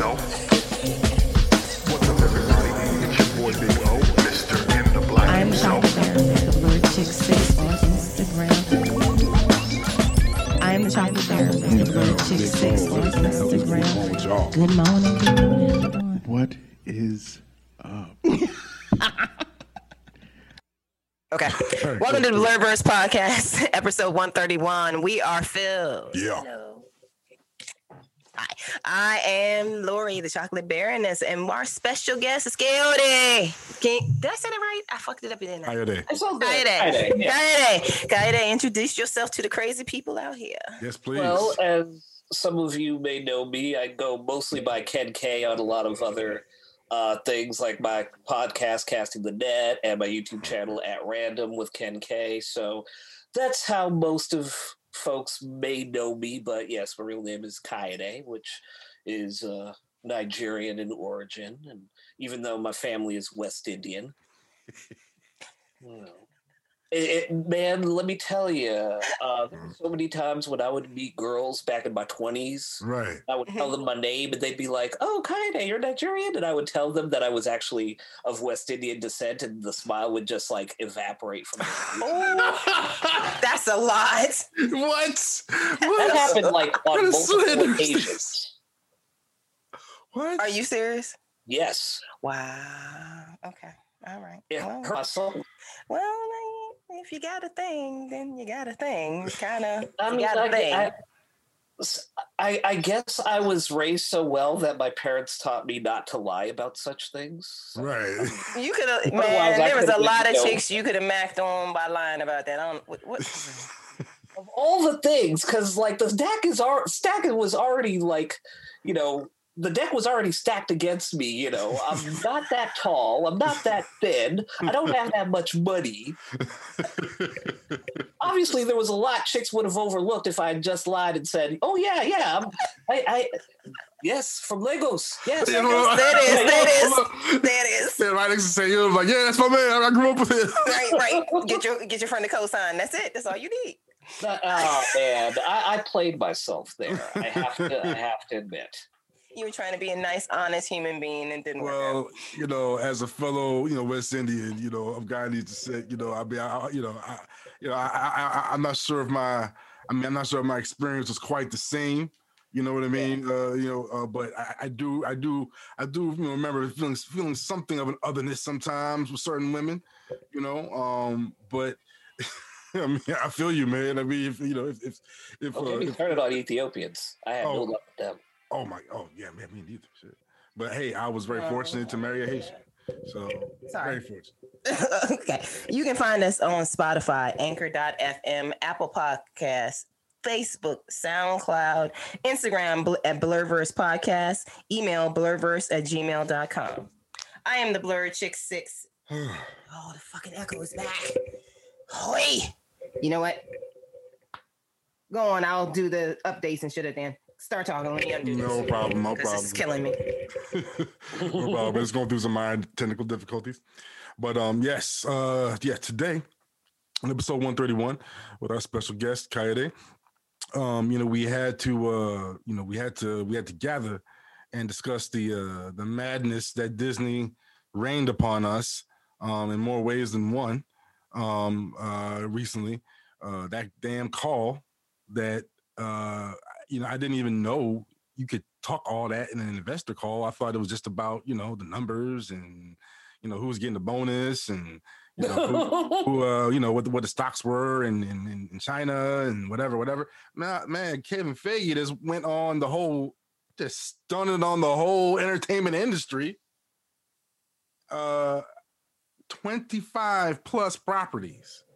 episode. What's up, everybody? It's your boy Big O, Mr. In the Black I am the himself. chocolate fairy. The blurred chick six on Instagram. I am the chocolate fairy. The blurred chick six on Instagram. Good morning. Good morning. How you? What is Okay. Welcome to the Blurverse Podcast, episode 131. We are Phil. Yeah. Hello. Hi. I am Lori, the chocolate baroness, and our special guest is Coyote. Can, did I say that right? I fucked it up, didn't I? How you day? Coyote. Coyote, yeah. Coyote. Coyote, introduce yourself to the crazy people out here. Yes, please. Well, as some of you may know me, I go mostly by Ken K on a lot of other uh, things like my podcast, Casting the Net, and my YouTube channel at Random with Ken K. So that's how most of folks may know me. But yes, my real name is Kayode, which is uh, Nigerian in origin. And even though my family is West Indian, you know, it, it- man, let me tell you, uh, there so many times when I would meet girls back in my twenties, right. I would tell them my name, and they'd be like, "Oh, Kayode, you're Nigerian," and I would tell them that I was actually of West Indian descent, and the smile would just like evaporate from. Their face. That's a lot. What? that What? happened like on What multiple slander occasions. What? Are you serious? Yes, Wow. Okay. All right. yeah, Well, her hustle. well, I mean, if you got a thing, then you got a thing. Kind of. I You mean, got a I, thing. I, I, I guess I was raised so well that my parents taught me not to lie about such things. Right. Um, you could have, man. I There was a lot of you know- chicks you could have macked on by lying about that. I don't. What? what of all the things because like the deck is our stack was already like you know the deck was already stacked against me you know i'm not that tall i'm not that thin i don't have that much money obviously there was a lot chicks would have overlooked if i had just lied and said oh yeah yeah I'm, I, I yes from lagos yes You know, that is, that is, that is." up. Yeah, right next to say you was like, yeah, that's my man. I grew up with him. Right, right. Get your get your friend to co-sign. That's it. That's all you need. oh man I, I played myself there i have to i have to admit You were trying to be a nice, honest human being and didn't work. Well, you know, as a fellow, you know, West Indian, you know, a guy needs to say, you know, I mean, I, I- you know, I, you know, I, I, I, I'm not sure if my, I mean, I'm not sure if my experience was quite the same. You know what I mean? Uh, you know, uh, but I, I do, I do, I do, you know, remember feeling feeling something of an otherness sometimes with certain women. You know, um, but I mean, I feel you, man. I mean, if you know, if if, if, Don't uh, get me if started on ethiopians i had no Oh. luck with them oh my, oh yeah, man, me neither. Shit. But hey, I was very oh, fortunate to marry a Haitian, so Sorry. very fortunate. okay. You can find us on Spotify, Anchor.fm, Apple Podcasts, Facebook, SoundCloud, Instagram bl- at Blurverse Podcast, email blurverse at gmail.com. I am the Blurred Chick Six. Oh, oh, the fucking echo is back. Hoy. You know what? Go on, I'll do the updates and shit at the end. Start talking. Let me undo this. No problem, no This is killing me. no problem. It's going through some mind technical difficulties. But um, yes, uh, yeah, today on episode 131 with our special guest, Kayode. Um, you know, we had to uh, you know, we had to we had to gather and discuss the uh the madness that Disney rained upon us um in more ways than one um uh recently. Uh that damn call that uh you know, I didn't even know you could talk all that in an investor call. I thought it was just about, you know, the numbers and you know who was getting the bonus and you know who, who uh, you know what the, what the stocks were in, in in China and whatever, whatever. Man, man, Kevin Feige just went on the whole, just stunning on the whole entertainment industry. Uh, twenty five plus properties.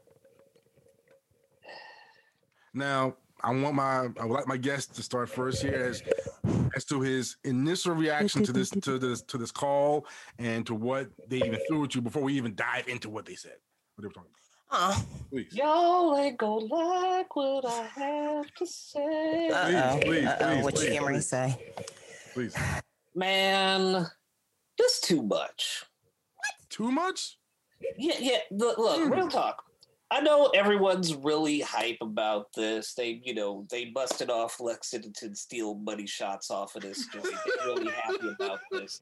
Now, I want my I would like my guest to start first here as as to his initial reaction to this to this to this call and to what they even threw at you before we even dive into what they said. What they were talking about. Oh, Please. Y'all ain't gonna like what I have to say. uh-oh. please, uh-oh. please, What you please, getting ready say? Please. Man, this too much. What? Too much? Yeah, yeah. Look, look Hmm. real talk. I know everyone's really hype about this. They, you know, they busted off Lexington Steele money shots off of this joint. They're really happy about this.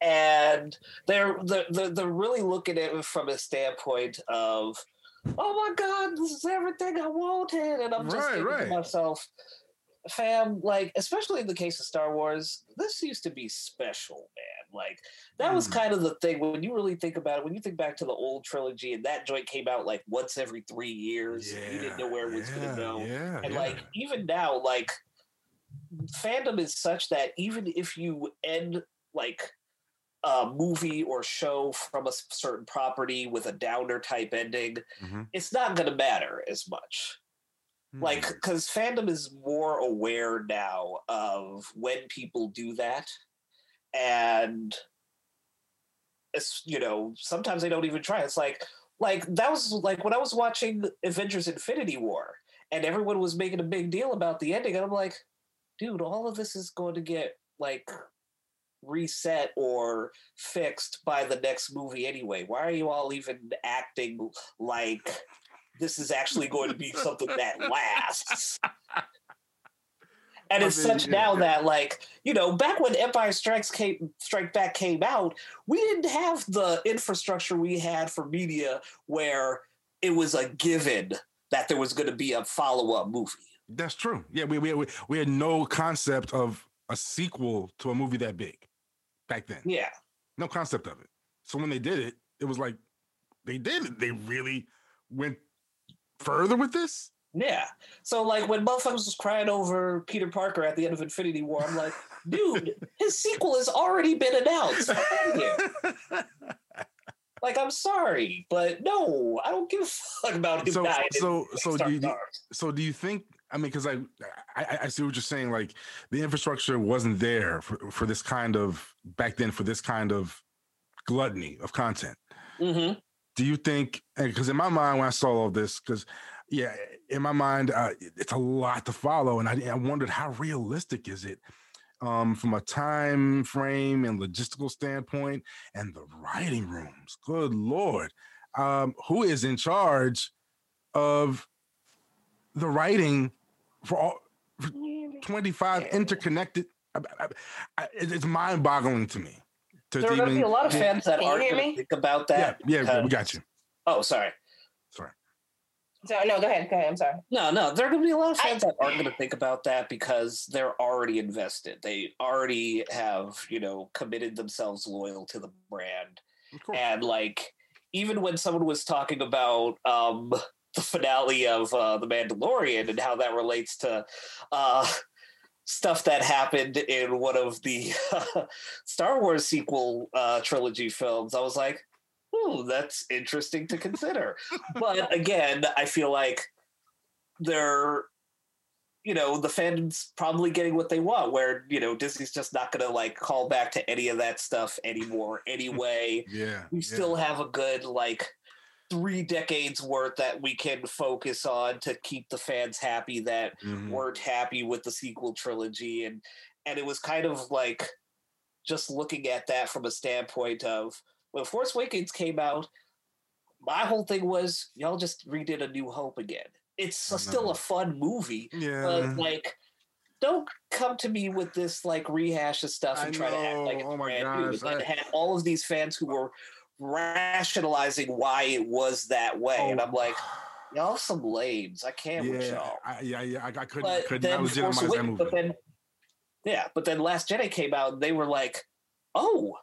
And they're, they're they're they're really looking at it from a standpoint of, oh my god, this is everything I wanted, and I'm just Right, thinking right. to myself, fam, like especially in the case of Star Wars, this used to be special, man. Like that was Mm. kind of the thing when you really think about it. When you think back to the old trilogy, and that joint came out like once every three years, and you didn't know where it was yeah, going to go. Yeah, And yeah. like even now, like fandom is such that even if you end like a movie or show from a certain property with a downer type ending, Mhm. it's not going to matter as much like Hmm. because fandom is more aware now of when people do that and it's you know sometimes they don't even try it's like like that was like when i was watching avengers infinity war and everyone was making a big deal about the ending and i'm like dude all of this is going to get like reset or fixed by the next movie anyway why are you all even acting like this is actually going to be something that lasts. And I it's mean, such yeah, now yeah. that like, you know, back when Empire Strikes came Strike Back came out, we didn't have the infrastructure we had for media where it was a given that there was going to be a follow-up movie. That's true. Yeah, we, we we we had no concept of a sequel to a movie that big back then. Yeah. No concept of it. So when they did it, it was like they did it. They really went further with this. Yeah. So like when motherfuckers was crying over Peter Parker at the end of Infinity War, I'm like, dude, his sequel has already been announced. Fuck outta here. Like, I'm sorry, but no, I don't give a fuck about him so dying. so so do you, so do you think? I mean, because I, I I see what you're saying. Like the infrastructure wasn't there for for this kind of back then for this kind of gluttony of content. Mhm. Do you think because in my mind when i saw all this because yeah in my mind uh, it's a lot to follow and I, I wondered how realistic is it um, from a time frame and logistical standpoint and the writing rooms. Good lord. Um, who is in charge of the writing for all for 25 interconnected I, I, it's mind-boggling to me to There are going to be a lot of fans that aren't going to think about that. yeah yeah, we got you Oh, sorry. sorry So no, go ahead. Go ahead. I'm sorry. No, no, there are going to be a lot of I- fans that aren't going to think about that because they're already invested. They already have, you know, committed themselves loyal to the brand. of and like even when someone was talking about um the finale of uh the mandalorian and how that relates to uh stuff that happened in one of the star wars sequel uh trilogy films i was like oh that's interesting to consider but again i feel like they're you know the fans probably getting what they want where you know disney's just not gonna like call back to any of that stuff anymore anyway yeah we yeah. still have a good like three decades worth that we can focus on to keep the fans happy that Mhm. weren't happy with the sequel trilogy and and it was kind of like just looking at that from a standpoint of when force awakens came out my whole thing was y'all just redid a new hope again it's I a, still a fun movie yeah but like don't come to me with this like rehash of stuff I and try to act like it's Oh brand new. gosh, And I- had all of these fans who were rationalizing why it was that way, and I'm like, oh. y'all some lames. I can't with Oh. yeah, y'all. I, yeah, yeah. I, I couldn't, But couldn't. I was Force that Awakens, movie. but then yeah, but then Last Jedi came out, and they were like, oh.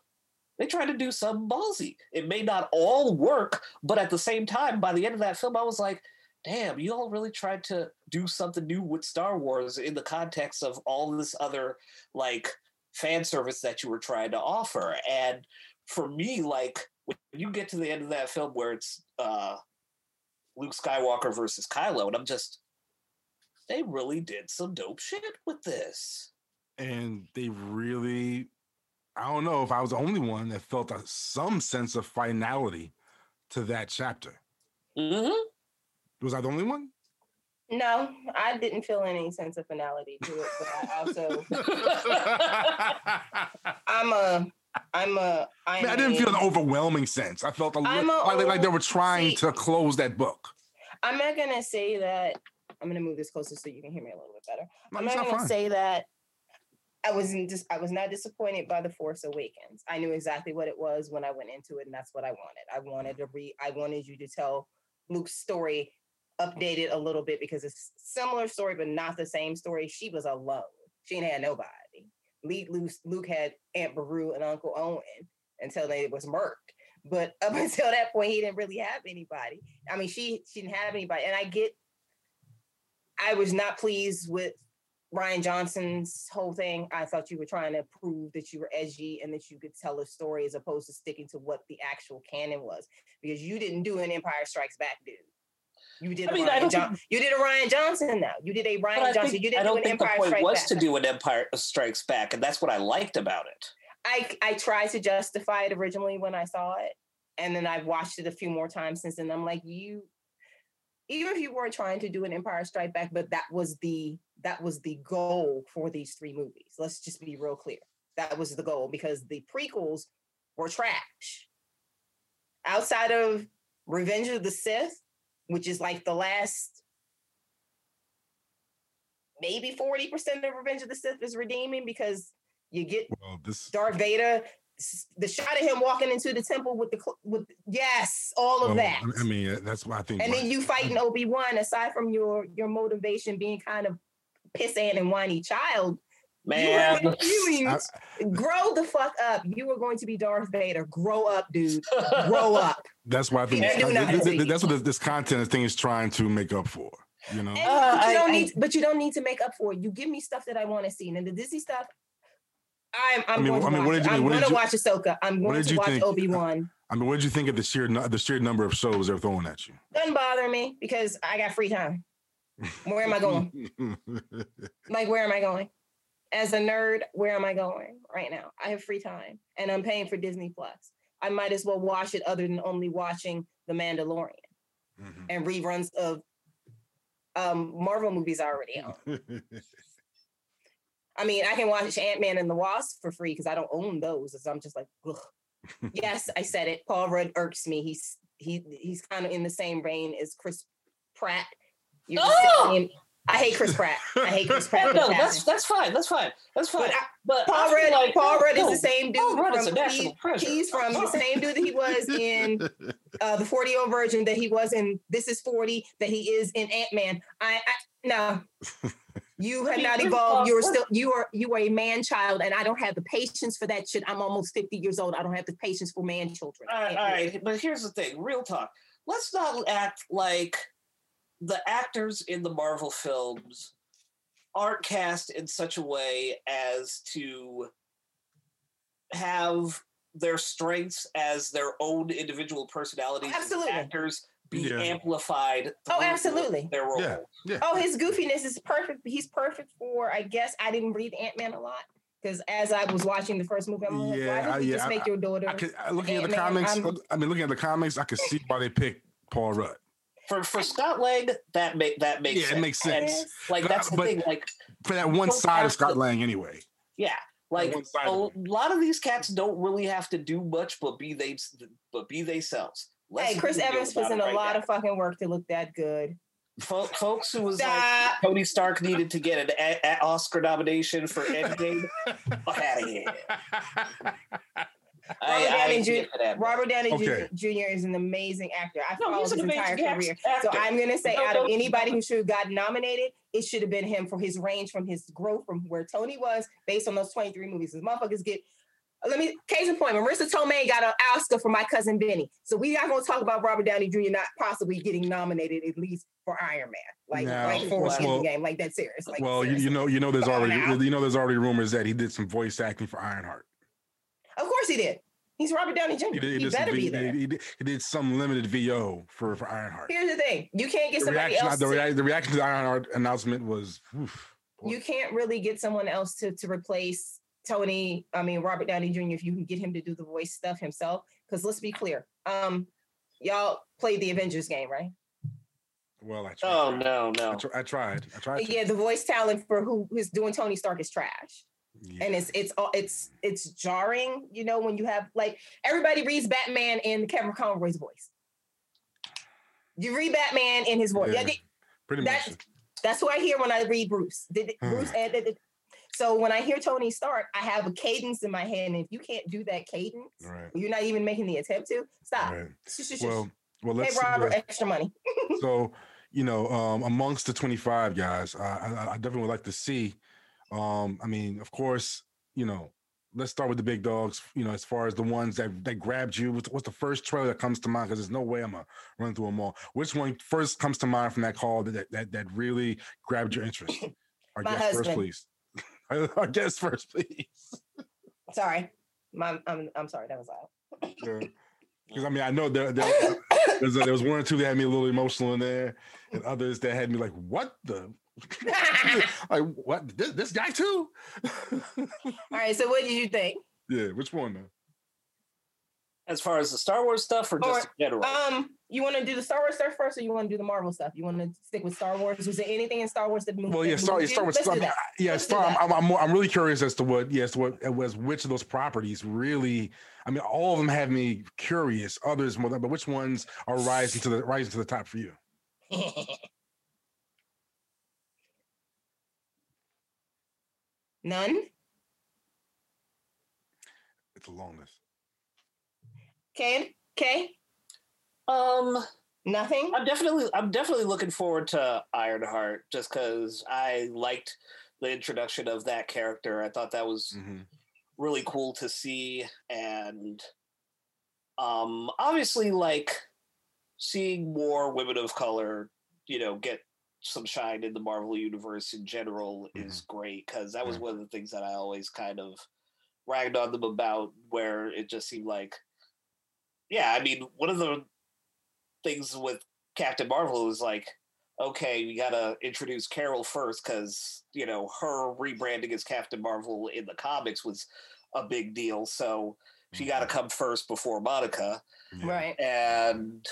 They tried to do something ballsy. It may not all work, but at the same time, by the end of that film, I was like, damn, you all really tried to do something new with Star Wars in the context of all this other like fan service that you were trying to offer. And for me, like when you get to the end of that film where it's uh Luke Skywalker versus Kylo, and I'm just they really did some dope shit with this. and they really i don't know if i was the only one that felt a, some sense of finality to that chapter Mm-hmm. was i the only one No, I didn't feel any sense of finality to it, but I also I'm a I'm a I, I'm mean, I didn't a- feel an overwhelming sense i felt a little a like, like they were trying see- to close that book I'm not gonna say that. I'm gonna move this closer so you can hear me a little bit better. No, I'm not gonna fine. say that I wasn't just I was not disappointed by the Force Awakens. I knew exactly what it was when I went into it, and that's what I wanted. I wanted to read. I wanted you to tell Luke's story updated a little bit because it's similar story, but not the same story. She was alone. She ain't had nobody. Luke, Luke, Luke had Aunt Beru and Uncle Owen until they was murked. But up until that point, he didn't really have anybody. I mean, she she didn't have anybody, and I get. I was not pleased with Rian Johnson's whole thing. I thought you were trying to prove that you were edgy and that you could tell a story as opposed to sticking to what the actual canon was, because you didn't do an Empire Strikes Back, dude. You did. I a mean, Ryan John- you did a Rian Johnson now. You did a Rian Johnson. think, you didn't I don't do think the point was Back. to do an Empire Strikes Back, and that's what I liked about it. I I tried to justify it originally when I saw it, and then I've watched it a few more times since, and I'm like, you, even if you weren't trying to do an Empire Strike Back, but that was the that was the goal for these three movies. Let's just be real clear. That was the goal because the prequels were trash. Outside of Revenge of the Sith, which is like the last maybe 40% of Revenge of the Sith is redeeming because you get well this Darth Vader, the shot of him walking into the temple with the with yes, all of well, that. I mean that's why i think and then you fighting Obi Wan. Aside from your your motivation being kind of pissant and whiny child, Man, you had feelings. grow the fuck up. You are going to be Darth Vader. Grow up, dude. Grow up. that's why i think this- do not th- th- that's what this, this content thing is trying to make up for you know And, Uh, but you don't I- need. But you don't need to make up for it. You give me stuff that I want to see. And the Disney stuff. I'm, I'm I mean, going to I mean, what watch. did you- I'm going to you- watch Ahsoka. I'm going to watch? Obi Wan. i mean what did you think of the sheer the sheer number of shows they're throwing at you Doesn't bother me because I got free time. Where am I going? Like, where am I going? As a nerd, where am I going right now? I have free time and I'm paying for Disney Plus. I might as well watch it other than only watching The Mandalorian Mhm. and reruns of um, Marvel movies I already own. I mean, I can watch Ant Man and the Wasp for free because I don't own those. So I'm just like, ugh. yes, I said it. Paul Rudd irks me. He's he he's kind of in the same vein as Chris Pratt. You're Oh! I hate Chris Pratt. I hate Chris Pratt. no, for no, passing. that's that's fine. That's fine. That's fine. But I- But Paul Rudd, like- Paul Rudd is no, the same dude. Paul Rudd is from, a national he's, treasure. he's from the same dude that he was in uh, the 40 year old version that he was in This Is 40, that he is in Ant Man. I, I no. You have not evolved. You're still you are you are a man child, and I don't have the patience for that shit. I'm almost 50 years old. I don't have the patience for man children. All right, all right, but here's the thing. Real talk. Let's not act like the actors in the Marvel films aren't cast in such a way as to have their strengths as their own individual personalities as Absolutely. actors be Yeah. amplified Oh, absolutely. their role. Yeah. yeah Oh, his goofiness is perfect. He's perfect for, I guess, I didn't read Ant Man a lot. Because as I was watching the first movie, I'm like, Yeah, why I- did you yeah, just I- make your daughter? I could, I- looking at the comics. I'm- I mean, looking at the comics, I could see why they picked Paul Rudd. For for Scott Lang, that make that makes sense. Yeah, it makes sense. Yes. Like But- that's the but- thing. Like For that one side of Scott to- Lang, anyway. yeah, like a lot of these cats don't really have to do much, but be they but be themselves. Less Hey, Chris Evans was in it a right lot now. of fucking work to look that good. Folks who was like Tony Stark needed to get an a- a- Oscar nomination for Endgame. Fuck out of here. I, Robert Downey ain't Jr. get. Robert Downey Okay. Jr. is an amazing actor. I No, followed he's his entire amazing career. act- So. I'm gonna say, No, out of anybody no. who should have got nominated, it should have been him for his range from his growth from where Tony was based on those 23 movies. His motherfuckers get. Let me case in point. Marisa Tomei got an Oscar for my cousin Vinny. So we are gonna talk about Robert Downey Jr. not possibly getting nominated at least for Iron Man, like Now, like for well- well, game, like that serious. Like well, you, you know, you know, there's already, you know, there's already rumors that he did some voice acting for Ironheart. Of course he did. He's Robert Downey Jr. He He, did, he did some better V- be there. He did, he did some limited VO for for Ironheart. Here's the thing: you can't get The somebody reaction, else. the, rea- the reaction to the Ironheart announcement was. oof, you can't really get someone else to to replace Tony. I mean Robert Downey Jr. If you can get him to do the voice stuff himself, because let's be clear, um, y'all played the Avengers game, right? well, I tried. Oh no, I, no. tr- I tried. I tried. to. Yeah, the voice talent for who's doing Tony Stark is trash. Yeah. and it's it's all it's it's jarring, you know, when you have like everybody reads Batman in Kevin Conroy's voice. You read Batman in his voice. Yeah, Yeah, Pretty that- much. that's who I hear when I read Bruce. Did Hmm. Bruce so when I hear Tony Stark, I have a cadence in my head, and if you can't do that cadence, Right. you're not even making the attempt to stop. Right. Well, well, Hey let's see, Robert, uh, extra money. so you know um amongst the 25 guys I, I i definitely would like to see um i mean of course you know let's start with the big dogs you know as far as the ones that that grabbed you. What's, what's the first trailer that comes to mind? Because there's no way i'm gonna run through them all. Which one first comes to mind from that call that that, that really grabbed your interest? Our My guest first please. Our guest first please. Sorry, my, I'm I'm sorry. That was loud. because i mean i know there, there, a, there was one or two that had me a little emotional in there and others that had me like what the like what this, this guy too All right, so what did you think? yeah which one though As far as the Star Wars stuff, or just Or, in general? Um, you want to do the Star Wars stuff first, or you want to do the Marvel stuff? You want to stick with Star Wars? Was there anything in Star Wars that moved? well yeah that star, moved star you? wars Let's Star- yeah Let's star I'm. I'm, I'm, I'm really curious as to what yes what it was which of those properties really i mean all of them have me curious others more but which ones are rising to the rising to the top for you None. it's a long list Okay. Okay. um, Nothing. I'm definitely I'm definitely looking forward to Ironheart just because I liked the introduction of that character. I thought that was Mhm. really cool to see and um obviously like seeing more women of color you know get some shine in the marvel universe in general is great because that was Yeah. one of the things that i always kind of ragged on them about where it just seemed like yeah i mean one of the things with captain marvel is like okay we gotta introduce carol first because you know her rebranding as captain marvel in the comics was a big deal so she got to mm-hmm. come first before monica Yeah. Right. and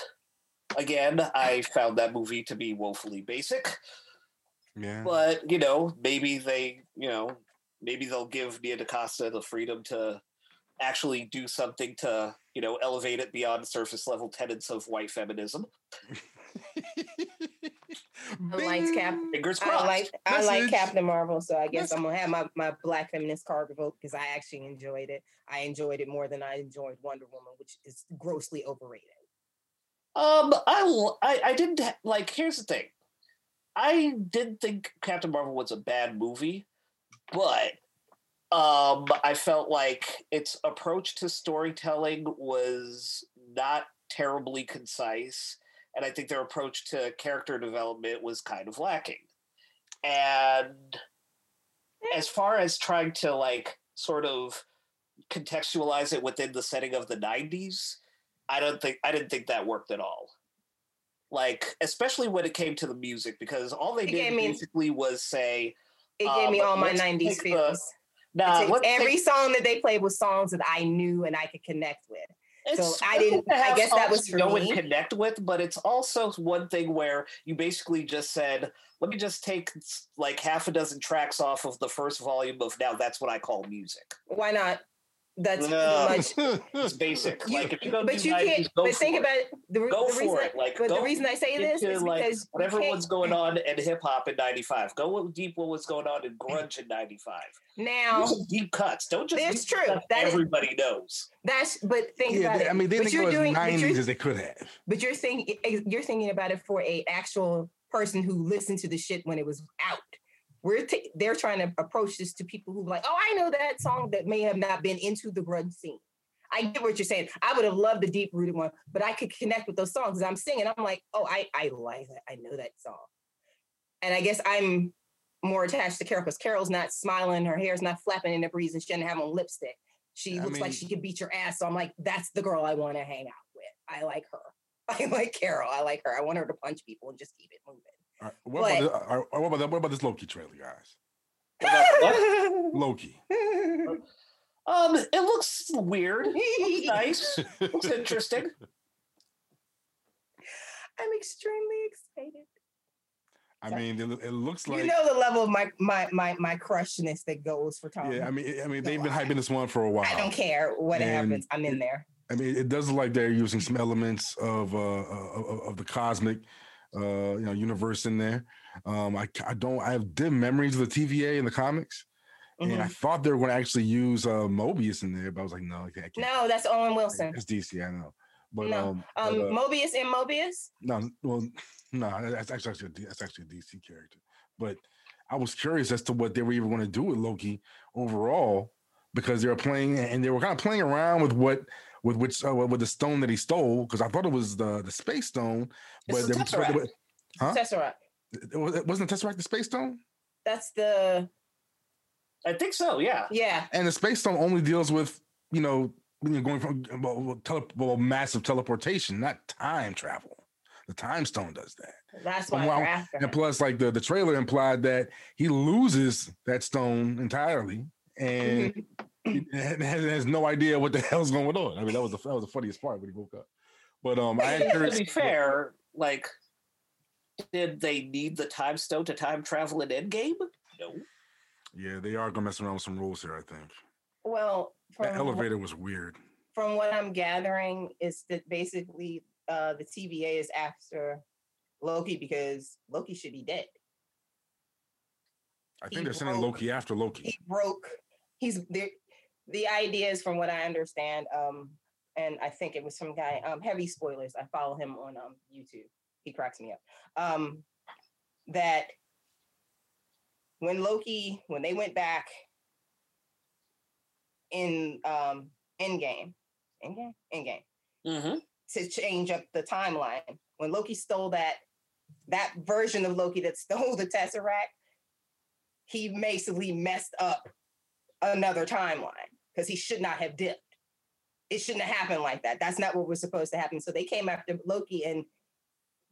again i found that movie to be woefully basic yeah but you know maybe they you know maybe they'll give nia dacosta the freedom to actually do something to you know elevate it beyond surface level tenets of white feminism I liked Cap. fingers I crossed like I like Captain Marvel, so I guess Message. I'm gonna have my, my black feminist card revoked because I actually enjoyed it. I enjoyed it more than I enjoyed Wonder Woman, which is grossly overrated. Um, I, l- I, I didn't like. Here's the thing, I didn't think Captain Marvel was a bad movie, but um, I felt like its approach to storytelling was not terribly concise, and I think their approach to character development was kind of lacking. And as far as trying to like sort of contextualize it within the setting of the 90s i don't think i didn't think that worked at all. Like especially when it came to the music because all they It did gave me- basically was say It gave me Um, all my '90s take the- every take- song that they played was songs that I knew and I could connect with. it's I didn't- I guess that was you for know me. and connect with but it's also one thing where you basically just said let me just take like half a dozen tracks off of the first volume of now that's what i call music Why not? That's No. pretty much. it's basic You- like if you go but do you 90s, can't. go But think it. about it. The, go the for reason, it like but go the reason I say this into is like because you whatever can't- was going on in hip hop in '95. Go deep. What was going on in grunge in '95? now. Deep cuts. Don't just That's use true. stuff That is- everybody knows. That's but think yeah about they- it. i mean they but didn't you're go doing. But 90s you're, as they could have but you're thinking eh, you're thinking about it for a actual person who listened to the shit when it was out. We're ta- they're trying to approach this to people who like, oh, I know that song that may have not been into the grunge scene. I get what you're saying. I would have loved the deep rooted one, but I could connect with those songs. I'm singing. I'm like, oh, I I like that. I know that song. And I guess I'm more attached to Carol because Carol's not smiling, her hair's not flapping in the breeze, and she doesn't have on lipstick. She I looks like she could beat your ass. So I'm like, that's the girl I want to hang out with. I like her. I like Carol. I like her. I want her to punch people and just keep it moving. All right, what, about the, all right, what about that? What about this Loki trailer, guys? What about what? Loki. Um, it looks weird. Looks nice. Looks interesting. I'm extremely excited. I mean, it, it looks like you know the level of my my my my crushness that goes for Tom. yeah. I mean, I mean, they've been hyping this one for a while. I don't care what And happens. I'm in there. I mean, it does look like they're using some elements of uh of, of the cosmic uh you know universe in there. Um, I I don't I have dim memories of the TVA in the comics, and I Mhm. thought they were going to actually use uh Mobius in there, but I was like, no, I can't. No, that's Owen Wilson. It's DC, I know, but No, um, Um, but, uh, Mobius and Mobius. no, well, no, that's actually actually that's actually a DC character. But I was curious as to what they were even going to do with Loki overall because they were playing and they were kind of playing around with what with which uh, with the stone that he stole because I thought it was the the space stone, It's but the Tesseract. but- huh? Tesseract. it was- it wasn't the Tesseract the space stone, That's the I think so. Yeah. yeah. and the space stone only deals with you know when you're going from well, well, tele, well, massive teleportation, not time travel. The time stone does that. That's why what they're I'm- after. And plus, like the, the trailer implied that he loses that stone entirely and Mhm. He has, has no idea what the hell's going on. I mean, that was the that was the funniest part when he woke up. But um, I am to be fair, like, did they need the time stone to time travel in Endgame? No. Yeah, they are gonna mess around with some rules here. I think Well, from that wh- elevator was weird. from what I'm gathering, is that basically uh, the TVA is after Loki because Loki should be dead. I He think they're sending broke- Loki after Loki. He broke. He's the the idea is from what I understand. Um, and I think it was some guy. Um, heavy spoilers. I follow him on um YouTube. He cracks me up. Um, that when Loki, when they went back in um Endgame, Endgame, Endgame, Mm-hmm. to change up the timeline. When Loki stole that that version of Loki that stole the Tesseract, he basically messed up another timeline because he should not have dipped. It shouldn't have happened like that. That's not what was supposed to happen. So they came after Loki, and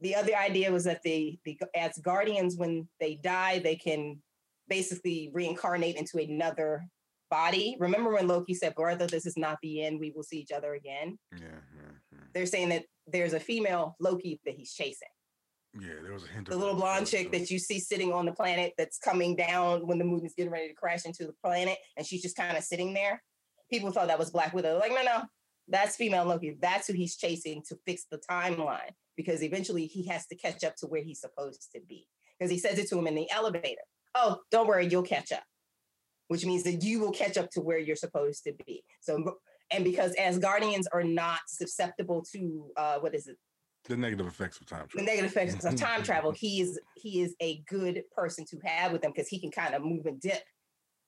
the other idea was that the the Asgardians, when they die, they can basically reincarnate into another body. Remember when Loki said, "Brother, this is not the end. We will see each other again." Yeah, yeah, yeah. they're saying that there's a female Loki that he's chasing. Yeah, there was a hint. The little blonde chick that you see sitting on the planet that's coming down when the moon is getting ready to crash into the planet, and she's just kind of sitting there. People thought that was Black Widow. Like, no, no, that's female Loki. That's who he's chasing to fix the timeline because eventually he has to catch up to where he's supposed to be. Because he says it to him in the elevator. Oh, don't worry, you'll catch up. Which means that you will catch up to where you're supposed to be. So, and because Asgardians are not susceptible to uh, what is it? the negative effects of time travel. the negative effects of time travel, he is he is a good person to have with them because he can kind of move and dip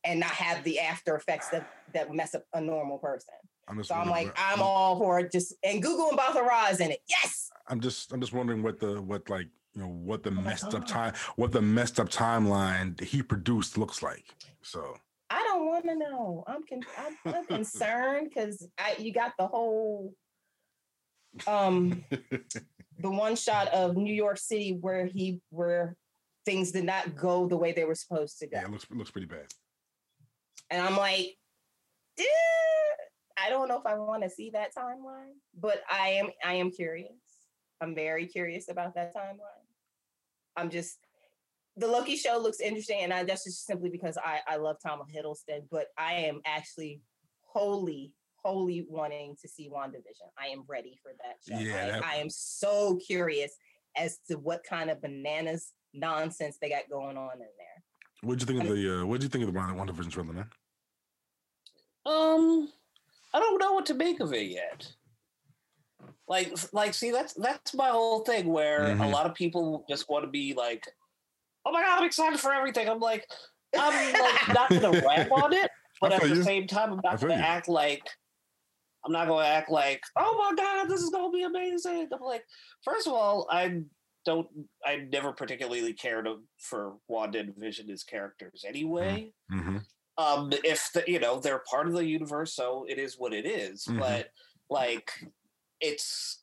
and not have the after effects that that mess up a normal person. I'm So I'm wondering like, where- I'm all for it. Just and Gugu Mbatha-Raw is in it. Yes. I'm just I'm just wondering what the what like you know what the Oh messed up time what the messed up timeline he produced looks like. So I don't want to know. I'm con- I'm, I'm concerned because I you got the whole um the one shot of New York City where he where things did not go the way they were supposed to go. yeah, it looks it looks pretty bad. And I'm like, "Eh, I don't know if I want to see that timeline, but I am I am curious. I'm very curious about that timeline. I'm just the Loki show looks interesting, and I, that's just simply because I I love Tom Hiddleston, but I am actually wholly wholly wanting to see WandaVision. I am ready for that show. Yeah, I, that- I am so curious as to what kind of bananas nonsense they got going on in there. What'd you think of the uh what'd you think of the Wonder Wonder Vision trailer, man? Um, I don't know what to make of it yet. Like, like, see, that's that's my whole thing. Where a Mhm. lot of people just want to be like, "Oh my god, I'm excited for everything." I'm like, I'm like not gonna rap on it, but at the you. same time, I'm not gonna you. act like I'm not gonna act like, "Oh my god, this is gonna be amazing." I'm like, first of all, I don't, I never particularly cared for Wanda and Vision as characters anyway. Mm-hmm. um, if the, you know they're part of the universe, so it is what it is. Mhm. But like, it's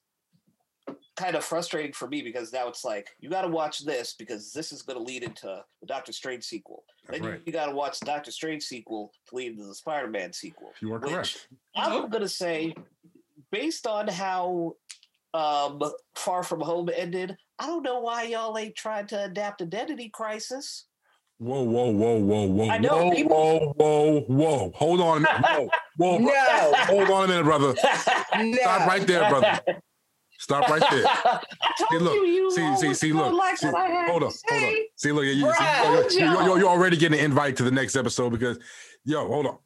kind of frustrating for me because now it's like you got to watch this because this is going to lead into the Doctor Strange sequel. Then right. you, got to watch the Doctor Strange sequel to lead into the Spider-Man sequel. You are correct. I'm going to say, based on how um, Far From Home ended, I don't know why y'all ain't trying to adapt Identity Crisis. Whoa, whoa, whoa, whoa, whoa, I know, whoa, people- whoa, whoa, whoa. Hold on. Whoa, whoa. No. Hold on a minute, brother. No. Stop right there, brother. Stop right there. See, look, you, you see, see, see, look. Like see, what I had hold on, hold on. See, look, you, you, see, you're, you're, you're already getting an invite to the next episode because, yo, hold on.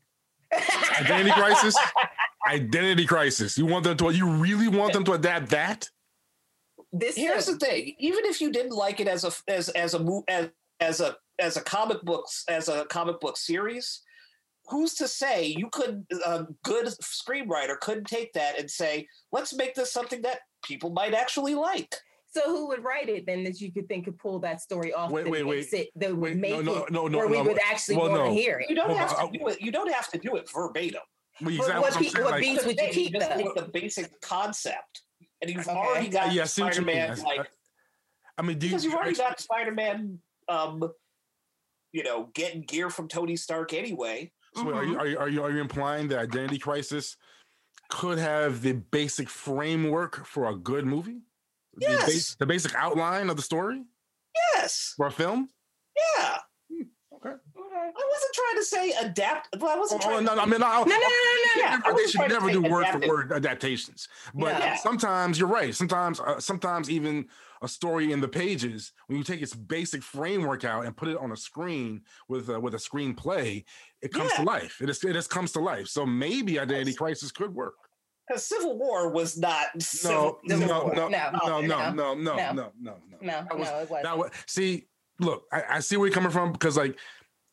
Identity crisis. Identity crisis. You want them to? You really want them to adapt that? This Here's the thing: even if you didn't like it as a as as a as as a as a comic books as a comic book series, who's to say you could a good screenwriter couldn't take that and say, let's make this something that people might actually like. So who would write it then that you could think could pull that story off? Wait, that wait, wait. It, that would Wait, make no, no, it no, no, where we would actually Well, want to no. hear You don't Well, have I- to do it. You don't have to do it verbatim. Well, exactly what what pe- what like- beats would you Just keep take though? the basic concept, and you've Okay. already got Yeah, I see what you mean. Spider-Man. I- Like I mean, do you, because you've already got Spider-Man. Um, you know, getting gear from Tony Stark anyway. So wait, are, you, are, you, are you are you implying that Identity Crisis could have the basic framework for a good movie? The, Yes. the basic outline of the story Yes. for a film. Yeah. I wasn't trying to say adapt. Well, I wasn't Oh, trying. no, no, I mean, I, No, no, no, no, no. Yeah, they should never do word for word adaptations. But No. sometimes you're right. Sometimes, uh, sometimes even a story in the pages, when you take its basic framework out and put it on a screen with a, with a screenplay, it comes to life. It just, it just comes to life. So maybe Identity. Crisis could work. Because Civil War was not. No, Civil, no, Civil no, War. no, No, no, no, no, no, no, no, no. no, no, no. No, That was- no, it wasn't. That was see. Look, I, I see where you're coming from because like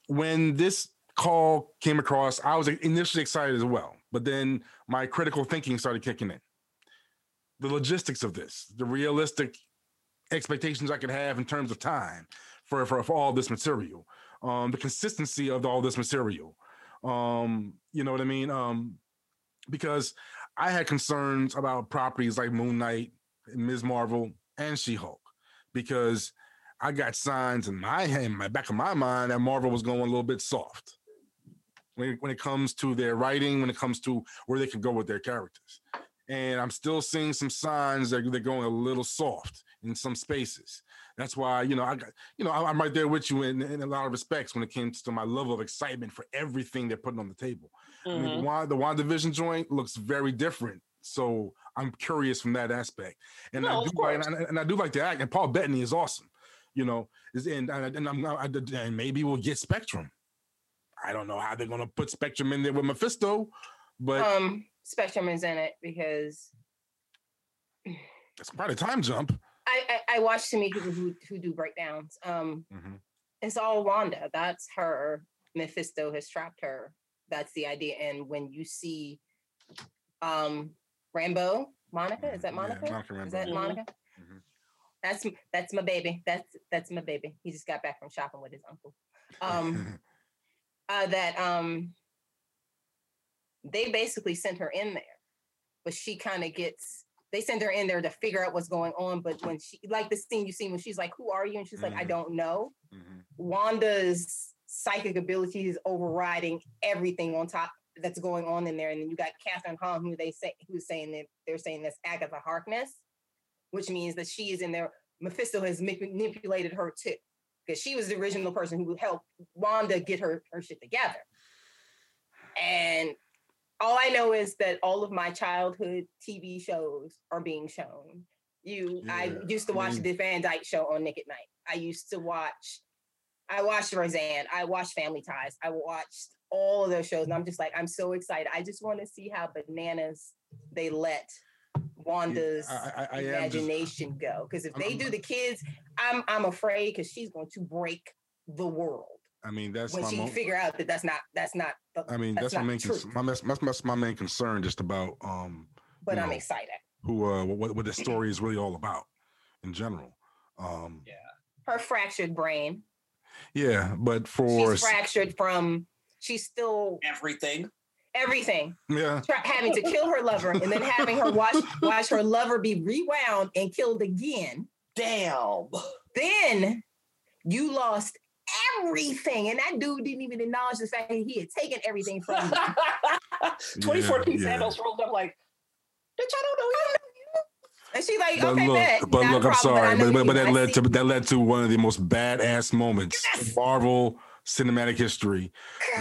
when this call came across, I was initially excited as well, but then my critical thinking started kicking in. The logistics of this, the realistic expectations I could have in terms of time for for, for all this material, um, the consistency of all this material. Um, you know what I mean? Um, because I had concerns about properties like Moon Knight, Ms. Marvel, and She Hulk, because I got signs in my in my back of my mind that Marvel was going a little bit soft when it, when it comes to their writing, when it comes to where they can go with their characters. And I'm still seeing some signs that they're going a little soft in some spaces. That's why, you know, I got, you know, I'm right there with you in, in a lot of respects when it comes to my level of excitement for everything they're putting on the table. I mean, Mhm. the Wand, the WandaVision joint looks very different. So I'm curious from that aspect. And No, I do like, and, I- and I do like the act. And Paul Bettany is awesome. You know, is and and, I'm I, and maybe we'll get Spectrum. I don't know how they're gonna put Spectrum in there with Mephisto, but um, Spectrum is in it because it's quite a time jump. I, I, I watch too many people who, who do breakdowns. Um, Mhm. it's all Wanda. That's her. Mephisto has trapped her. That's the idea. And when you see um Rambeau, Monica, is that Yeah, Monica? Monica Is that. Monica? That's that's my baby. That's that's my baby. He just got back from shopping with his uncle. Um, uh, that um, they basically sent her in there, but she kind of gets. They send her in there to figure out what's going on. But when she, like the scene you see when she's like, "Who are you?" and she's like, "I Mhm. don't know." Mhm. Wanda's psychic abilities overriding everything on top that's going on in there. And then you got Kathryn Hahn, who they say who's saying that they're saying that's Agatha Harkness, which means that she is in there. Mephisto has manipulated her too, because she was the original person who helped Wanda get her her shit together. And all I know is that all of my childhood TV shows are being shown. You, I used to watch the Van Dyke show on Nick at Night. I used to watch, I watched Roseanne. I watched Family Ties. I watched all of those shows, and I'm just like, I'm so excited. I just want to see how bananas they let Wanda's I, I, I am just, imagination go. Because if I'm- they I'm- do the kids, I'm I'm afraid because she's going to break the world I mean, that's when my she mo- figure out that that's not that's not. The, I mean, that's that's, my main cons- my, that's, that's, that's my main concern just about um but I'm know, excited. who uh what what the story is really all about in general. Um Yeah. Her fractured brain. yeah, but for She's fractured from she's still Everything. Everything. Yeah. Try, having to kill her lover and then having her watch watch her lover be rewound and killed again. Damn. Then you lost everything, and that dude didn't even acknowledge the fact that he had taken everything from you. 2014 Yeah, yeah. Thanos rolled up like, bitch, I don't know you. And she like, But okay, look, bet, but not a look, I'm problem, sorry, know but, but, but that led to that led to one of the most badass moments in Marvel cinematic history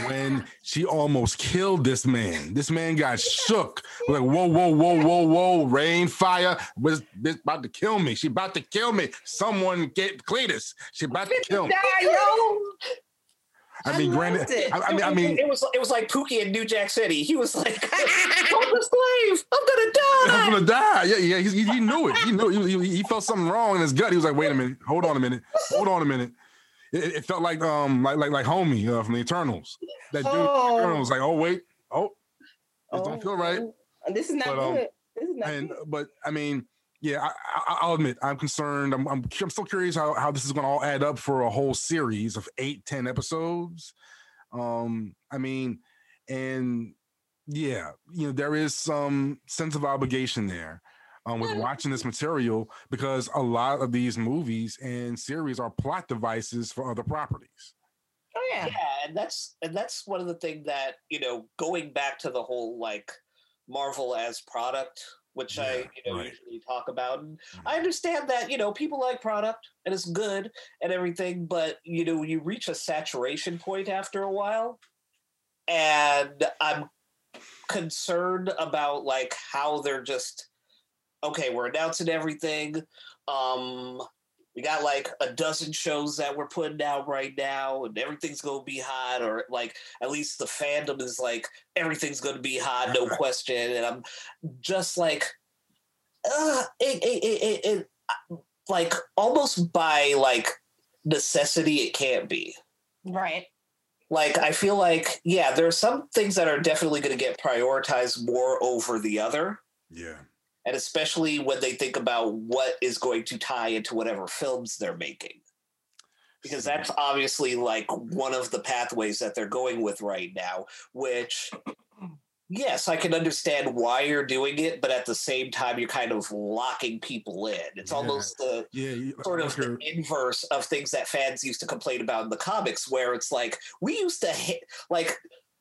when she almost killed this man. This man got shook. Like, whoa, whoa, whoa, whoa, whoa, rain, fire. Was this about to kill me? She about to kill me. Someone get Cletus. She about to kill me. I mean, I granted, it. I, I mean, I mean, it was it was like Pookie in New Jack City. He was like, I'm the slave. I'm gonna die. I'm gonna die. Yeah, yeah. He, he, knew it. He knew. He, he, he felt something wrong in his gut. He was like, "Wait a minute. Hold on a minute. Hold on a minute." It, it felt like um like like like homie uh, from the Eternals. That dude Oh. Eternals. Like, oh wait, oh, this don't feel right. oh, This is not But, um, good. This is not And good. but I mean, yeah, I, I, I'll admit I'm concerned. I'm, I'm I'm still curious how how this is going to all add up for a whole series of eight ten episodes. Um, I mean, and yeah, you know, there is some sense of obligation there um, with watching this material because a lot of these movies and series are plot devices for other properties. Oh yeah. Yeah, and that's and that's one of the things that you know, going back to the whole like Marvel as product, which I you know right. usually talk about. And Mhm. I understand that you know people like product and it's good and everything, but you know you reach a saturation point after a while, and I'm concerned about like how they're just okay. We're announcing everything. Um, we got like a dozen shows that we're putting out right now, and everything's gonna be hot, or like at least the fandom is like everything's gonna be hot, no question. And I'm just like, uh, it, it, it, it, it like almost by like necessity, it can't be. Right. Like I feel like, yeah, there are some things that are definitely gonna get prioritized more over the other Yeah. And especially when they think about what is going to tie into whatever films they're making because that's obviously like one of the pathways that they're going with right now which yes i can understand why you're doing it but at the same time you're kind of locking people in it's Yeah. almost the yeah. you- sort of the inverse of things that fans used to complain about in the comics where it's like we used to hate like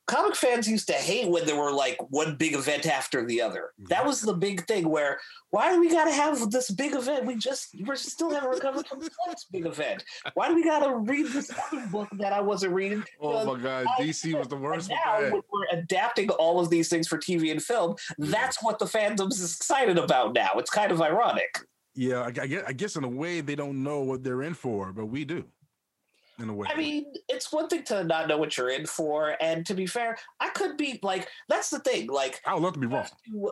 comic fans used to hate when there were like one big event after the other. Mm-hmm. That was the big thing where why do we gotta have this big event? We just we're still haven't recovered from the last big event. Why do we gotta read this other book that i wasn't reading? Oh my God, I- DC was the worst now when we're adapting all of these things for tv and film mm-hmm. that's what the fandom's is excited about now. It's kind of ironic. Yeah, I, I guess, I guess in a way they don't know what they're in for, but we do. In a way. I mean, it's one thing to not know what you're in for, and to be fair, I could be like, that's the thing. Like, I would love to be wrong. you,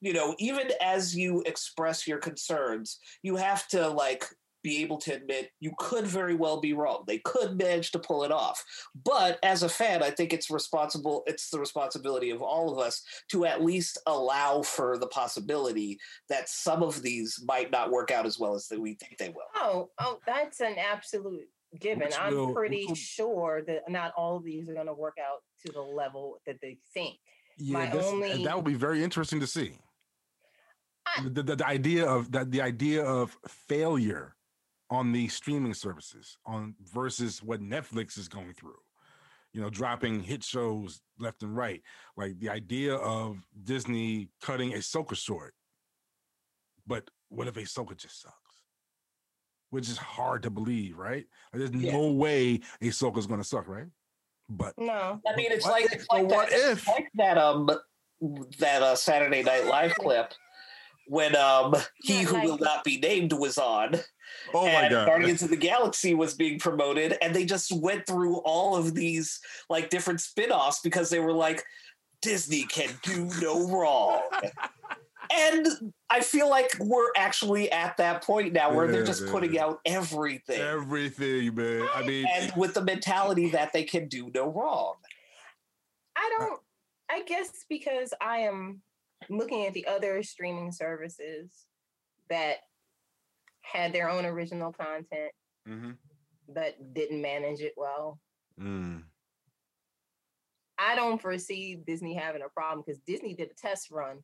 you know, even as you express your concerns, you have to like be able to admit you could very well be wrong. They could manage to pull it off. But as a fan, I think it's responsible, it's the responsibility of all of us to at least allow for the possibility that some of these might not work out as well as that we think they will. Oh, oh, that's an absolute given. Which I'm will- pretty will- sure that not all of these are going to work out to the level that they think. Yeah, only- that would be very interesting to see. I- The, the, the idea of that the idea of failure on the streaming services on versus what Netflix is going through. You know, dropping hit shows left and right. Like the idea of Disney cutting Ahsoka short. But what if Ahsoka just sucks? Which is hard to believe, right? Like, there's Yeah. no way Ahsoka's gonna suck, right? But No. I mean, it's like if- it's like what that, if? like that um that uh, Saturday Night Live clip when um he Not who will not be named was on oh my and god. Guardians of the Galaxy was being promoted and they just went through all of these like different spin-offs because they were like Disney can do no wrong. and I feel like we're actually at that point now where they're just yeah, putting out everything Everything, man. I mean, and with the mentality that they can do no wrong. I don't. I guess because I am looking at the other streaming services that had their own original content mhm. that didn't manage it well. Mm. I don't foresee Disney having a problem because Disney did a test run,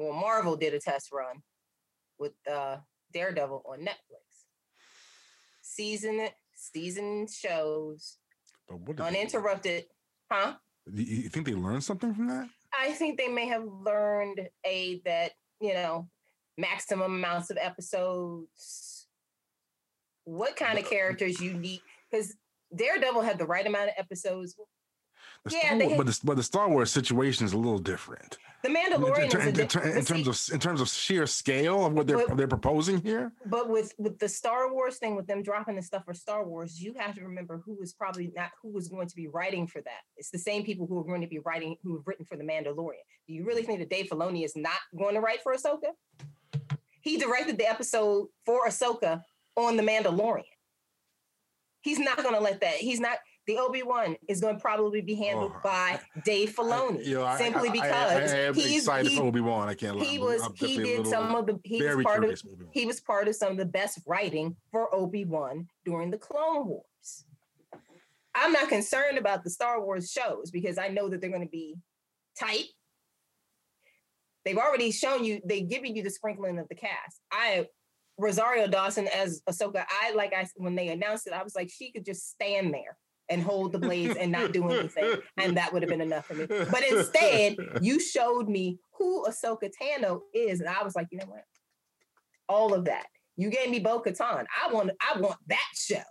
or Marvel did a test run with uh, Daredevil on Netflix. Season season shows But what did they- uninterrupted, huh? you, you think they learned something from that? I think they may have learned a that you know maximum amounts of episodes. What kind of characters you need? Because Daredevil had the right amount of episodes. The Yeah, they Wars, had- but the, but the Star Wars situation is a little different. The In, Mandalorian is a in- di- in- in terms see- of in terms of sheer scale of what they're But- they're proposing here. but with with the Star Wars thing, with them dropping the stuff for Star Wars, you have to remember who was probably not who was going to be writing for that. It's the same people who are going to be writing who have written for the Mandalorian. Do you really think that Dave Filoni is not going to write for Ahsoka? He directed the episode for Ahsoka on the Mandalorian. He's not going to let that. He's not. The Obi Wan is going to probably be handled Oh, by Dave Filoni, I- you know, I- simply I- because I, am he's excited he, for Obi Wan. I can't lie. he was I'm he did some of the he was part of Obi-Wan. he was part of some of the best writing for Obi-Wan during the Clone Wars. I'm not concerned about the Star Wars shows because I know that they're going to be tight. They've already shown you, they've given you the sprinkling of the cast. I Rosario Dawson as Ahsoka, I like I when they announced it, I was like, she could just stand there and hold the blades and not do anything. And that would have been enough for me. But instead, you showed me who Ahsoka Tano is, and I was like, you know what? All of that. You gave me Bo Katan. I want I want that show.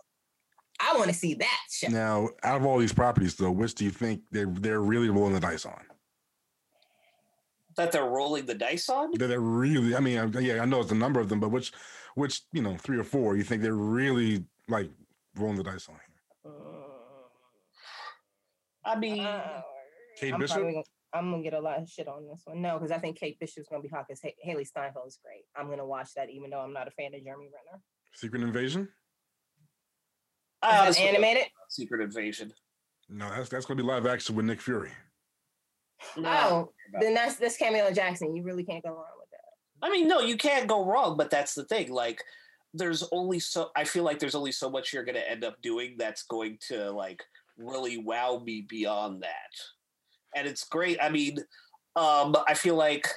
I want to see that show. Now, out of all these properties, though, which do you think they're they're really rolling the dice on? That they're rolling the dice on? That they're really, I mean, I- yeah, I know it's a number of them, but which, which you know, three or four, you think they're really like rolling the dice on here? I mean, Uh, Kate I'm Bishop? gonna, I'm gonna get a lot of shit on this one. No, because I think Kate Bishop's gonna be hot because Hailee Steinfeld is great. I'm gonna watch that even though I'm not a fan of Jeremy Renner. Secret Invasion? I Is that honestly don't animated? know Secret Invasion. No, that's that's going to be live action with Nick Fury. No. Oh, then that's that's Samuel Jackson. You really can't go wrong with that. I mean, no, you can't go wrong, but that's the thing. Like, there's only so I feel like there's only so much you're gonna end up doing that's going to like really wow me beyond that. And it's great. I mean, um, I feel like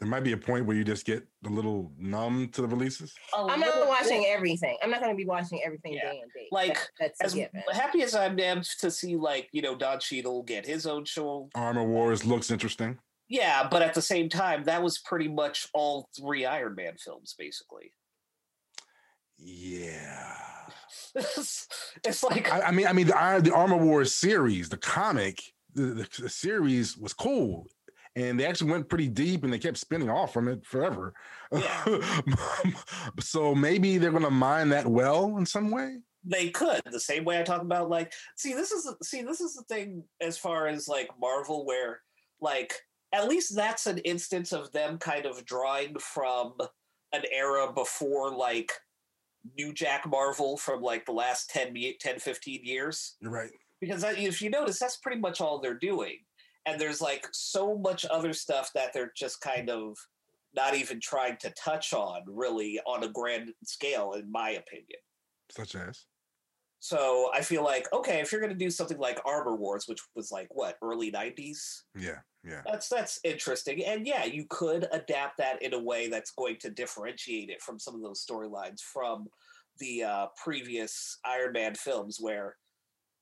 There might be a point where you just get a little numb to the releases. I'm not watching bit- everything. I'm not gonna be watching everything Yeah. day and day. Like, That- that's as happy as I'm am to see like you know Don Cheadle get his own show. Armor Wars looks interesting. Yeah, but at the same time, that was pretty much all three Iron Man films, basically. Yeah. It's, like I, I mean, I mean, the the Armor Wars series, the comic, the, the, series was cool, and they actually went pretty deep, and they kept spinning off from it forever. Yeah. so maybe they're going to mine that well in some way. they could the same way I talk about like see this is see this is the thing as far as like Marvel where like at least that's an instance of them kind of drawing from an era before like new Jack Marvel from like the last 10 10 15 years. You're right. because that, if you notice that's pretty much all they're doing. And there's like so much other stuff that they're just kind of not even trying to touch on really on a grand scale in my opinion. Such as so I feel like okay, if you're going to do something like Armor Wars, which was like what early '90s, yeah, yeah. that's that's interesting. And yeah, you could adapt that in a way that's going to differentiate it from some of those storylines from the uh, previous Iron Man films, where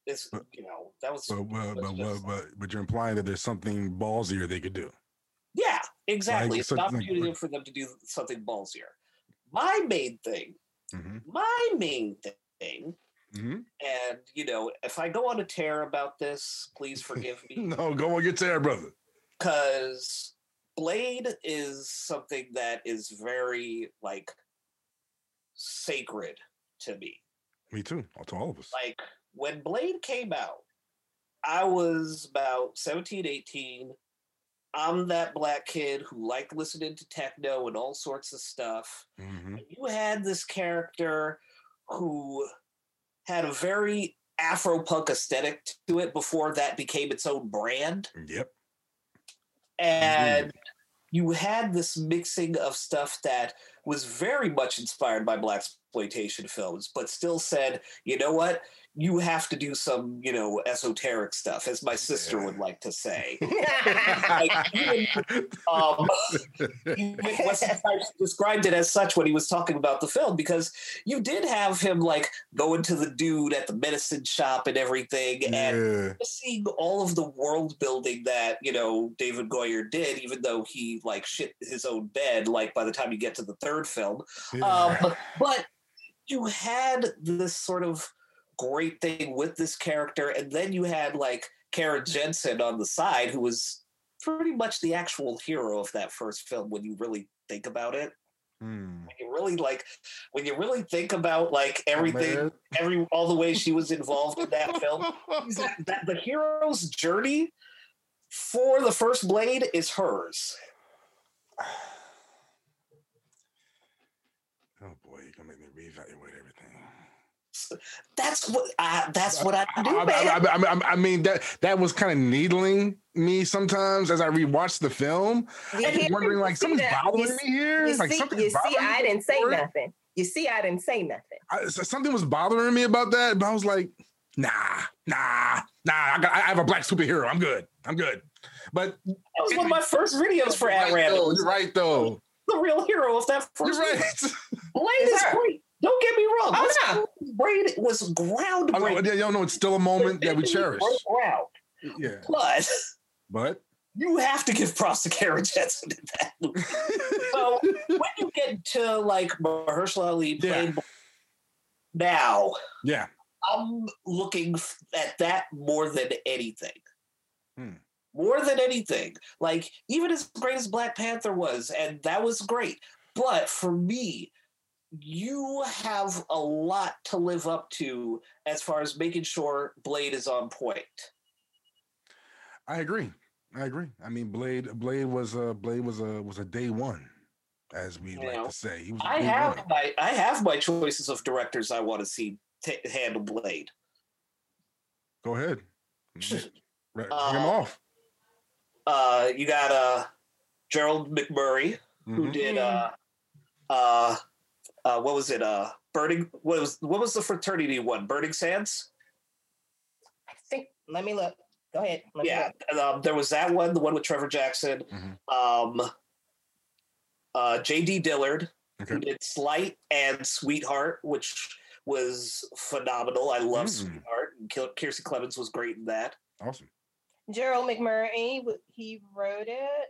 this But- you know that was But but was but, but, but you're implying that there's something ballsier they could do. yeah, exactly. it's an so- like- for them to do something ballsier. My main thing, hmm my main thing. Hmm And you know, if I go on a tear about this, please forgive me. No, go on, get there, brother. because Blade is something that is very like sacred to me. Me too. To all of us. Like when Blade came out, I was about 17, 18. I'm that black kid who liked listening to techno and all sorts of stuff. hmm You had this character who had a very Afro punk aesthetic to it before that became its own brand. Yep. and you had this mixing of stuff that was very much inspired by black exploitation films, but still said, you know what? You have to do some, you know, esoteric stuff, as my sister Yeah. would like to say. Like, even, um, even Wesley Snipes described it as such when he was talking about the film because you did have him like going to the dude at the medicine shop and everything, and yeah. just seeing all of the world building that you know David Goyer did, even though he like shit his own bed, like by the time you get to the third film. yeah. Um, but you had this sort of great thing with this character, and then you had like Karen Jenson on the side, who was pretty much the actual hero of that first film when you really think about it. Hmm. When you really like when you really think about like Oh, everything, man. every all the way she was involved in that film that, that the hero's journey for the first blade is hers. Oh boy, you're gonna make me reevaluate everything. That's what I, that's what I do, I, man. I, I, I, I mean that that was kind of needling me sometimes as I rewatched the film. Yeah, I wondering like see something's that- bothering you me here. You like see, something's you see, bothering I me didn't say before. nothing. You see, I didn't say nothing. I, so- something was bothering me about that, but I was like, nah, nah, nah. I, got, I have a black superhero. I'm good. I'm good. But that was one of my first videos for you're At right, Random. though. You're right though. The real hero of that first. You're right. video. Blade It's is great. Don't get me wrong. Oh, This no. Blade was I know, groundbreaking. yeah, y'all know, it's still a moment that we cherish. Broke ground. Yeah, But but you have to give props to Karen Jenson in that movie. so when you get to like Mahershala Ali Yeah. playing now, yeah, I'm looking at that more than anything. Hmm. More than anything. Like, even as great as Black Panther was, and that was great. But for me, you have a lot to live up to as far as making sure Blade is on point. I agree. I agree. I mean, Blade, Blade was a Blade was a was a day one, as we You like know, to say. He was. a I day have one. my I have my choices of directors I want to see ta handle Blade. Go ahead. Right, Bring him Uh, off. Uh, you got uh, Gerald McMurray, who Mhm. did uh uh uh what was it uh burning what was what was the fraternity one burning sands I think. Let me look. Go ahead. Let me yeah look. um, there was that one the one with trevor jackson Mhm. um uh jd dillard who Okay. did sleight and sweetheart which was phenomenal i love Mm. sweetheart and Kil- Kiersey clemons was great in that Awesome. Gerald McMurray. He wrote it.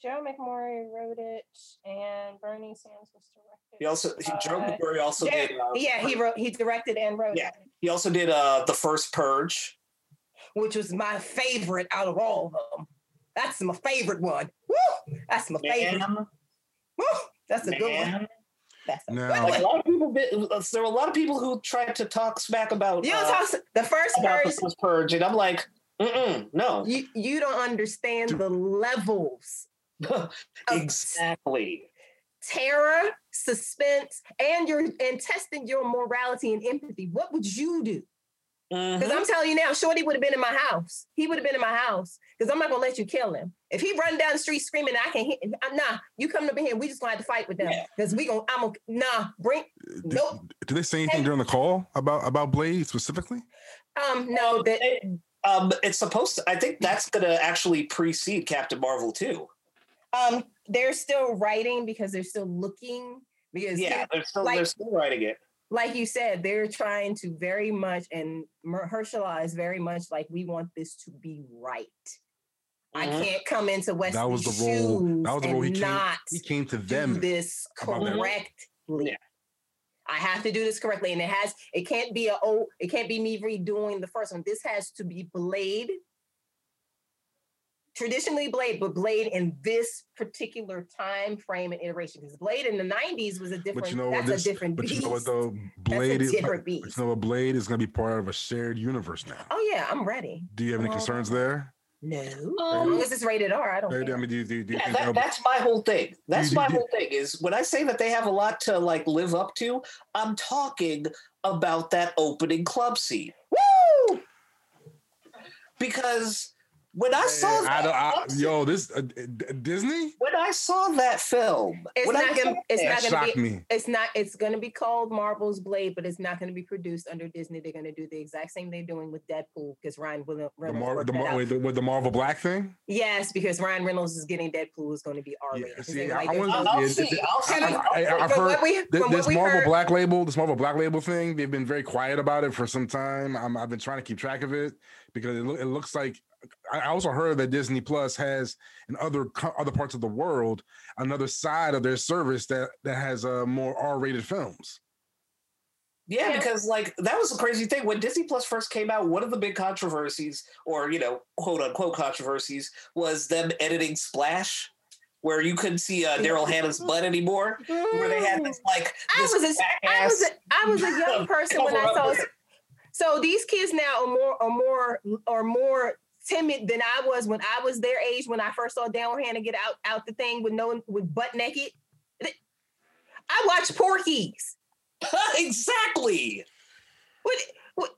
Gerald McMurray wrote it, and Burning Sands was directed. he also he, Gerald by- McMurray also Jer- did uh, yeah, he wrote. He directed and wrote Yeah. it, he also did uh the first purge which was my favorite out of all of them. That's my favorite one. Woo! That's my favorite. Man, Woo! That's a good one. man. That's a Now- good like a one. lot of people did, there were a lot of people who tried to talk smack about You uh, talk the first about the first purge and i'm like Mm-mm, no You you don't understand the levels of exactly terror, suspense, and your and testing your morality and empathy. What would you do? Because I'm telling you now, Shorty would have been in my house. He would have been in my house. Because I'm not gonna let you kill him. If he run down the street screaming, I can hit. I'm nah. You coming up in here? We just gonna have to fight with them. Yeah. Because we gonna. I'm gonna. Nah. Bring. Did, Nope. did they say anything during the call about about Blade specifically? Um. No. That. It- um it's supposed to i think that's gonna actually precede captain marvel too Um. They're still writing because they're still looking. Because yeah they're still like- they're still writing it like you said, they're trying to very much, and Mahershala is very much like we want this to be right. I Mhm. can't come into West. That was the role. That was the role he and came. not He came to do them. this about correctly. Yeah. I have to do this correctly, and it has. It can't be a oh. It can't be me redoing the first one. This has to be Blade. Traditionally Blade, but Blade in this particular time frame and iteration. Because Blade in the '90s was a different. But you know what? that's This, a different but beast. you know what though? Blade is. different But you know what? Blade is going to be part of a shared universe now. Oh yeah, I'm ready. Do you have any Oh. concerns there? No, as Um, long as it's rated R, I don't. I care. mean, do you, do you, do you yeah think that, that's my whole thing that's you- my you- whole thing is when i say that they have a lot to like live up to i'm talking about that opening club scene Woo! because when I saw I that, don't, I, honestly, yo, this uh, Disney when I saw that film, It's not gonna. saw It's that, not gonna shocked be. me. It's not. It's gonna be called Marvel's Blade, but it's not gonna be produced under Disney. They're gonna do the exact same they're doing with Deadpool because Ryan Williams. The, Mar- the, Mar- wait, the, with the Marvel Black thing. Yes, because Ryan Reynolds is getting Deadpool is going to be R rated. Yeah, see, I, I like, want I'll, I'll yeah, see. th- I'll see. Can I- I'll I, see. I've heard we- th- this Marvel heard- Black Label, this Marvel Black Label thing. They've been very quiet about it for some time. I'm, I've been trying to keep track of it because it, loo- it looks like. I I also heard that Disney Plus has in other co- other parts of the world another side of their service that that has uh, more R-rated films. Yeah, Yeah. because like that was the crazy thing when Disney Plus first came out. One of the big controversies, or you know, quote unquote controversies, was them editing Splash, where you couldn't see uh, Daryl Hannah's butt anymore. Where they had this like I was a, was a, I was a young person when I saw. So these kids now are more are more are more timid than I was when I was their age when I first saw Daryl Hannah get out out the thing with no with butt naked. I watched Porky's. exactly. What,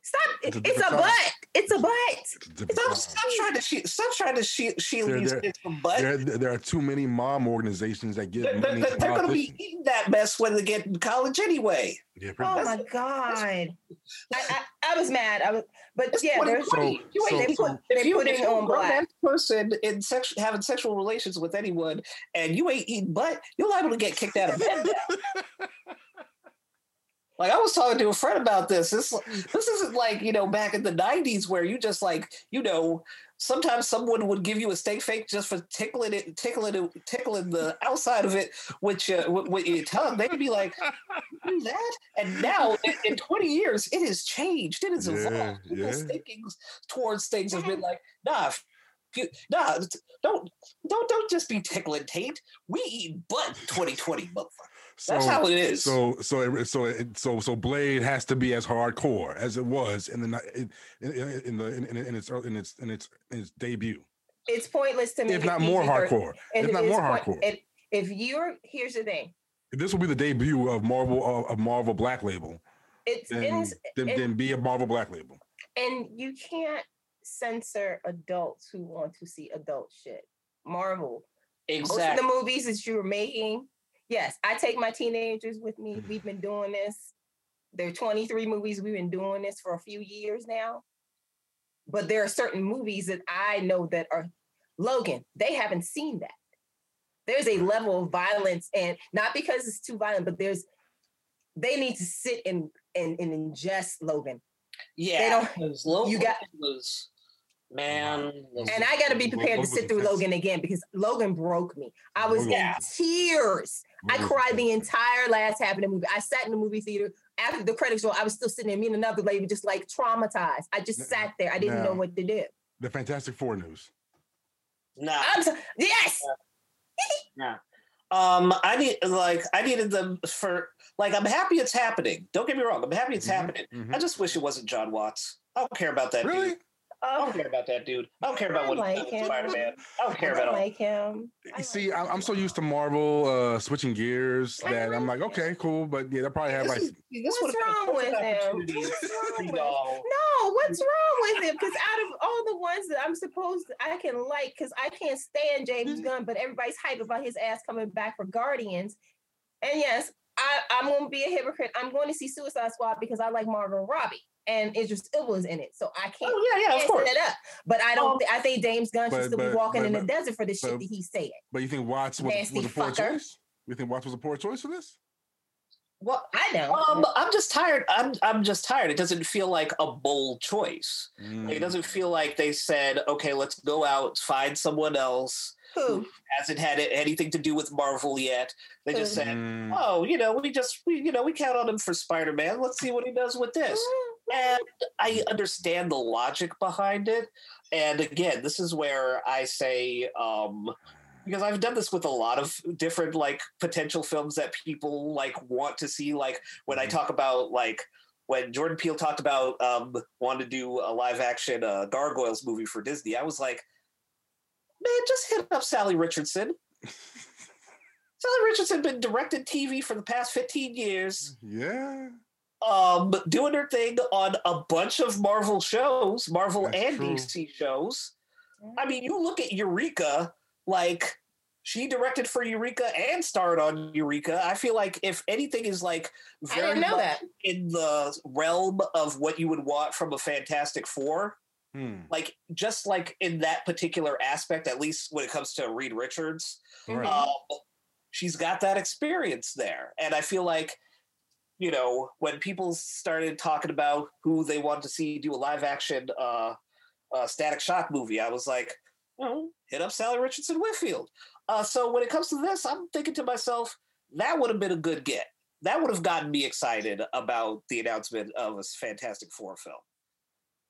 stop! It's a It's a butt. It's a butt. It's a different Stop, stop trying to shield, stop trying to shield, shield They're- these they're- kids from butt. There, there are too many mom organizations that get. They're, they're, they're going to be eating that mess when they get in college anyway. Yeah, Oh much. my god! I, I, I was mad. I was, but It's yeah, there's 2020. So- You ain't- they so- put if they you, put if it you're a on black. person in sex, having sexual relations with anyone and you ain't eating butt, you're liable to get kicked out of bed now. Like I was talking to a friend about this. This this isn't like you know back in the '90s where you just like you know sometimes someone would give you a steak fake just for tickling it, tickling it, tickling the outside of it with your with, your tongue. They'd be like, "Do that?" And now in, in 20 years, it has changed. It has Yeah, evolved. People's yeah. thinkings towards things have been like, "Nah." you- Nah, don't don't don't just be tickling taint. We eat butt 2020, motherfucker. That's So- how it is. So so it, so it, so so Blade has to be as hardcore as it was in the in, in, in the in, in, in its early- in its in its in its debut, it's pointless to me. if not more hardcore. If not more hardcore. If, if you're here's the thing, This will be the debut of Marvel of, of Marvel Black Label. it's Then, in, then, and- then be a Marvel Black Label. and you can't censor adults who want to see adult shit. Marvel, most of the movies that you're making, yes, I take my teenagers with me. Mm-hmm. We've been doing this. There are 23 movies. We've been doing this for a few years now. But there are certain movies that I know that are Logan, they haven't seen that. There's a level of violence, and not because it's too violent, but there's they need to sit and and, and ingest Logan. Yeah, they don't- because Logan you got- was man. was- And I got to be Logan prepared to sit through intense. Logan again because Logan broke me. I was Logan in tears. I cried the entire last half of the movie. I sat in the movie theater after the credits roll. I was still sitting there. Me and another lady just like traumatized. I just sat there. I didn't know what to do. The Fantastic Four news. nah. I'm t- yes. Um, I need like I needed them for like I'm happy it's happening. Don't get me wrong, I'm happy it's Mhm, happening. mhm. I just wish it wasn't Jon Watts. I don't care about that Really? dude. I don't care about that dude. I don't care about I what like him. Spider-Man. I don't care I about all. like him. I You See, like I'm, I'm so used to Marvel uh, switching gears I that I'm like like, okay, cool, but yeah, they probably have This, like is, this What's would have been a wrong with him? What's wrong with- No, what's wrong with him? Because out of all the ones that I'm supposed to, I can like, because I can't stand James Gunn, but everybody's hyped about his ass coming back for Guardians. And yes, I, I'm going to be a hypocrite. I'm going to see Suicide Squad because I like Margot Robbie and Idris Elba's in it, so I can't. Oh yeah, yeah, of course. set it up. But I don't. Um, thi- I think James Gunn should still but- be walking but- in the but- desert for the shit but- that he's saying. But you think Watts was, Nasty was a poor fucker. choice? You think Watts was a poor choice for this? Well, I know. um, I'm just tired. I'm I'm just tired. It doesn't feel like a bold choice. Mm. It doesn't feel like they said, "Okay, let's go out, find someone else." Who? Hasn't had it- anything to do with Marvel yet. They just Who? said, Mm. "Oh, you know, we just, we, you know, we count on him for Spider-Man. Let's see what he does with this." And I understand the logic behind it. And again, this is where I say, um, because I've done this with a lot of different like potential films that people like want to see. Like when I Mhm. talk about like when Jordan Peele talked about um wanting to do a live action uh, Gargoyles movie for Disney, I was like, man, just hit up Salli Richardson. Salli Richardson has been directing TV for the past 15 years Yeah. Um doing her thing on a bunch of Marvel shows, Marvel That's and true. DC shows. I mean, you look at Eureka, like she directed for Eureka and starred on Eureka. I feel like if anything is like very didn't know much that. in the realm of what you would want from a Fantastic Four, Hmm. like just like in that particular aspect, at least when it comes to Reed Richards, Right. um, she's got that experience there. And I feel like, you know, when people started talking about who they wanted to see do a live action uh, uh, Static Shock movie, I was like, well, hit up Salli Richardson Whitfield. Uh, so when it comes to this, I'm thinking to myself, that would have been a good get. That would have gotten me excited about the announcement of a Fantastic Four film.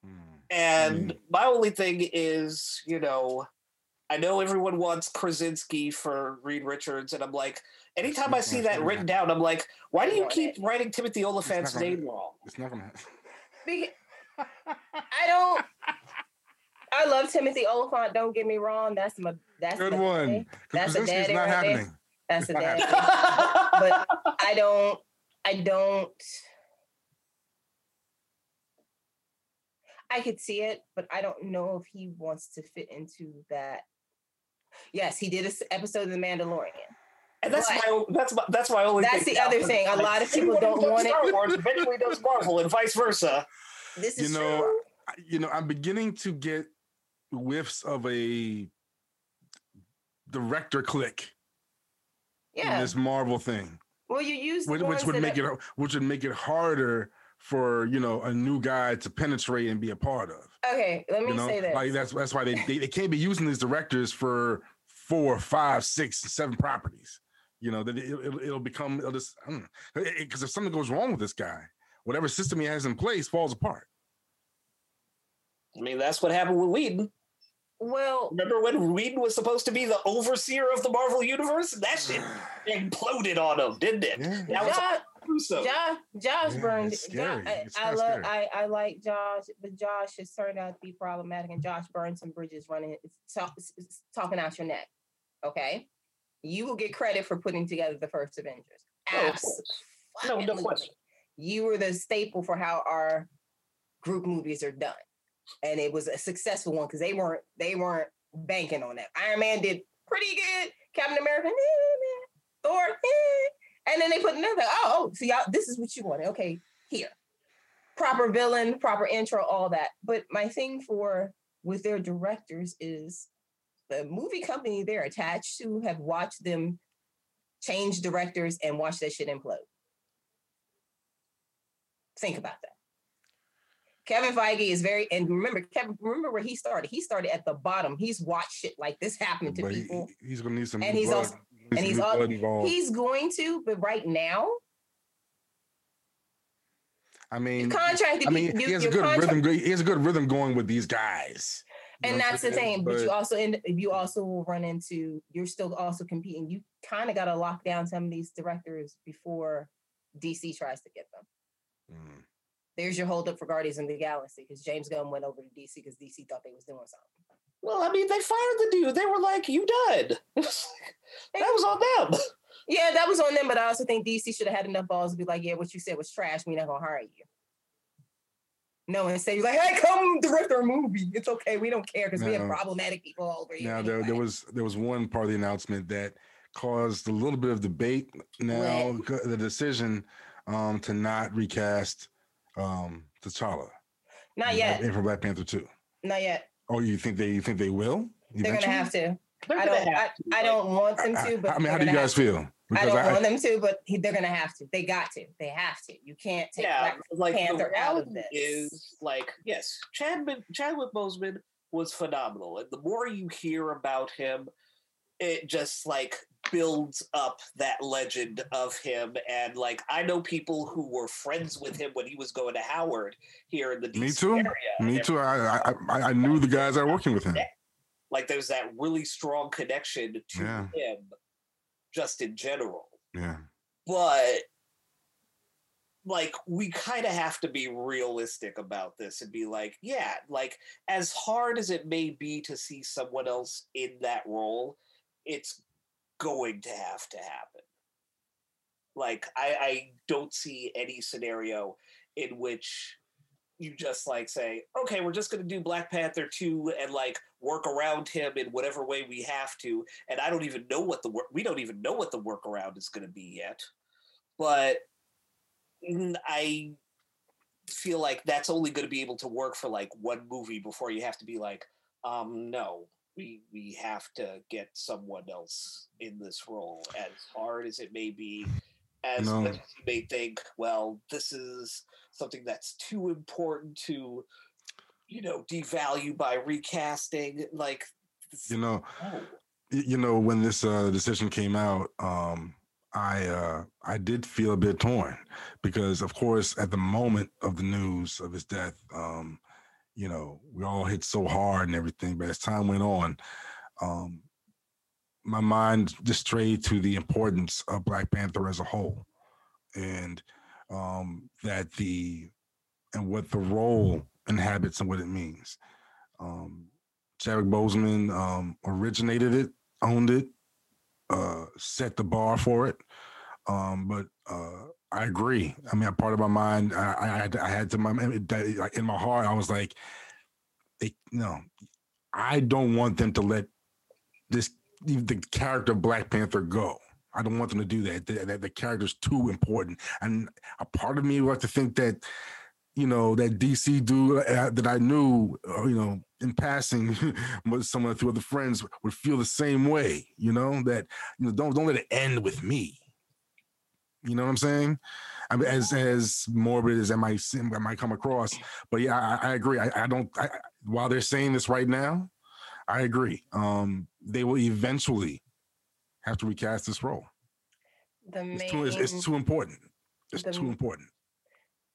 Hmm. And Mm. my only thing is, you know, I know everyone wants Krasinski for Reed Richards, and I'm like, anytime I see that written down, I'm like, why do you keep writing Timothy Olyphant's gonna- name wrong? It's not gonna. happen. I don't. I love Timothy Olyphant. Don't get me wrong. That's my. That's Good the one. That's a daddy not right there. That's the It's not daddy. but I don't. I don't. I could see it, but I don't know if he wants to fit into that. Yes, he did an episode of The Mandalorian. And that's But- my that's my that's my only. That's the other because thing. A like, lot of people don't does want it. Star Wars eventually does Marvel, and vice versa. This You is know, true. I- you know, I'm beginning to get whiffs of a director click in Yeah. this Marvel thing, Well, you use which, which would make are- it which would make it harder for you know a new guy to penetrate and be a part of. Okay, let me You know, say this. like that's that's why they, they they can't be using these directors for four, five, six, seven properties. You know that it, it'll, it'll become it'll just because if something goes wrong with this guy, whatever system he has in place falls apart. I mean, that's what happened with Whedon. well, Remember when Whedon was supposed to be the overseer of the Marvel universe? That shit imploded on him, didn't it? Yeah. That was Josh, Russo. Josh, Josh Yeah, burned. it's I, I love. scary. I, I like Josh, but Josh has turned out to be problematic, and Josh burned some bridges running, talk, talking out your neck. Okay, you will get credit for putting together the first Avengers. Oh, of course. No, no Absolutely. question. You were the staple for how our group movies are done, and it was a successful one because they weren't they weren't banking on that. Iron Man did pretty good. Captain America, eh. Thor, eh. And then they put another. Oh, oh, so y'all, this is what you wanted. Okay, here, proper villain, proper intro, all that. But my thing for with their directors is the movie company they're attached to have watched them change directors and watch that shit implode. Think about that. Kevin Feige is very, and remember, Kevin, remember where he started. He started at the bottom. He's watched shit like this happen to But he- people. he's gonna need some. And he's blood. also- and he's new al- blood involved. He's going to, but right now, I mean, contracted I mean, people- he has a good contract- rhythm. He has a good rhythm going with these guys. You and know that's the thing. But, you also end, you also will run into you're still also competing. You kind of got to lock down some of these directors before DC tries to get them. Mm. There's your holdup for Guardians of the Galaxy because James Gunn went over to DC because DC thought they was doing something. Well, I mean, they fired the dude. They were like, "You done." that was on them. Yeah, that was on them, but I also think DC should have had enough balls to be like, "Yeah, what you said was trash. We're not gonna hire you." No, instead you're like, "Hey, come direct our movie. It's okay. We don't care because we have problematic people all over here." Now there, there was there was one part of the announcement that caused a little bit of debate. Now What? c- the decision um, to not recast um, T'Challa. not yet, Black- in for Black Panther two. not yet. Oh, you think they you think they will? They're gonna have to. They're I don't. I, to, I like- don't want them to, but I mean, how do you guys have to. feel? I don't want them to, but he, they're gonna have to. They got to. They have to. You can't take yeah, Black like the Panther out of reality this. is like yes, Chadman Chadwick Boseman was phenomenal, and the more you hear about him, it just like builds up that legend of him. And like I know people who were friends with him when he was going to Howard here in the DC Me too. area. Me too. I, I I knew the guys that are working with him. Like there's that really strong connection to Yeah. him, just in general. Yeah. but like we kind of have to be realistic about this and be like yeah like as hard as it may be to see someone else in that role it's going to have to happen like i i don't see any scenario in which you just like say, okay, we're just going to do Black Panther 2 and like work around him in whatever way we have to. And I don't even know what the work, we don't even know what the workaround is going to be yet. But mm, I feel like that's only going to be able to work for like one movie before you have to be like, um, no, we we have to get someone else in this role. As hard as it may be, as No. much as you may think, well, this is something that's too important to, you know, devalue by recasting. Like, You know, no. y- you know when this uh, decision came out, um, I uh, I did feel a bit torn because, of course, at the moment of the news of his death, um, you know, we all hit so hard and everything. But as time went on, um, my mind just strayed to the importance of Black Panther as a whole, and um, that the and what the role inhabits and what it means. Um, Chadwick Boseman um, originated it, owned it, uh, set the bar for it. Um, but uh, I agree. I mean, a part of my mind, I, I, I had to my in my heart, I was like, they, no, I don't want them to let this the character of Black Panther go. I don't want them to do that. The, the, the character's too important, and a part of me like to think that you know that DC dude uh, that I knew, uh, you know, in passing, someone through other friends would feel the same way. You know that you know don't don't let it end with me. You know what I'm saying? I mean, as as morbid as that might seem, that might come across, but yeah, I, I agree. I, I don't. I, I- while they're saying this right now, I agree. Um, they will eventually have to recast this role. The main, It's too. It's, it's too important. It's the too important.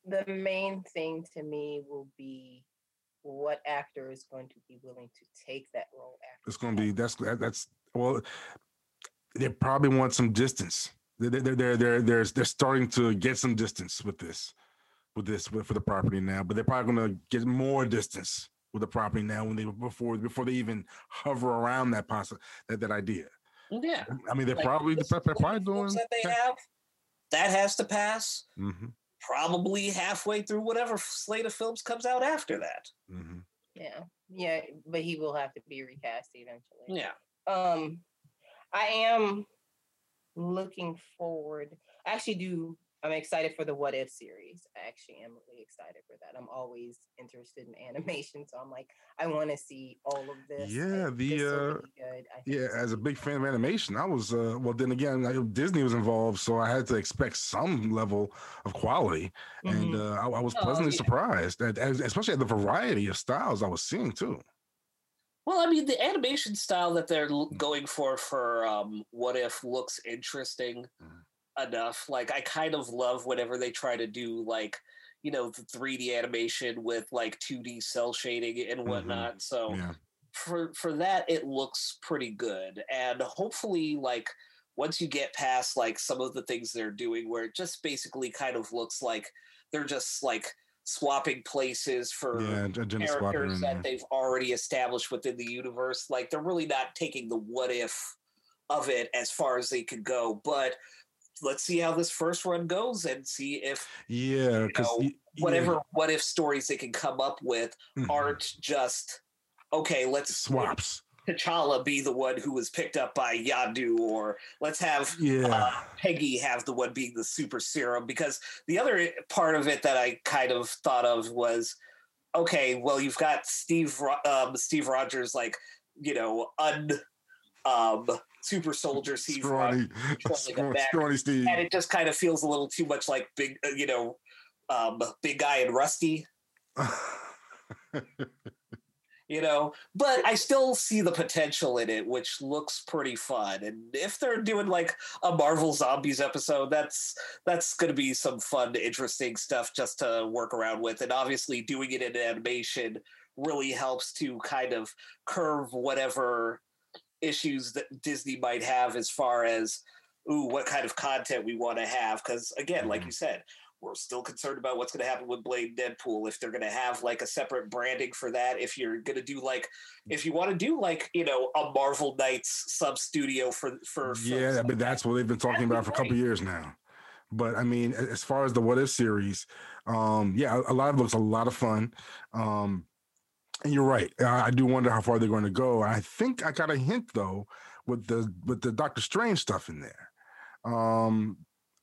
the main thing to me will be what actor is going to be willing to take that role after It's going to be that's that's well. They probably want some distance. They're they're they're they're they're, they're starting to get some distance with this, with this with, for the property now. But they're probably going to get more distance with the property now when they before before they even hover around that possible that, that idea. yeah. I mean, they're Like, probably this they're probably films doing. that they have. That has to pass. hmm Probably halfway through whatever slate of films comes out after that. hmm Yeah, yeah, but he will have to be recast eventually. Yeah. Um, I am looking forward. I actually do. I'm excited for the What If series. I actually am really excited for that. I'm always interested in animation, so I'm like, I want to see all of this. Yeah, and the, this uh, be good. I Yeah, as a big fan of animation, I was uh well then again I, Disney was involved, so I had to expect some level of quality, and Mhm. uh, I, I was Oh, pleasantly yeah. surprised that as, especially at the variety of styles I was seeing too. Well, I mean, the animation style that they're Mm. going for for um, What If looks interesting Mhm. enough. Like, I kind of love whenever they try to do like, you know, the 3D animation with like 2D cel shading and Mhm. whatnot. So Yeah, for for that, it looks pretty good, and hopefully, like once you get past like some of the things they're doing, where it just basically kind of looks like they're just like swapping places for yeah, characters that they've already established within the universe. Like they're really not taking the what if of it as far as they could go. But let's see how this first run goes and see if Yeah, because know, whatever what if stories they can come up with mm-hmm. aren't just okay, let's swaps. T'Challa be the one who was picked up by Yondu, or let's have Yeah, uh, Peggy have the one being the super serum because the other part of it that I kind of thought of was okay, well you've got Steve um, Steve Rogers like you know un um, super soldier Steve Rogers, scrawny, scrawny, scrawny Steve. and it just kind of feels a little too much like big uh, you know um, big guy and Rusty. you know but i still see the potential in it which looks pretty fun and if they're doing like a marvel zombies episode that's that's going to be some fun interesting stuff just to work around with and obviously doing it in animation really helps to kind of curve whatever issues that disney might have as far as ooh what kind of content we want to have because again like Mhm. you said we're still concerned about what's going to happen with Blade Deadpool. If they're going to have like a separate branding for that, if you're going to do like, if you want to do like, you know, a Marvel Knights sub studio for for yeah, like but that, that's what they've been talking That'd be about for a couple years now. But I mean, as far as the What If series, um, yeah, a lot of it looks a lot of fun. Um, and you're right. I, I do wonder how far they're going to go. I think I got a hint though with the with the Doctor Strange stuff in there. Um,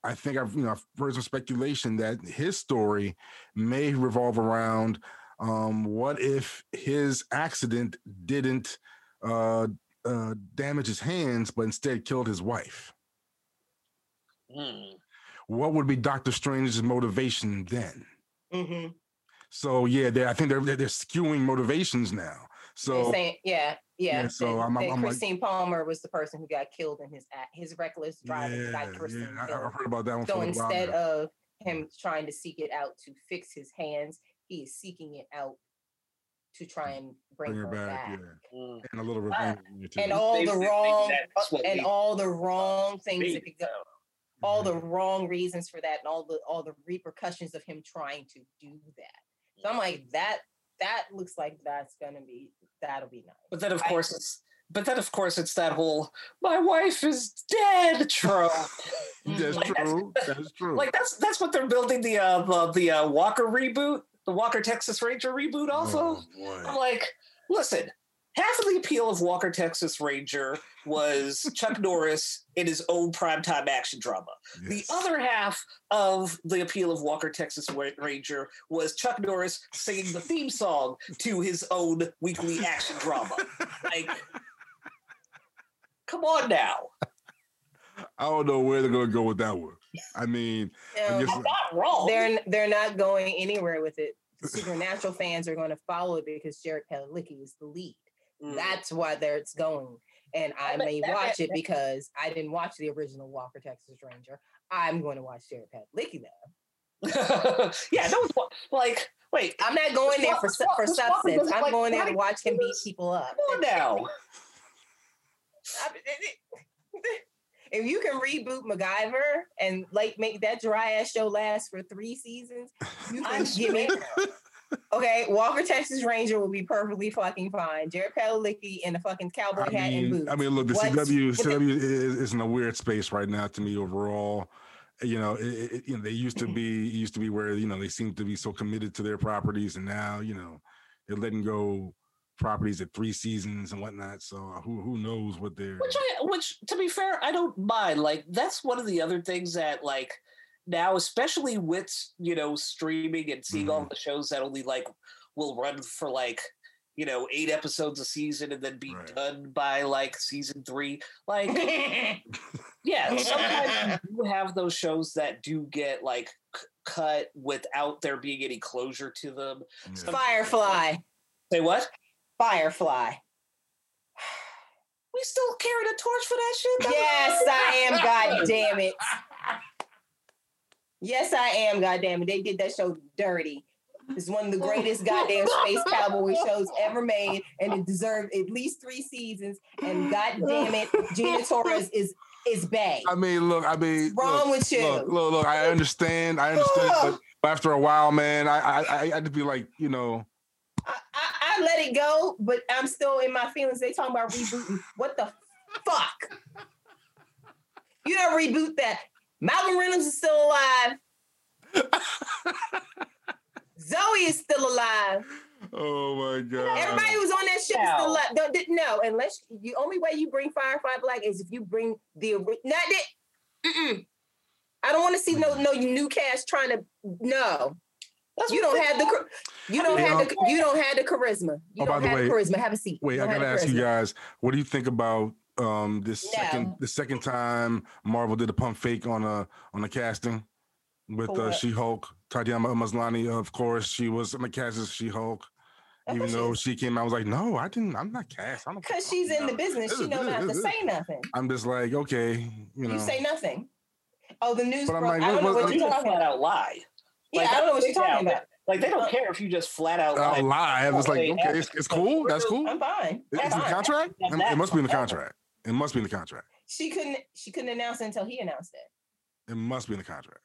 I think I've you know I've heard some speculation that his story may revolve around um, what if his accident didn't uh, uh, damage his hands, but instead killed his wife. Hmm. What would be Doctor Strange's motivation then? hmm So yeah, they I think they're they're they're skewing motivations now. So saying, yeah, yeah. Yeah, so that- I'm- I'm- that I'm like- Christine Palmer was the person who got killed in his act, his reckless driving yeah, yeah, I, killed. I've heard about that one. So for a while instead of him trying to seek it out to fix his hands, he is seeking it out to try mm, and bring, bring her her back, back. yeah, Hmm. and a little revenge. in there, too. And all Maybe- the maybe wrong that's and we- all the wrong things that could go, all the mm-hmm. wrong reasons for that and all the all the repercussions of him trying to do that. So I'm like that that looks like that's gonna be that'll be nice. But then, of I- course, it's but then, of course, it's that whole "my wife is dead" trope. That's Like, true. That's true. like that's that's what they're building the uh the, the uh, Walker reboot, the Walker Texas Ranger reboot. Also, Oh, boy. I'm like, listen, half of the appeal of Walker Texas Ranger was Chuck Norris in his own primetime action drama. The other half of the appeal of Walker Texas Ranger was Chuck Norris singing the theme song to his own weekly action drama. Like, come on now. I don't know where they're gonna go with that one. I mean, I Um, guess I'm not wrong. they're they're not going anywhere with it. Supernatural fans are going to follow it because Jared Padalecki is the lead. Mm. That's why there it's going. And I may watch it because I didn't watch the original Walker Texas Ranger. I'm going to watch Jared Padalecki now. yeah, no, it's like, wait, I'm not going there for This for substance. I'm like going there to watch him beat people up. come on now. If you can reboot MacGyver and like make that dry ass show last for three seasons, you can I'm give me okay. Walker Texas Ranger will be perfectly fucking fine. Jared Padalecki in a fucking cowboy I hat and boots. I mean, look, the What- CW CW is, is in a weird space right now to me overall. You know, it, it, you know, they used to be used to be where you know they seem to be so committed to their properties, and now you know they're letting go properties at three seasons and whatnot. So uh, who who knows what they're Which I, which to be fair, I don't mind. Like that's one of the other things that like now, especially with you know streaming and seeing all mm-hmm. the shows that only like will run for like you know eight episodes a season and then be Right. done by like season three. Like yeah, sometimes you have those shows that do get like c- cut without there being any closure to them. Yeah. Firefly, Say what? Firefly. We still carrying a torch for that shit? Yes, I am. God damn it. Yes, I am. Goddamn it. They did that show dirty. It's one of the greatest goddamn space cowboy shows ever made, and it deserved at least three seasons. And goddamn it, Gina Torres is is bad. I mean, look, I mean, Wrong look, with you? Look, look, look, I understand, I understand, but after a while, man, I I I I'd be like, you know, I, I, I let it go, but I'm still in my feelings. They talking about rebooting. What the fuck? You don't reboot that. Malcolm Reynolds is still alive. Zoe is still alive. oh my god, Everybody who's on that ship is still No. alive. Don't- don't- No, unless the only way you bring Firefly Black is if you bring the ori- not that. Mm-mm. I don't want to see no no new cast trying to no. That's You don't have the you don't Hey, have the you don't have the charisma. You Oh, by don't the have the way- charisma. Have a seat. Wait, You I gotta the ask you guys, what do you think about um this second the second time Marvel did a pump fake on a on a casting with uh. She Hulk, Tatiana Maslany, of course, she was on the cast as She Hulk. Even though she she came out, I was like, no, I didn't. I'm not cast. I don't. Because she's in the business, she know not to say nothing. I'm just like, okay, you know. You say nothing. Oh, the news But I'm like, I don't what- know what- what You you're just talking flat about. out lie. Yeah, Like, I don't know what you're talking about. Like they don't care if you just flat out I'll lie. lie. I was like, Okay, okay, it's, it's cool. That's cool. I'm fine. It's in I'm the fine. contract. Now It- It must be in the contract. It must be in the contract. She couldn't. She couldn't announce it until he announced it. It must be in the contract.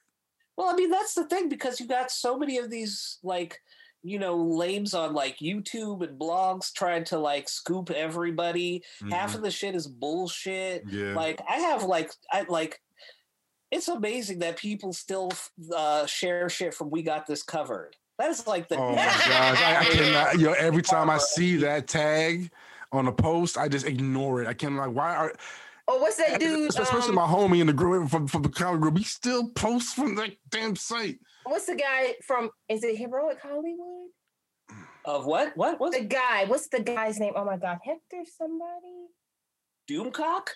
Well, I mean, that's the thing because you got so many of these like, you know, lames on like YouTube and blogs trying to like scoop everybody. Half Mhm. of the shit is bullshit. yeah. Like I have like I like it's amazing that people still uh, share shit from "We Got This Covered." That is like the Oh my gosh, I, I cannot. Yo, every time I see that tag on a post, I just ignore it. I can't like why are Oh, what's that dude? especially um, my homie in the group from, from the comic group. He still posts from that damn site. what's the guy from? Is it Heroic Hollywood? of what? What was The guy. What's the guy's name? Oh my God, Hector somebody. Doomcock?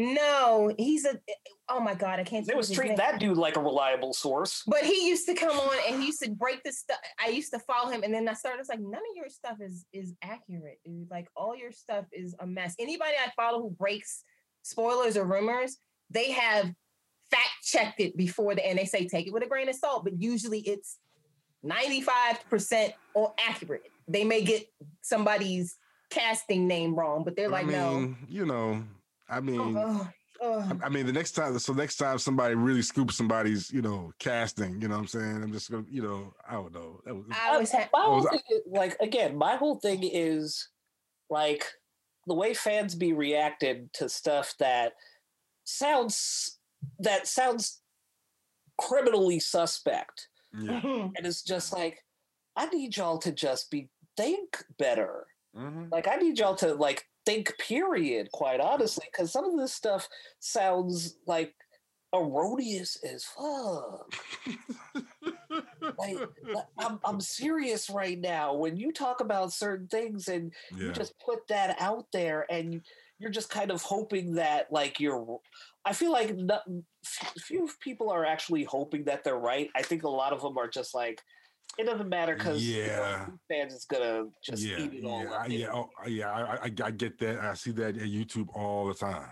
No, he's a. Oh my God, I can't. They was of his treating that dude like a reliable source. But he used to come on and he used to break the stuff. I used to follow him, and then I started. It's like none of your stuff is is accurate, dude. Like all your stuff is a mess. Anybody I follow who breaks spoilers or rumors, they have fact checked it before the and they say take it with a grain of salt. But usually it's ninety five percent or accurate. They may get somebody's casting name wrong, but they're like, I no. you know, I mean, Oh, oh. I, I mean, the next time, so next time somebody really scoops somebody's, you know, casting, you know what I'm saying? I'm just gonna, you know, I don't know. That was, I always had. My whole was- thing is, like again, my whole thing is like the way fans be reacted to stuff that sounds that sounds criminally suspect. yeah. And it's just like, I need y'all to just be think better. Mhm. Like I need y'all to like think period, quite honestly, because some of this stuff sounds like erroneous as fuck. Like, like, I'm I'm serious right now. When you talk about certain things and you just put that out there and you- you're just kind of hoping that like you're i feel like not, few people are actually hoping that they're right i think a lot of them are just like it doesn't matter because Yeah. fans is gonna just yeah, eat it all yeah, up oh, uh, I, yeah, oh, yeah. I, I, I get that. I see that at YouTube all the time.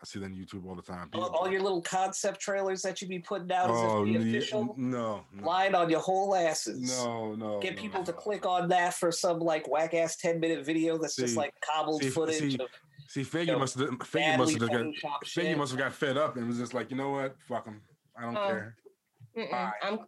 I see that on YouTube all the time. all, all your little concept trailers that you be putting out oh, as if the ne- official no, no, lying on your whole asses no, no. get no, people to click on that for some like whack ass 10 minute video that's just like cobbled see- footage see, of See, Feige know, must have, Feige must have got, photoshopped must have got fed up and was just like, you know what, fuck him, I don't Oh. care. Mm-mm. Bye. I'm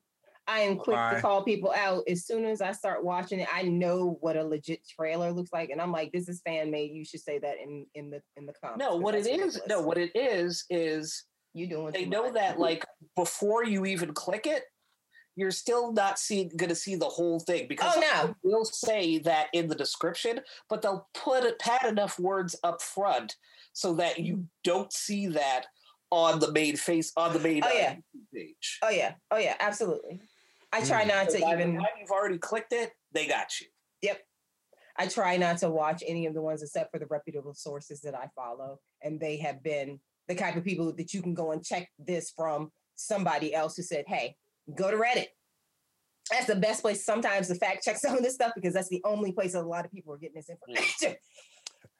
I am quick Bye. to call people out as soon as I start watching it. I know what a legit trailer looks like, and I'm like, "This is fan made." You should say that in in the in the comments. No, what it that's is no what it is is you doing? they know much. that like before you even click it you're still not seeing going to see the whole thing because Oh no! they'll say that in the description but they'll put it pad enough words up front so that you don't see that on the main face on the main Oh, uh, yeah. Page Oh yeah! Oh yeah! Absolutely. I try Mm. not to by the even. time you've already clicked it they got you Yep. I try not to watch any of the ones except for the reputable sources that I follow, and they have been the type of people that you can go and check this from somebody else who said, "Hey, go to Reddit." That's the best place sometimes to fact check some of this stuff because that's the only place that a lot of people are getting this information.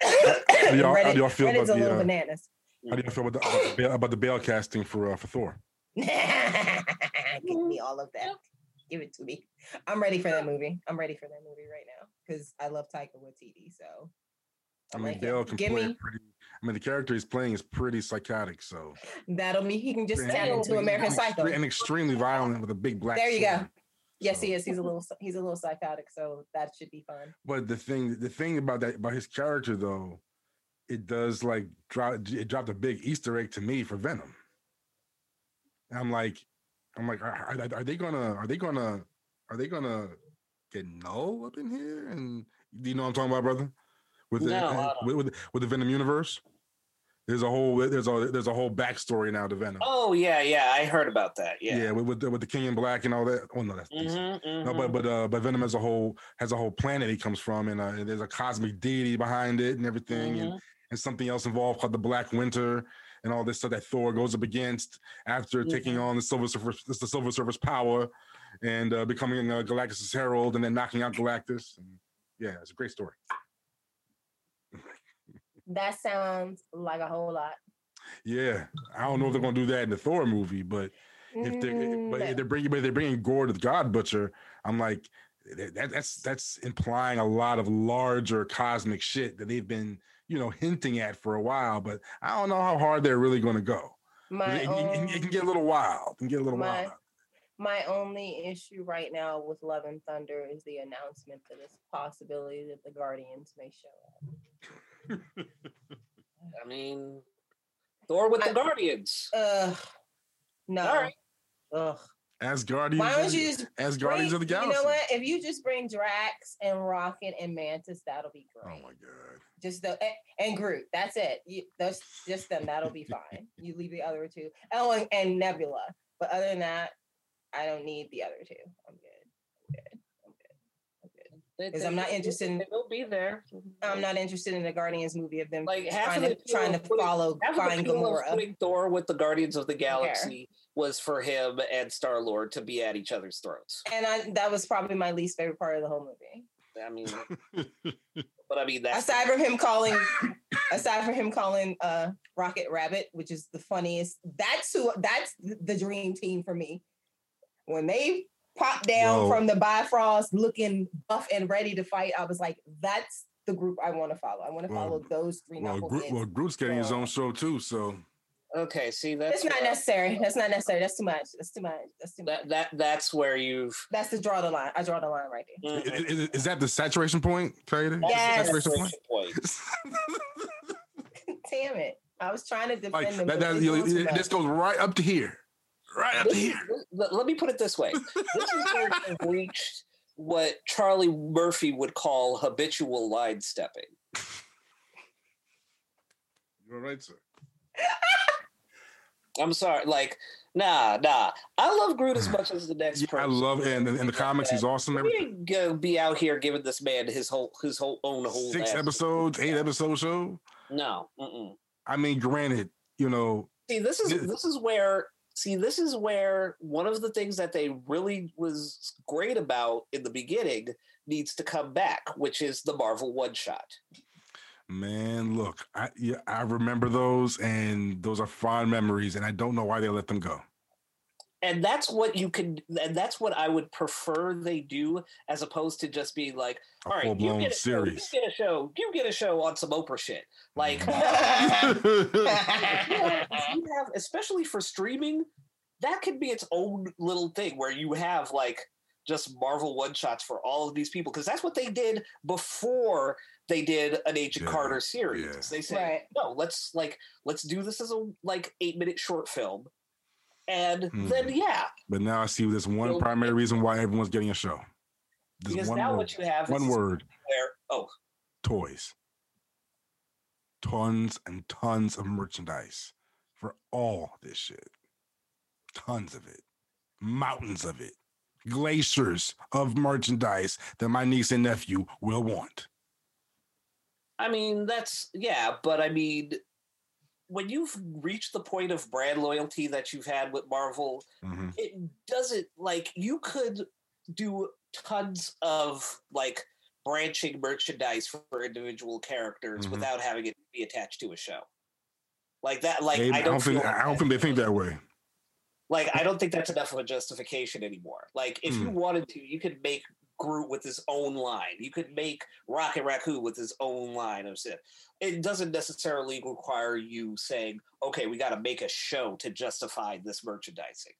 How do y'all- how do y'all feel Reddit's about a the, little uh, bananas. How do you feel about the, about the, bail, about the bail casting for uh, for Thor? Give me all of that. Give it to me. I'm ready for that movie. I'm ready for that movie right now because I love Taika Waititi. So I I'm mean, like, Bale can give play me pretty. I mean, the character he's playing is pretty psychotic. So that'll be. He can just And- tap into American Psycho. and extremely violent with a big black. There you go. sword. Yes, he is. He's a little. He's a little psychotic. So that should be fun. But the thing, the thing about that about his character though, it does like drop. It dropped a big Easter egg to me for Venom. I'm like, I'm like, are, are- they gonna? Are they gonna? Are they gonna get Knull up in here? And do you know what I'm talking about, brother? With the No, with, with, with the Venom universe, there's a whole there's a there's a whole backstory now to Venom. oh yeah yeah i heard about that yeah, yeah, with, with the, with the King in Black and all that. Oh no, that's DC. Mhm, No, mhm. but but uh, but Venom as a whole has a whole planet he comes from, and, uh, and there's a cosmic deity behind it and everything, and, Mhm. and something else involved called the Black Winter, and all this stuff that Thor goes up against after taking Mhm. on the Silver Surfer, the Silver Surfer's power, and uh, becoming uh, Galactus' herald, and then knocking out Galactus. And yeah, it's a great story. That sounds like a whole lot. Yeah, I don't know if they're gonna do that in the Thor movie, but if they Mm, but no. if they're bringing but they're bringing Gorr the God Butcher, I'm like that- that's that's implying a lot of larger cosmic shit that they've been you know hinting at for a while. But I don't know how hard they're really going to go. my It, it- it- it can get a little wild. It can get a little my- wild. My only issue right now with Love and Thunder is the announcement that it's possibility that the Guardians may show up. i mean thor with the I- guardians Ugh. No. All right. Ugh. Asgardians, Why don't you just Asgardians bring- of the Galaxy. You know what? If you just bring Drax and Rocket and Mantis, that'll be oh great. Oh my god. Just the and, Groot. That's it. You, that's just them. That'll be fine. You leave the other two. Oh, and, and Nebula. But other than that, I don't need the other two. I'm good. I'm good. I'm good. I'm good. 'Cause I'm not interested in- They'll be there. I'm not interested in the Guardians movie of them Like, half trying of to trying to putting- follow the find of Gamora. putting Thor with the Guardians of the. Galaxy was for him and Star Lord to be at each other's throats. And I that was probably my least favorite part of the whole movie. I mean, but I mean that's aside from him calling aside from him calling uh rocket rabbit which is the funniest that's who that's the dream team for me when they popped down Whoa. from the bifrost looking buff and ready to fight i was like that's the group i want to follow i want to Well, follow those three well, knuckleheads. Groot, well, Groot's getting his own show too, so okay. See, that's it's not where- necessary that's not necessary that's too much that's too much that's too much that that that's where you've that's the draw the line i draw the line right there I- I- mm-hmm. is, is that the saturation point, Kayode? That's the Yes. Saturation point. point. damn it i was trying to defend like them that, that you know, it- this goes right up to here, right up to This is- here. let, let me put it this way: this is where you've reached what Charlie Murphy would call habitual line stepping. You're right, sir. I'm sorry, like nah, nah. I love Groot as much as the next Yeah, I person. love it. And in the comics, he's awesome. We Everything. didn't go be out here giving this man his whole his whole own whole Six episodes, eight episode show. No, mm-mm. I mean, granted, you know, see this is this is where see this is where one of the things that they really was great about in the beginning needs to come back, which is the Marvel one shot. Man, look, I yeah, I remember those, and those are fond memories, and I don't know why they let them go. and that's what you could, and that's what i would prefer they do as opposed to just being like all right you get, a show, you get a show you get a show on some oprah shit like you have especially for streaming that could be its own little thing where you have like just marvel one shots for all of these people because that's what they did before they did an agent Yeah, carter series yeah. they said right no let's like let's do this as a like eight minute short film and then Mhm. yeah but now I see this one Well, primary reason why everyone's getting a show. This because one now word, what you have one is word, where oh toys. Tons and tons of merchandise for all this shit. Tons of it. Mountains of it. Glaciers of merchandise that my niece and nephew will want. I mean, that's yeah, but I mean, when you've reached the point of brand loyalty that you've had with Marvel, Mhm. it doesn't like you could do tons of like branching merchandise for individual characters Mhm. without having it be attached to a show. Like that, like They- I don't, think feel I don't think they think that way. like I don't think that's enough of a justification anymore. Like if you Hmm. wanted to, you could make Groot with his own line. You could make Rocket Raccoon with his own line of shit. It doesn't necessarily require you saying, "Okay, we got to make a show to justify this merchandising."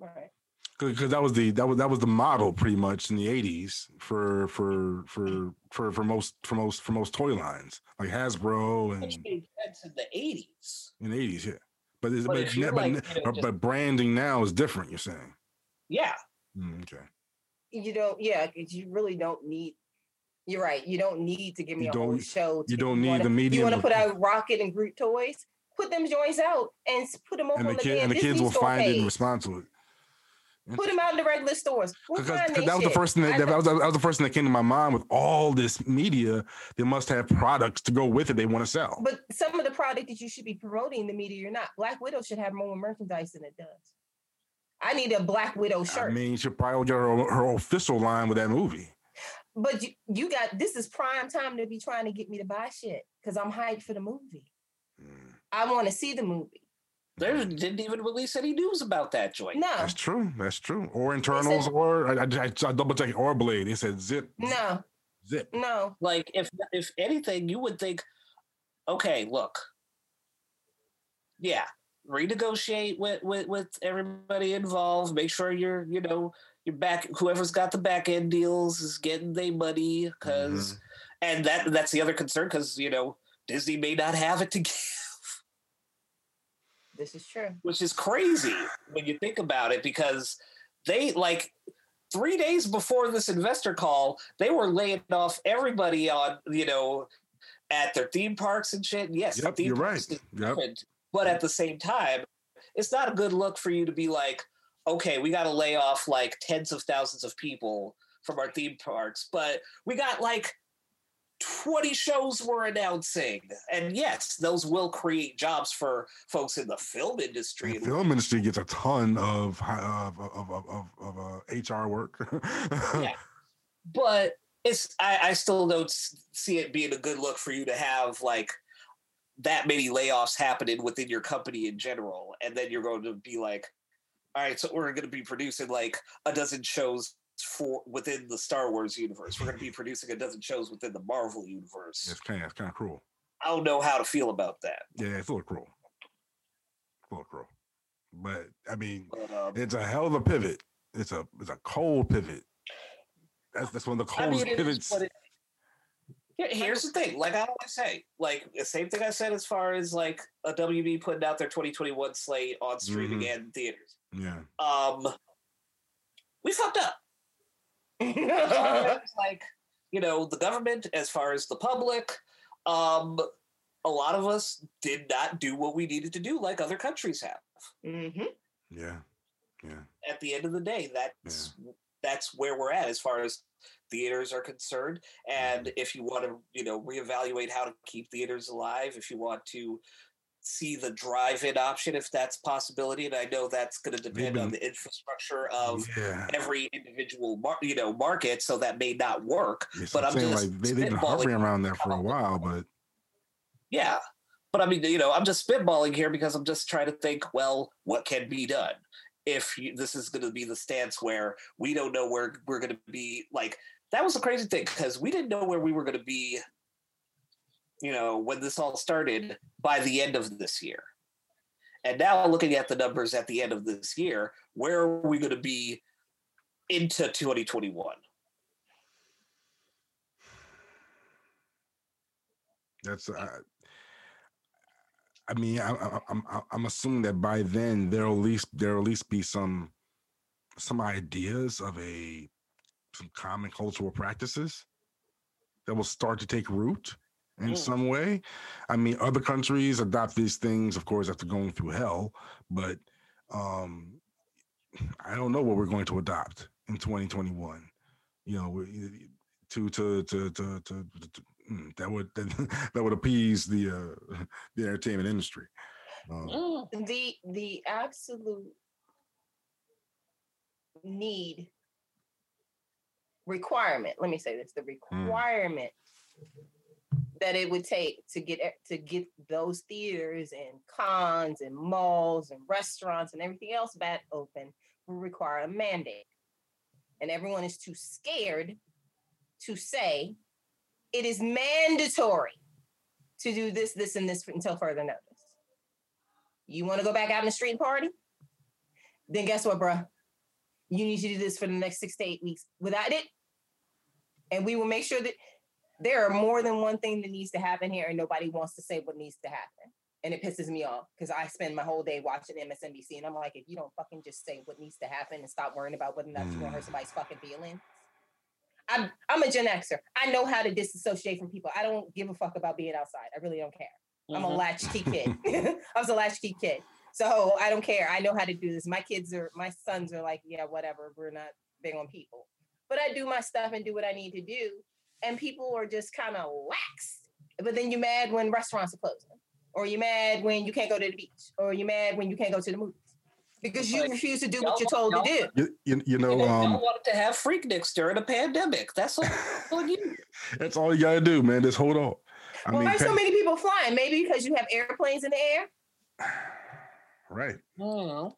right because that was the that was that was the model pretty much in the 80s for for for for for most for most for most toy lines like Hasbro and Which made sense in the eighties. in the 80s yeah but it's, But but, but, like, but, you know, but branding now is different you're saying Yeah, Mm, okay you don't yeah you really don't need you're right you don't need to give me You a whole show to, you don't need wanna, the media you want to put out rocket and Groot toys? Put them joints out and put them over and the on the, kid and the kids will find it and respond to it. Put them out in the regular stores. Because that they was the first thing that, that, was, that was the first thing that came to my mind with all this media they must have products to go with it they want to sell. But some of the product that you should be promoting in the media you're not black widow should have more merchandise than it does i need a black widow shirt I mean, she probably get her, her official line with that movie. but you, you got this is prime time to be trying to get me to buy shit because i'm hyped for the movie Mm, i want to see the movie they didn't even release any news about that joint. no That's true. That's true. Or Eternals, or I, I, I, I double check or blade. They said zip, no zip. no Like if if anything, you would think, okay, look, yeah, renegotiate with with with everybody involved. Make sure you're you know you're back. Whoever's got the back end deals is getting their money because, mm-hmm. and that that's the other concern because you know Disney may not have it to give. This is true. which is crazy when you think about it because they like three days before this investor call they were laying off everybody on you know at their theme parks and shit yes Yep, theme you're parks right. Yep. But at the same time it's not a good look for you to be like okay we got to lay off like tens of thousands of people from our theme parks but we got like 20 shows we're announcing and yes those will create jobs for folks in the film industry The film industry gets a ton of of of of, of, of uh, HR work. Yeah. but it's I, I still don't see it being a good look for you to have like that many layoffs happening within your company in general and then you're going to be like all right so we're going to be producing like a dozen shows for within the star wars universe we're going to be producing a dozen shows within the marvel universe it's kind of it's kind of cruel. i don't know how to feel about that Yeah, it's a little cruel. A little cruel. But I mean, but, um, it's a hell of a pivot. It's a it's a cold pivot. That's that's one of the I coldest mean, pivots. it- Here- Here's the thing, like I always say, like the same thing I said as far as like a WB putting out their 2021 slate on streaming Mhm. and theaters. yeah. Um, we fucked up. As Mm-hmm. as, like you know, the government, as far as the public, um, a lot of us did not do what we needed to do, like other countries have. hmm Yeah. Yeah. At the end of the day, that's that's where we're at as far as theaters are concerned. And mm-hmm. if you want to, you know, reevaluate how to keep theaters alive, if you want to see the drive-in option, if that's a possibility, and I know that's going to depend on the infrastructure of yeah. every individual, mar- you know, market, so that may not work. But I'm just like they, they've been hovering around there for a while, but Yeah. But I mean, you know, I'm just spitballing here because I'm just trying to think, well, what can be done? If you, this is going to be the stance where we don't know where we're going to be, like, that was the crazy thing because we didn't know where we were going to be, you know, when this all started by the end of this year. And now looking at the numbers at the end of this year, where are we going to be into 2021? that's uh, I mean, I, I, I'm- I'm assuming that by then there'll at least there'll at least be some some ideas of a some common cultural practices that will start to take root in Mm. some way. I mean, other countries adopt these things, of course, after going through hell, but um I don't know what we're going to adopt in 2021. You know, we- to to to to to, to mm, that would that, that would appease the uh the entertainment industry. Um, Mm. the the absolute need requirement let me say this the mm. requirement that it would take to get to get those theaters and cons and malls and restaurants and everything else back open will require a mandate and everyone is too scared to say it is mandatory to do this this and this until further notice you want to go back out in the street and party? Then guess what, bruh? You need to do this for the next six to eight weeks. Without it, and we will make sure that there are more than one thing that needs to happen here, and nobody wants to say what needs to happen. And it pisses me off because I spend my whole day watching MSNBC, and I'm like, if you don't fucking just say what needs to happen and stop worrying about whether or not you're gonna hurt somebody's fucking feelings. I'm I'm a Gen Xer. I know how to disassociate from people. I don't give a fuck about being outside. I really don't care. I'm a Mhm. latchkey kid. I was a latchkey kid. So I don't care. I know how to do this. My kids are, my sons are like, yeah, whatever. We're not big on people. But I do my stuff and do what I need to do. And people are just kind of lax. But then you're mad when restaurants are closing. Or you're mad when you can't go to the beach. Or you're mad when you can't go to the movies. Because you Like, refuse to do what you're told to do. you, you, you You know, know, um, wanted to have Freakniks during a pandemic. That's all, on you. that's all you gotta do, man. Just hold on. I Why mean, are so many people flying? Maybe because you have airplanes in the air? right? Mhm.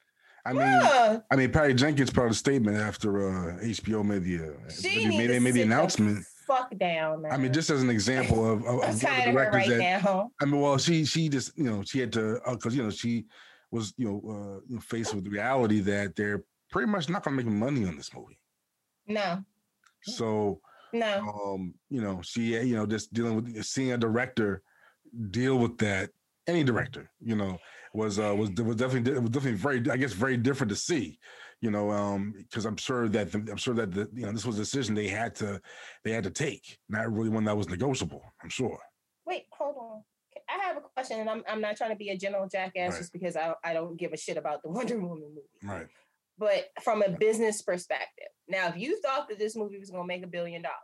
I mean, Huh. I mean, Patty Jenkins put out a statement after uh, HBO made the uh, She made, made, made the announcement. Fuck down, man. I mean, just as an example of, of, of of the directors right that now. I mean, well, she she just you know she had to because you know she was you know, uh, faced with the reality that they're pretty much not going to make money on this movie. No, So no. um, you know, she you know just dealing with seeing a director deal with that. Any director, you know, was uh was was definitely was definitely very I guess very different to see, you know, um because I'm sure that the, I'm sure that the you know this was a decision they had to they had to take, not really one that was negotiable. I'm sure. Wait, hold on. I have a question, and I'm I'm not trying to be a general jackass Right. just because I I don't give a shit about the Wonder Woman movie. Right. But from a business perspective, now if you thought that this movie was going to make a billion dollars,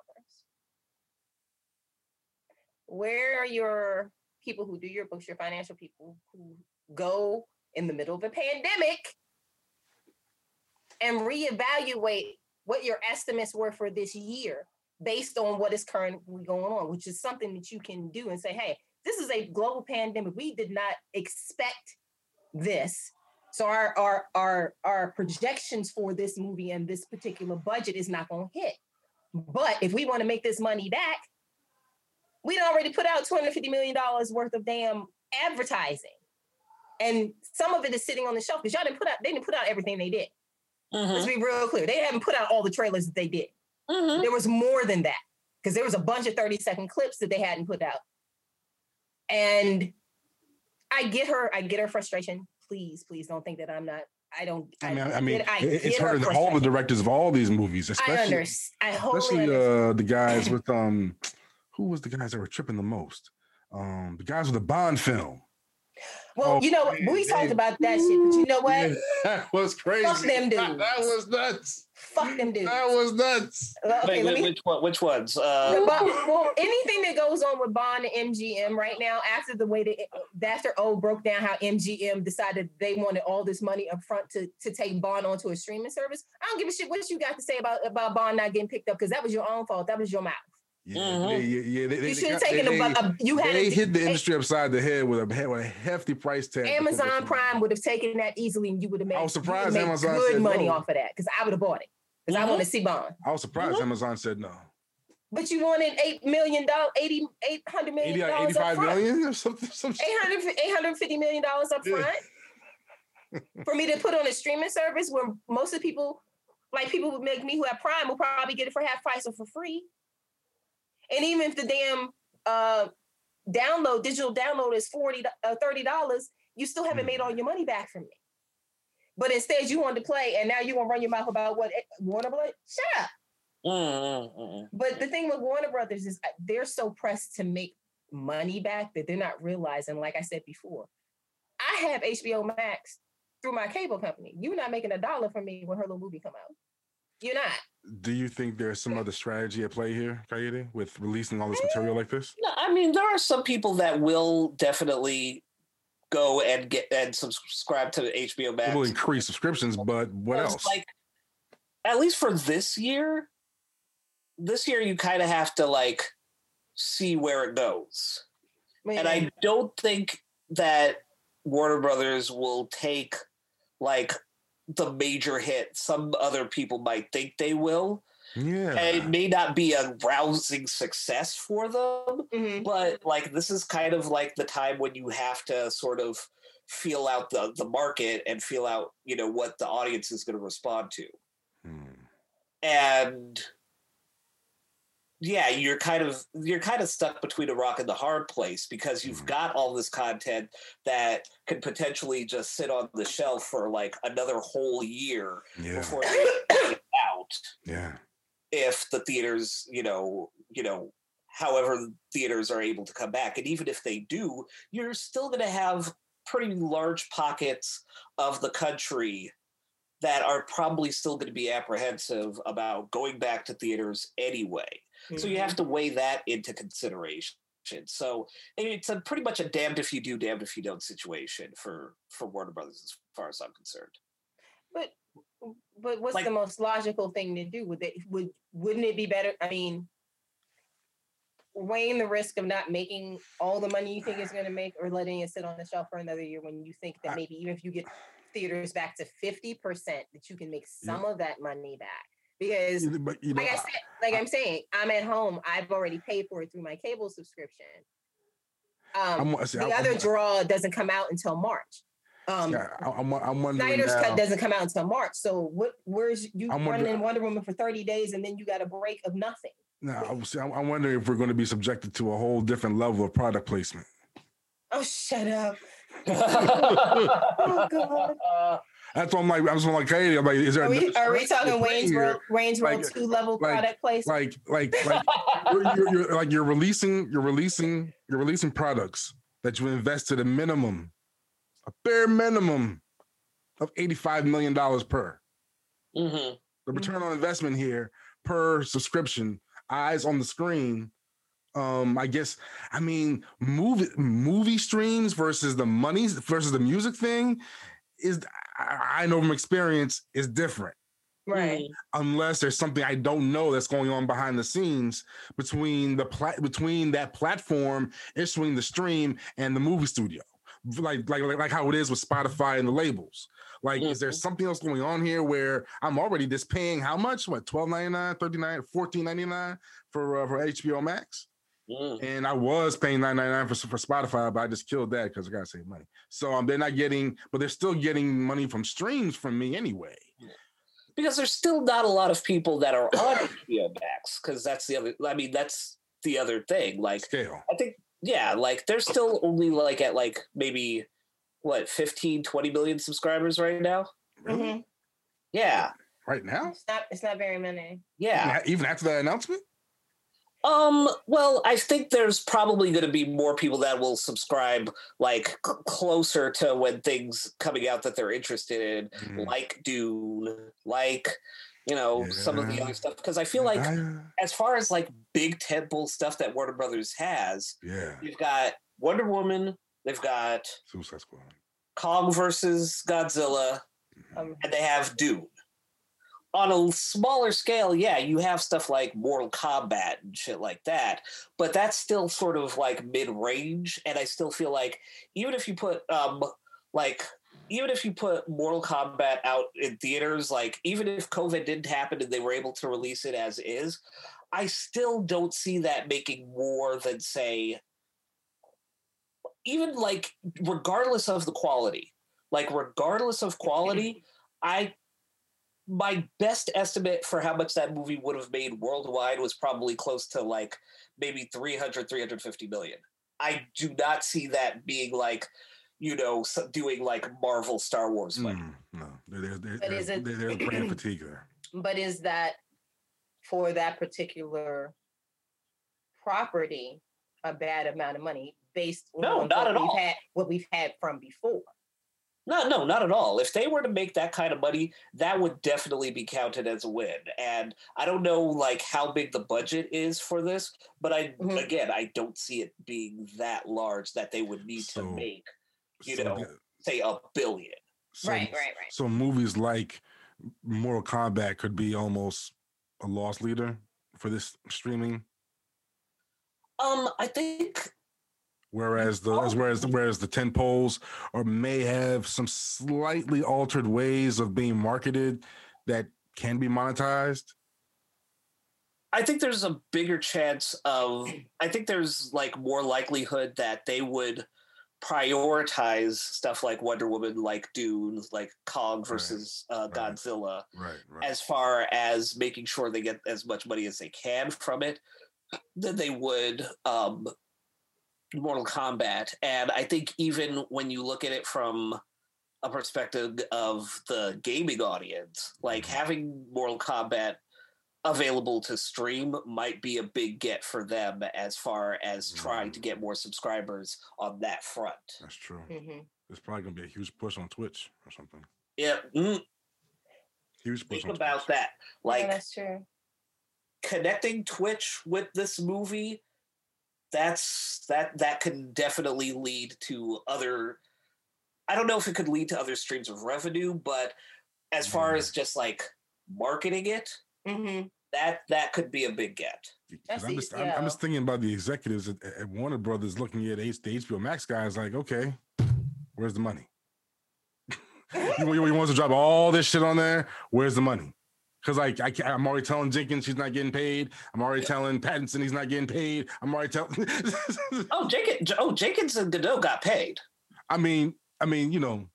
where are your people who do your books, your financial people who go in the middle of a pandemic and reevaluate what your estimates were for this year based on what is currently going on, which is something that you can do and say, hey, this is a global pandemic. We did not expect this. So our our our our projections for this movie and this particular budget is not going to hit. But if we want to make this money back, we'd already put out 250 million dollars worth of damn advertising. And some of it is sitting on the shelf because y'all didn't put out they didn't put out everything they did. Let's be real clear. They haven't put out all the trailers that they did. Mhm. There was more than that because there was a bunch of 30 second clips that they hadn't put out. And I get her, I get her frustration. Please, please don't think that I'm not, I don't, I mean, I mean, get- I it- it's get her hurting all the directors of all these movies, I especially understand. I especially understand. uh the guys with um who was the guys that were tripping the most? Um the guys with the Bond film. Well, oh, you know, man, we talked about that shit, but you know what? that was crazy. Fuck them dudes. That was nuts. Fuck them dudes. That was nuts. Well, okay, Wait, me, which one? Which ones? Uh, Bond- well, anything that goes on with Bond and MGM right now, after the way that after O broke down how MGM decided they wanted all this money up front to, to take Bond onto a streaming service, I don't give a shit what you got to say about, about Bond not getting picked up because that was your own fault. That was your mouth. Yeah, Mhm. they, yeah, yeah. They, they, You should have taken they, a, a you had they a, hit the industry upside the head with a with a hefty price tag. Amazon. Prime would have taken that easily and you would have made, I was surprised make Amazon good money no. off of that because I would have bought it because I Mhm. want to see Bond. I was surprised Mm-hmm. Amazon said no. But you wanted eight million dollars, 80, 800 million 80, dollars up 85 front. million or something. Some shit. 800, 850 million dollars up Yeah. front for me to put on a streaming service where most of the people like people would make me who have prime will probably get it for half price or for free and even if the damn uh download digital download is 40 uh, 30 dollars you still haven't made all your money back from me but instead you wanted to play and now you want to run your mouth about what eh, warner brothers shut up but the thing with Warner Brothers is uh, they're so pressed to make money back that they're not realizing, like I said before, I have HBO Max through my cable company. You're not making a dollar from me when her little movie come out. You're not. Do you think there's some other strategy at play here, Kayode, with releasing all this mm. material like this? No, I mean, there are some people that will definitely go and get and subscribe to HBO Max. It will increase subscriptions, but what Because, else? Like, at least for this year, this year you kind of have to like see where it goes. And I don't think that Warner Brothers will take like the major hit some other people might think they will. yeah. And it may not be a rousing success for them, Mhm. but like this is kind of like the time when you have to sort of feel out the the market and feel out, you know, what the audience is going to respond to. Hmm. And yeah, you're kind of you're kind of stuck between a rock and the hard place because you've Mhm. got all this content that could potentially just sit on the shelf for like another whole year Yeah. before they out Yeah. if the theaters, you know, you know, however theaters are able to come back. And even if they do, you're still going to have pretty large pockets of the country that are probably still going to be apprehensive about going back to theaters anyway. So you mm-hmm. have to weigh that into consideration. So it's a pretty much a damned if you do, damned if you don't situation for for Warner Brothers, as far as I'm concerned. But but what's Like- the most logical thing to do? Would it would wouldn't it be better? I mean, weighing the risk of not making all the money you think it's going to make, or letting it sit on the shelf for another year when you think that maybe even if you get theaters back to fifty percent, that you can make mm. some of that money back. Because You- But you know, like I I- said, like I'm saying, I'm at home. I've already paid for it through my cable subscription. Um, see, the I'm, other I'm, draw doesn't come out until March. Um, yeah, I- I'm, I'm wondering Snyder's now, cut doesn't come out until March. So what? Where's you I'm running wonder- Wonder Woman for 30 days and then you got a break of nothing? now, I'm, see, I'm I'm wondering if we're going to be subjected to a whole different level of product placement. Oh, shut up! Oh, God. That's why I'm like, I was like, hey, I'm like, is there? Are we, are we talking to put Wayne's? World, Wayne's World Like- two level like- product placement? Like, like, like, you're, you're, you're like you're releasing, you're releasing, you're releasing products that you invested a minimum, a bare minimum of eighty-five million dollars per. Mhm. The return on investment here per subscription, eyes on the screen. Um, I guess I mean movie movie streams versus the monies versus the music thing is I, I know from experience is different right. Mhm. unless there's something I don't know that's going on behind the scenes between the plat between that platform issuing the stream and the movie studio. Like like like, like how it is with Spotify and the labels. Like, is there Mhm. something else going on here where I'm already just paying how much? What 12.99, 39, 14.99 for uh, for HBO Max? Mm. And I was paying 9.99 for, for Spotify, but I just killed that because I gotta save money. So um, they're not getting, but they're still getting money from streams from me anyway. because there's still not a lot of people that are on HBO Max because that's the other. I mean, that's the other thing. Like, Scale. I think, yeah, like they're still only like at like maybe what 15, 20 million subscribers right now. Really? Mhm. Yeah, Right now? It's not. It's not very many. yeah. Even after that announcement? Um, well, I think there's probably going to be more people that will subscribe like c- closer to when things coming out that they're interested in, Mhm. like Dune, like you know some of the other stuff. Because I feel like I- as far as like big tentpole stuff that Warner Brothers has, yeah, you've got Wonder Woman, they've got Suicide Squad. Kong versus Godzilla, Um, and they have Dune. On a smaller scale, yeah, you have stuff like Mortal Kombat and shit like that, but that's still sort of like mid range. And I still feel like even if you put um like even if you put Mortal Kombat out in theaters, like even if COVID didn't happen and they were able to release it as is, I still don't see that making more than say even like regardless of the quality, like regardless of quality, I my best estimate for how much that movie would have made worldwide was probably close to like maybe 300 350 million. I do not see that being like you know doing like Marvel Star Wars money. Mm, no, there, there, there, But there's, is it- there's brand fatigue there. but is that for that particular property a bad amount of money based No, on not what at we've all. had what we've had from before? No, no, not at all. If they were to make that kind of money, that would definitely be counted as a win. And I don't know like how big the budget is for this, but I Mhm. again I don't see it being that large that they would need So- to make You So know. the- say a billion. so- right, right, right. So movies like Mortal Kombat could be almost a loss leader for this streaming, Um, I think whereas the Oh. whereas whereas the ten poles or may have some slightly altered ways of being marketed that can be monetized. I think there's a bigger chance of I think there's like more likelihood that they would prioritize stuff like Wonder Woman, like Dune, like Kong Right, versus uh, right. Godzilla, Right, right. as far as making sure they get as much money as they can from it, than they would um, Mortal Kombat. And I think even when you look at it from a perspective of the gaming audience, like Mhm. having Mortal Kombat available to stream might be a big get for them as far as trying to get more subscribers on that front. That's true. hmm There's probably gonna be a huge push on Twitch or something. Yeah, mm, Huge push think on about Twitch. that. yeah, Like that's true. connecting Twitch with this movie, that's that that can definitely lead to other. I don't know if it could lead to other streams of revenue, but as far Mm. as just like marketing it, hmm that that could be a big get. 'Cause That's I'm just, I'm, I'm just thinking about the executives at, at Warner Brothers looking at H, the HBO Max guys like, okay, where's the money? you, you, you want us to drop all this shit on there? Where's the money? Because like I, I'm already telling Jenkins she's not getting paid. I'm already telling Pattinson he's not getting paid. I'm already telling. Oh, Jenkins! Oh, Jenkins and Gadot got paid. I mean, I mean, you know,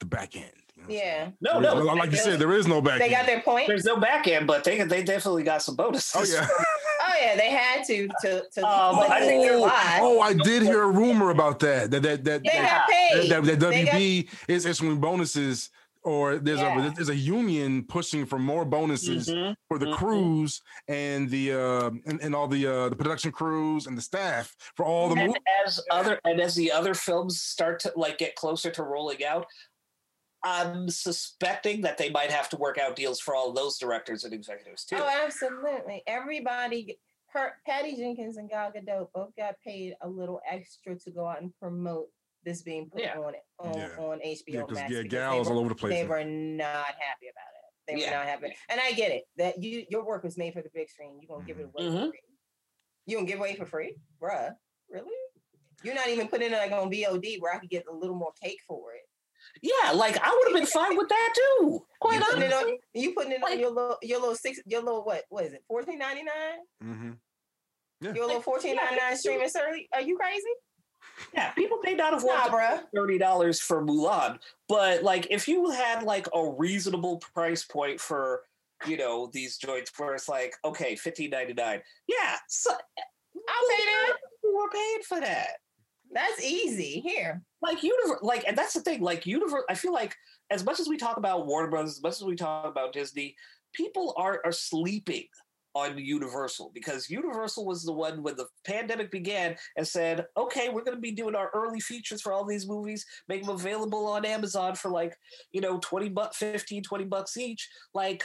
the back end. You Yeah, No, no, like you said, there is no back. End. They got their point. there's no back end, but they they definitely got some bonuses. Oh yeah. Oh yeah, they had to to to. Um, I think they're they're- live. Oh, I did hear a rumor about that. That that that they that, got paid. that, that They got- WB is issuing bonuses, or there's Yeah. a there's a union pushing for more bonuses Mhm. for the Mhm. crews and the uh and, and all the uh the production crews and the staff for all the and movies. as other and as the other films start to like get closer to rolling out i'm suspecting that they might have to work out deals for all those directors and executives too Oh, absolutely. Everybody, her, Patty Jenkins and Gal Gadot both got paid a little extra to go out and promote this being put Yeah. on on, Yeah. on HBO Yeah, Max. yeah, gals they all over the place. they were not happy about it. They were not happy, and I get it that you your work was made for the big screen. You gonna give it away Mhm. for free? You gonna give away for free, bruh? Really? You're not even putting it like on VOD where I could get a little more cake for it. yeah like i would have been fine with that too quite you putting honestly on you putting it Like- on your little your little six your little what what is it fourteen ninety nine Mhm. your little fourteen ninety nine streaming service are you crazy yeah people may not have nah wanted thirty dollars for Mulan, but like if you had like a reasonable price point for you know these joints where it's like okay fifteen ninety nine, yeah, so eh, I'll pay that we're paid for that. that's easy here Like universe, like and that's the thing. Like universe, I feel like as much as we talk about Warner Brothers, as much as we talk about Disney, people are are sleeping on Universal because Universal was the one when the pandemic began and said, okay, we're going to be doing our early features for all these movies, make them available on Amazon for like, you know, 20 bucks, 15, 20 bucks each. Like,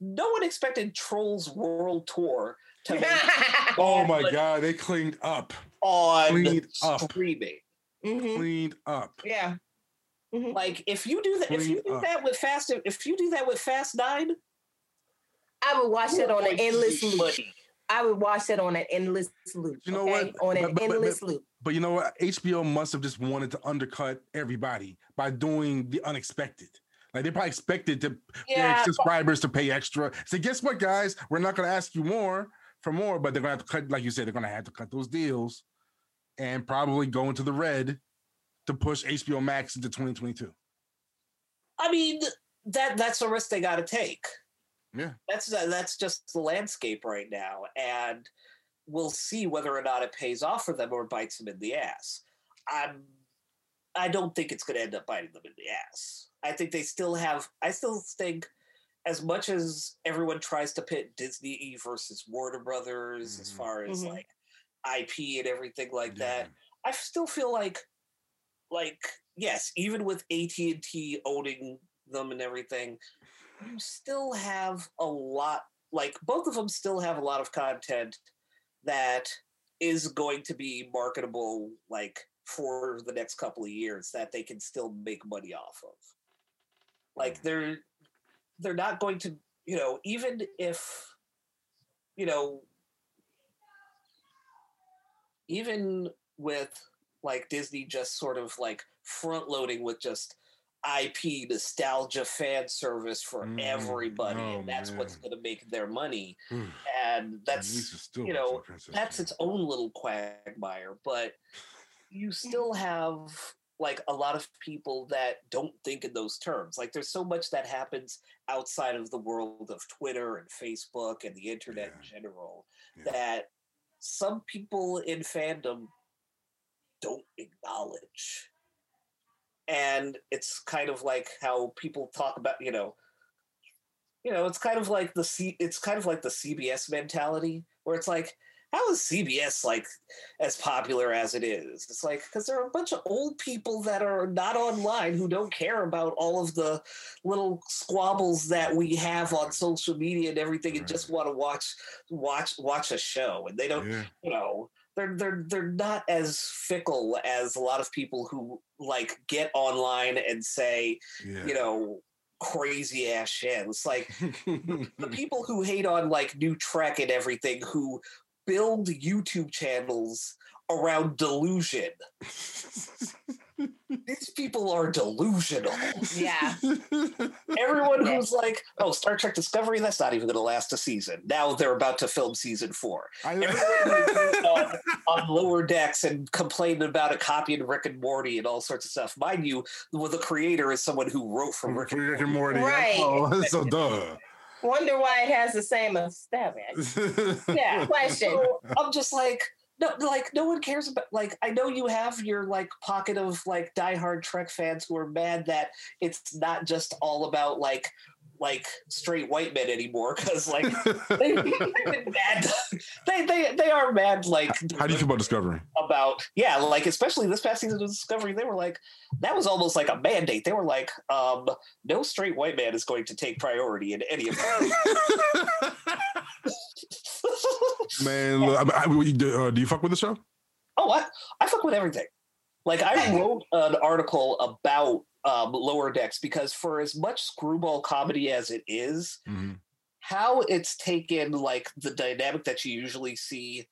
no one expected Trolls World Tour to make Oh my god, they cleaned up. on Cleaned up. streaming. Mhm. Cleaned up. yeah Mhm. Like, if you do that, if you do up. that with Fast, if you do that with Fast Nine, I would watch that on an you're going to endless loop money. I would watch that on an endless loop You know okay? what? on an But- but- but- endless loop But you know what? HBO must have just wanted to undercut everybody by doing the unexpected. Like they probably expected to their Yeah, subscribers to pay extra. So guess what, guys? We're not going to ask you more for more, but they're going to have to cut, like you said, they're going to have to cut those deals and probably go into the red to push HBO Max into 2022. I mean that that's a risk they got to take. Yeah. That's that's just the landscape right now, and we'll see whether or not it pays off for them or bites them in the ass. I'm. I don't think it's going to end up biting them in the ass. I think they still have. I still think, as much as everyone tries to pit Disney versus Warner Brothers as Mhm. far as Mhm. like IP and everything like Yeah. that, I still feel like, like yes, even with AT and T owning them and everything, you still have a lot. Like both of them still have a lot of content that is going to be marketable, like for the next couple of years that they can still make money off of. Like mm. they're they're not going to, you know, even if you know even with like Disney just sort of like front loading with just IP nostalgia fan service for Mhm. everybody, Oh, and that's what's going to make their money. And that's still you know, that's its own little quagmire, but you still have like a lot of people that don't think in those terms. Like there's so much that happens outside of the world of Twitter and Facebook and the internet in general Yeah. that some people in fandom don't acknowledge. And it's kind of like how people talk about, you know, you know, it's kind of like the C it's kind of like the CBS mentality where it's like how is CBS like as popular as it is? It's like because there are a bunch of old people that are not online who don't care about all of the little squabbles that we have on social media and everything, and just want to watch watch watch a show, and they don't Yeah. you know they're they're they're not as fickle as a lot of people who like get online and say Yeah. you know crazy ass shit. It's like the people who hate on like new Trek and everything who build YouTube channels around delusion. These These people are delusional. Yeah. Everyone who's like, "Oh, Star Trek Discovery, that's not even going to last a season." Now they're about to film season four. I- Everyone on, on lower decks and complained about it, copying Rick and Morty and all sorts of stuff. Mind you, well, the creator is someone who wrote from Rick and Rick and Morty. Right. Oh, so duh. Wonder why it has the same aesthetic. Yeah. Question. So I'm just like, no, like no one cares about. Like I know you have your like pocket of like diehard Trek fans who are mad that it's not just all about like like straight white men anymore because like they, mad. They they they are mad. Like How do you feel about Discovery? about yeah, like especially this past season of Discovery, they were like that was almost like a mandate. They were like, um, no straight white man is going to take priority in any of Man, look, I, I, do, uh, do you fuck with the show? Oh, I, I fuck with everything. Like I wrote an article about um, lower decks because for as much screwball comedy as it is, Mhm. how it's taken like the dynamic that you usually see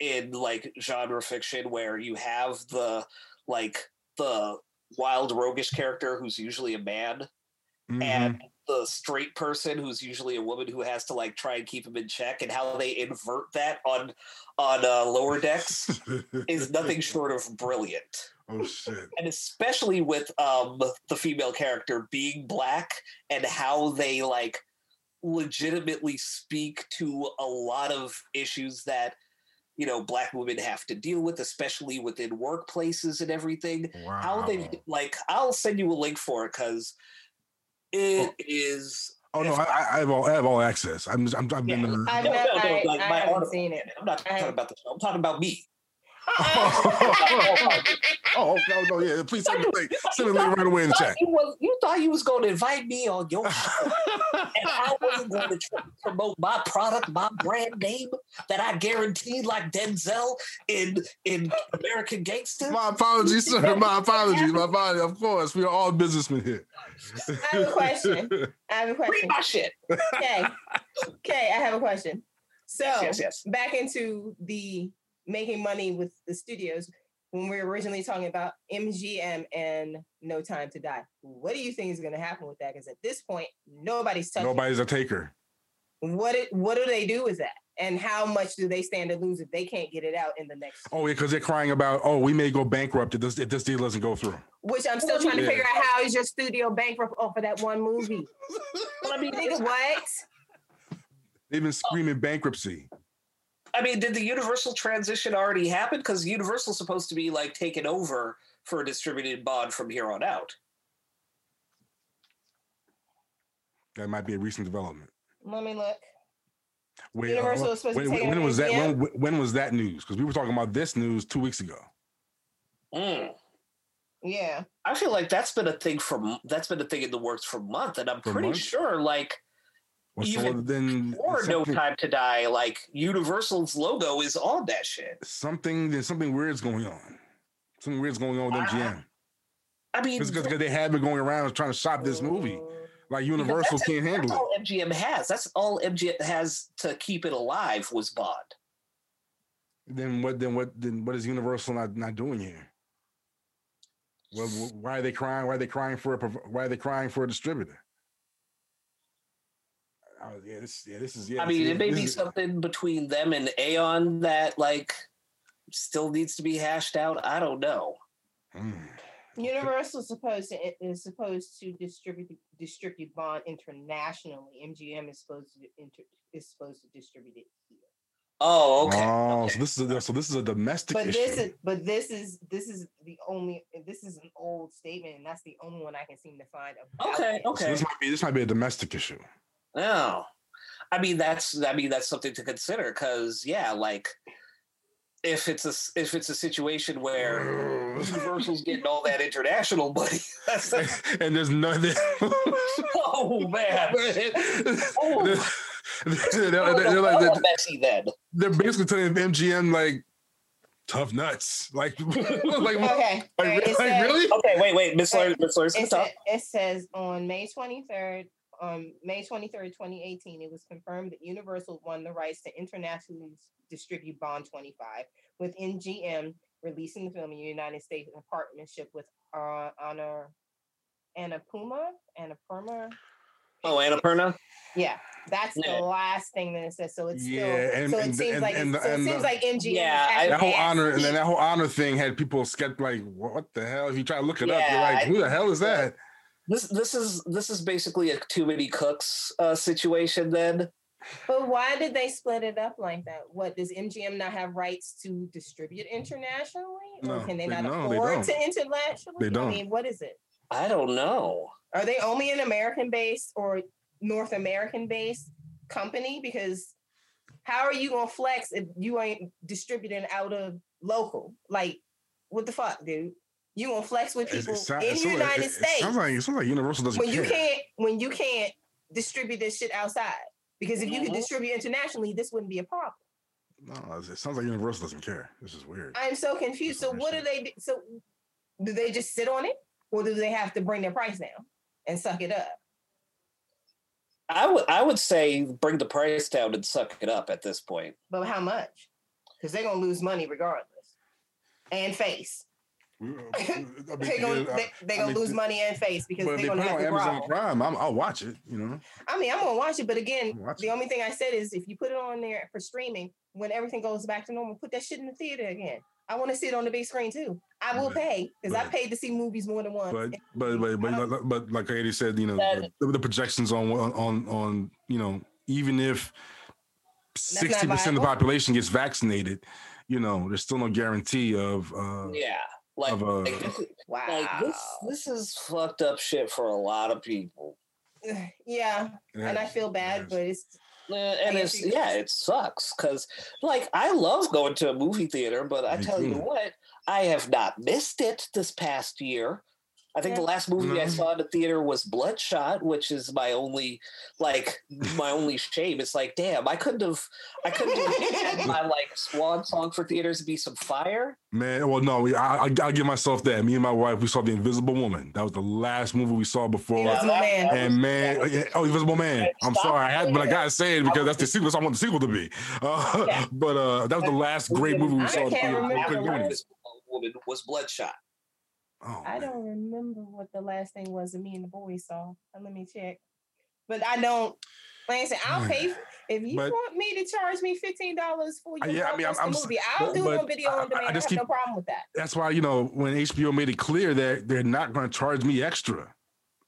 in like genre fiction where you have the like the wild roguish character who's usually a man Mhm. and the straight person who's usually a woman who has to like try and keep him in check and how they invert that on on uh, lower decks is nothing short of brilliant Oh shit. and especially with um the female character being black and how they like legitimately speak to a lot of issues that you know black women have to deal with especially within workplaces and everything Wow. how they like i'll send you a link for it because it oh. is. Oh no, I, I- I have all I have all access. I'm I'm I've been. There. I've No, no, no, like I my haven't article. seen it. I'm not talking about the show. I'm talking about me. Oh, oh no, no, yeah. Please send me the link. Send the link right away in the chat. You, was, you thought you was going to invite me on your show, and I wasn't going to try to promote my product, my brand name that I guaranteed, like Denzel in in American Gangster. My apologies, sir. My apologies. My apologies. Of course, we are all businessmen here. I have a question. I have a question. Read my shit. Okay. Okay, I have a question. So Yes, yes, yes. back into the making money with the studios when we were originally talking about MGM and No Time to Die. What do you think is going to happen with that? Because at this point, nobody's touching. Nobody's a taker. What it, what do they do with that? And how much do they stand to lose if they can't get it out in the next? Oh, yeah, because they're crying about, oh, we may go bankrupt if this if this deal doesn't go through. Which I'm still trying to Yeah. figure out how is your studio bankrupt over that one movie? I mean, what? They've been screaming bankruptcy. I mean, did the Universal transition already happen? Because Universal's supposed to be like taken over for a distributed bond from here on out. That might be a recent development. Let me look. Wait, Universal uh, was supposed to when, when was that? MGM? When, when was that news? Because we were talking about this news two weeks ago. Mm. Yeah. I feel like that's been a thing for that's been a thing in the works for months, and I'm For pretty months? sure like Well, so Even then or No Time to Die, like Universal's logo is on that shit. something there's something weird's going on. Something weird's going on with MGM. I mean, It's because they have been going around trying to shop this movie. Oh. Like Universal that's- can't that's handle it. all MGM has. That's all MGM has to keep it alive was Bond. Then what? Then what? Then what is Universal not not doing here? Well, why are they crying? Why are they crying for a? Why are they crying for a distributor? Oh, yeah, this, yeah, this is. Yeah, I mean, this- it may be is- something between them and Eon that like still needs to be hashed out. I don't know. Mm. Universal supposed to is supposed to distribute distribute Bond internationally. MGM is supposed to inter, is supposed to distribute it here. Oh, okay. Oh, okay. so this is a, so this is a domestic But issue. this is but this is this is the only this is an old statement, and that's the only one I can seem to find. About Okay, it. So okay. this might be this might be a domestic issue. Oh, I mean that's I mean that's something to consider because yeah, like if it's a s- if it's a situation where Universal's getting all that international money, that's and there's nothing. oh man, Oh. they're, they're- they're- they're like oh, they're, messy then. they're basically telling MGM like tough nuts, like like, Okay. like, like, says- really? Okay, wait, wait, Miss Lawrence, Miss Lawrence, It, it says on May 23rd, um, May 23rd, 2018, it was confirmed that Universal won the rights to internationally distribute Bond 25, with MGM releasing the film in the United States in partnership with uh, Honor Annapurna. Annapurna. Oh, Annapurna. Yeah, that's Yeah. the last thing that it says. So it's Yeah, still. and- so it and- seems and- like and- it's, so it seems the- like MGM. Yeah, I- that whole honor and then that whole honor thing had people skeptic like what the hell if you try to look it up you're like who the hell is that This this is this is basically a too many cooks uh, situation. Then But why did they split it up like that? What does MGM not have rights to distribute internationally, or No, can they they- not no, afford don't. to internationally? They don't. I mean, what is it? I don't know. Are they only an American based or North American based company? Because how are you gonna flex if you ain't distributing out of local? Like, what the fuck, dude? You gonna flex with It- it people in the sound like- United it- it States sounds like it sounds like universal doesn't when you can't when you can't distribute this shit outside? Because if you could Mhm. distribute internationally, this wouldn't be a problem. no it sounds like universal doesn't care this is weird I'm so confused. So what do they do? So do they just sit on it, or do they have to bring their price down and suck it up? I would I would say bring the price down and suck it up at this point. But how much? Because they're gonna lose money regardless, and face. I mean, They're gonna they, they gonna mean, lose money and face because they're they gonna have on to Amazon grovel. Prime I'm, I'll watch it you know I mean, I'm gonna watch it, but again, the it. only thing I said is if you put it on there for streaming, when everything goes back to normal, put that shit in the theater again. I want to see it on the big screen too. I will But- pay because I paid to see movies more than once. but but but but, I but, but like Eddie said you know the, the projections on on on you know even if sixty percent of the population gets vaccinated you know there's still no guarantee of uh Yeah, like, of, uh, like, this, is- wow. like this this is fucked up shit for a lot of people. yeah, and I feel bad, yes. but it's Uh, and it's yeah, it sucks because like I love going to a movie theater, but I Me tell you what, I have not missed it this past year. I think the last movie I saw in the theater was Bloodshot, which is my only like my only shame. It's like, damn, I couldn't have I couldn't have my like swan song for theaters to be some fire. Man, well, no, I, I, I'll give myself that. Me and my wife, we saw The Invisible Woman. That was the last movie we saw before. Invisible Man. that And was- man, was- oh, Invisible Man. I'm sorry, I had, but I gotta say it because that's the sequel. That's what I want the sequel to be. Uh, Yeah. But uh, that was the last great movie we I saw. in the can't theater. remember Couldn't do what anything. Woman was Bloodshot. Oh, I man. don't remember what the last thing was that me and the boys saw. Uh, Let me check. But I don't. Like I said, I'll pay for, if you But- want me to charge me fifteen dollars for you. yeah, I mean, I'm- I'm movie. I'll but- do it but on video I- on I- demand. I I, just have keep- no problem with that. That's why you know when HBO made it clear that they're not going to charge me extra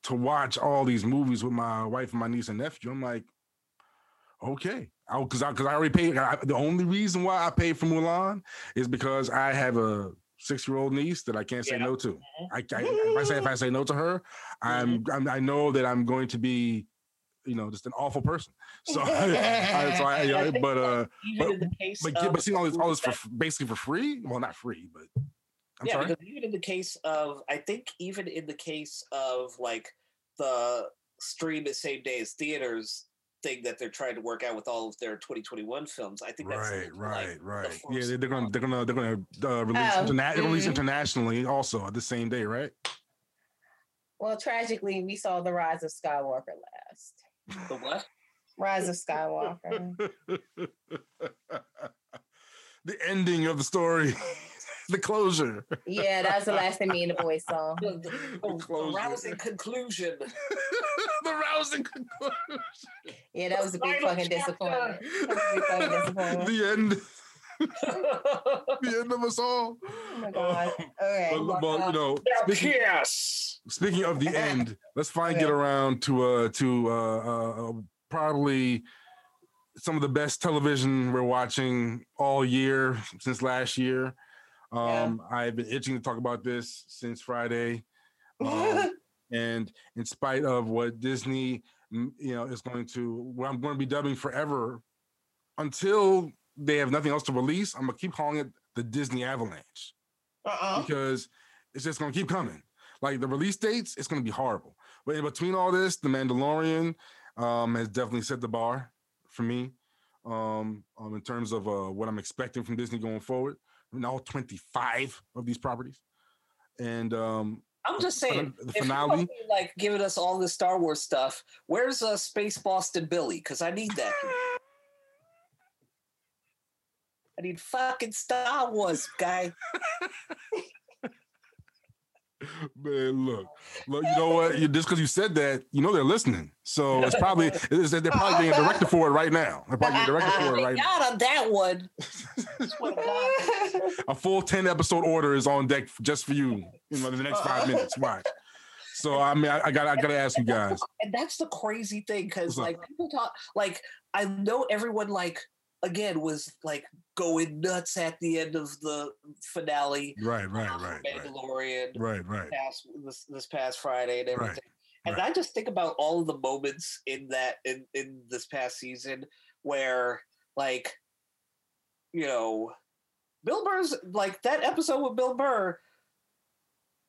to watch all these movies with my wife and my niece and nephew. I'm like, okay, because I because I, already paid. I, the only reason why I paid for Mulan is because I have a six year old niece that I can't say Yeah. no to. I, I if I say if I say no to her, I'm, I'm I know that I'm going to be. You know, just an awful person. So, I, so I, but uh, but- case but but seeing all this, all this for basically for free. Well, not free, but I'm yeah, sorry. because even in the case of, I think even in the case of like the stream the same day as theaters thing that they're trying to work out with all of their 2021 films, I think that's Right, like, right, right. the Yeah, they- they're gonna they're gonna they're gonna uh, release Oh, interna- they're gonna release internationally also at the same day, right? Well, tragically, we saw the rise of Skywalker last. the what? Rise of Skywalker. the ending of the story, the closure. yeah, that was the last thing me and the boys saw. The, the- the- the rousing conclusion. the rousing conclusion. Yeah, that was a big fucking chapter. disappointment. That was a big fucking disappointment. the end. the end of us all. Oh my god. Okay. But, well, you know, speaking, yes. speaking of the end, let's finally Okay. get around to uh to uh, uh, uh probably some of the best television we're watching all year since last year. Yeah. Um, I've been itching to talk about this since Friday, um, and in spite of what Disney, mm, you know, is going to, what I'm going to be dubbing forever, until they have nothing else to release, I'm gonna keep calling it the Disney Avalanche uh-uh. because it's just gonna keep coming. Like the release dates, it's gonna be horrible. But in between all this, The Mandalorian um, has definitely set the bar for me um, um, in terms of uh, what I'm expecting from Disney going forward. All 25 of these properties, and um, I'm just saying, The if finale? gonna like giving us all this Star Wars stuff, where's uh, Space Boston Billy? Because I need that. I need fucking Star Wars, guy. Man, look, look. You know what? You, just because you said that, you know they're listening. So it's probably it's, they're probably being directed for it right now. They're probably being directed for it right now. Not on that one. Swear to God. A full ten episode order is on deck just for you. You know, in the next five minutes. Watch. So I mean, I, I got I got to ask you guys. and that's the crazy thing because like people talk like i know everyone like again was like going nuts at the end of the finale Right, right, right, right, mandalorian right, right. past this, this past friday and Right, everything and right. i just think about all of the moments in that in in this past season where like you know bill burr's like that episode with bill burr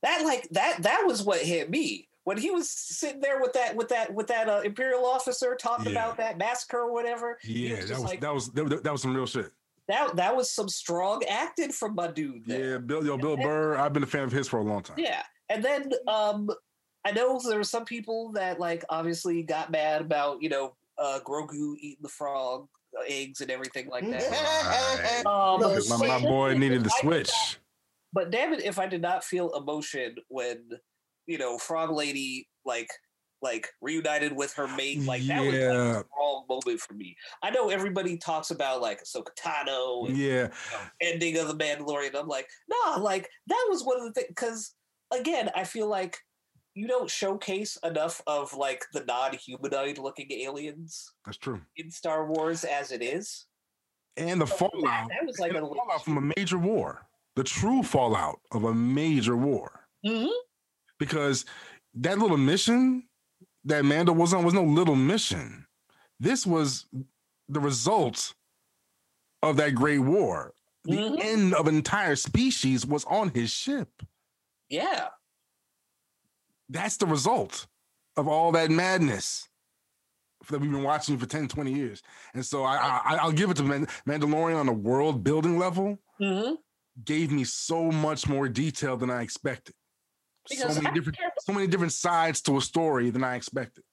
that like that that was what hit me when he was sitting there with that with that with that uh, imperial officer talking Yeah. about that massacre or whatever Yeah, was that was like, that was that, that was some real shit. that that was some strong acting from my dude there. Yeah, Bill, yo, Bill Burr. I've been a fan of his for a long time. Yeah. And then um I know there were some people that like obviously got mad about, you know, uh Grogu eating the frog uh, eggs and everything like that. Right. Um, my, my boy needed the I- switch. But damn it, if I did not feel emotion when, you know, Frog Lady like like reunited with her mate, like that was like, a strong moment for me. I know everybody talks about like Ahsoka Tano and Yeah, you know, ending of the Mandalorian. I'm like, nah, like that was one of the things because again, I feel like you don't showcase enough of like the non-humanoid looking aliens that's true. in Star Wars as it is. And the So fallout, That, that was like a fallout from a major war, the true fallout of a major war. Mhm. Because that little mission that Mando was on was no little mission. This was the result of that great war. The Mhm. end of an entire species was on his ship. Yeah. That's the result of all that madness that we've been watching for 10, 20 years. And so I, I I'll give it to Man- Mandalorian on a world building level. Mhm. Gave me so much more detail than I expected. Because so many I different care- so many different sides to a story than I expected.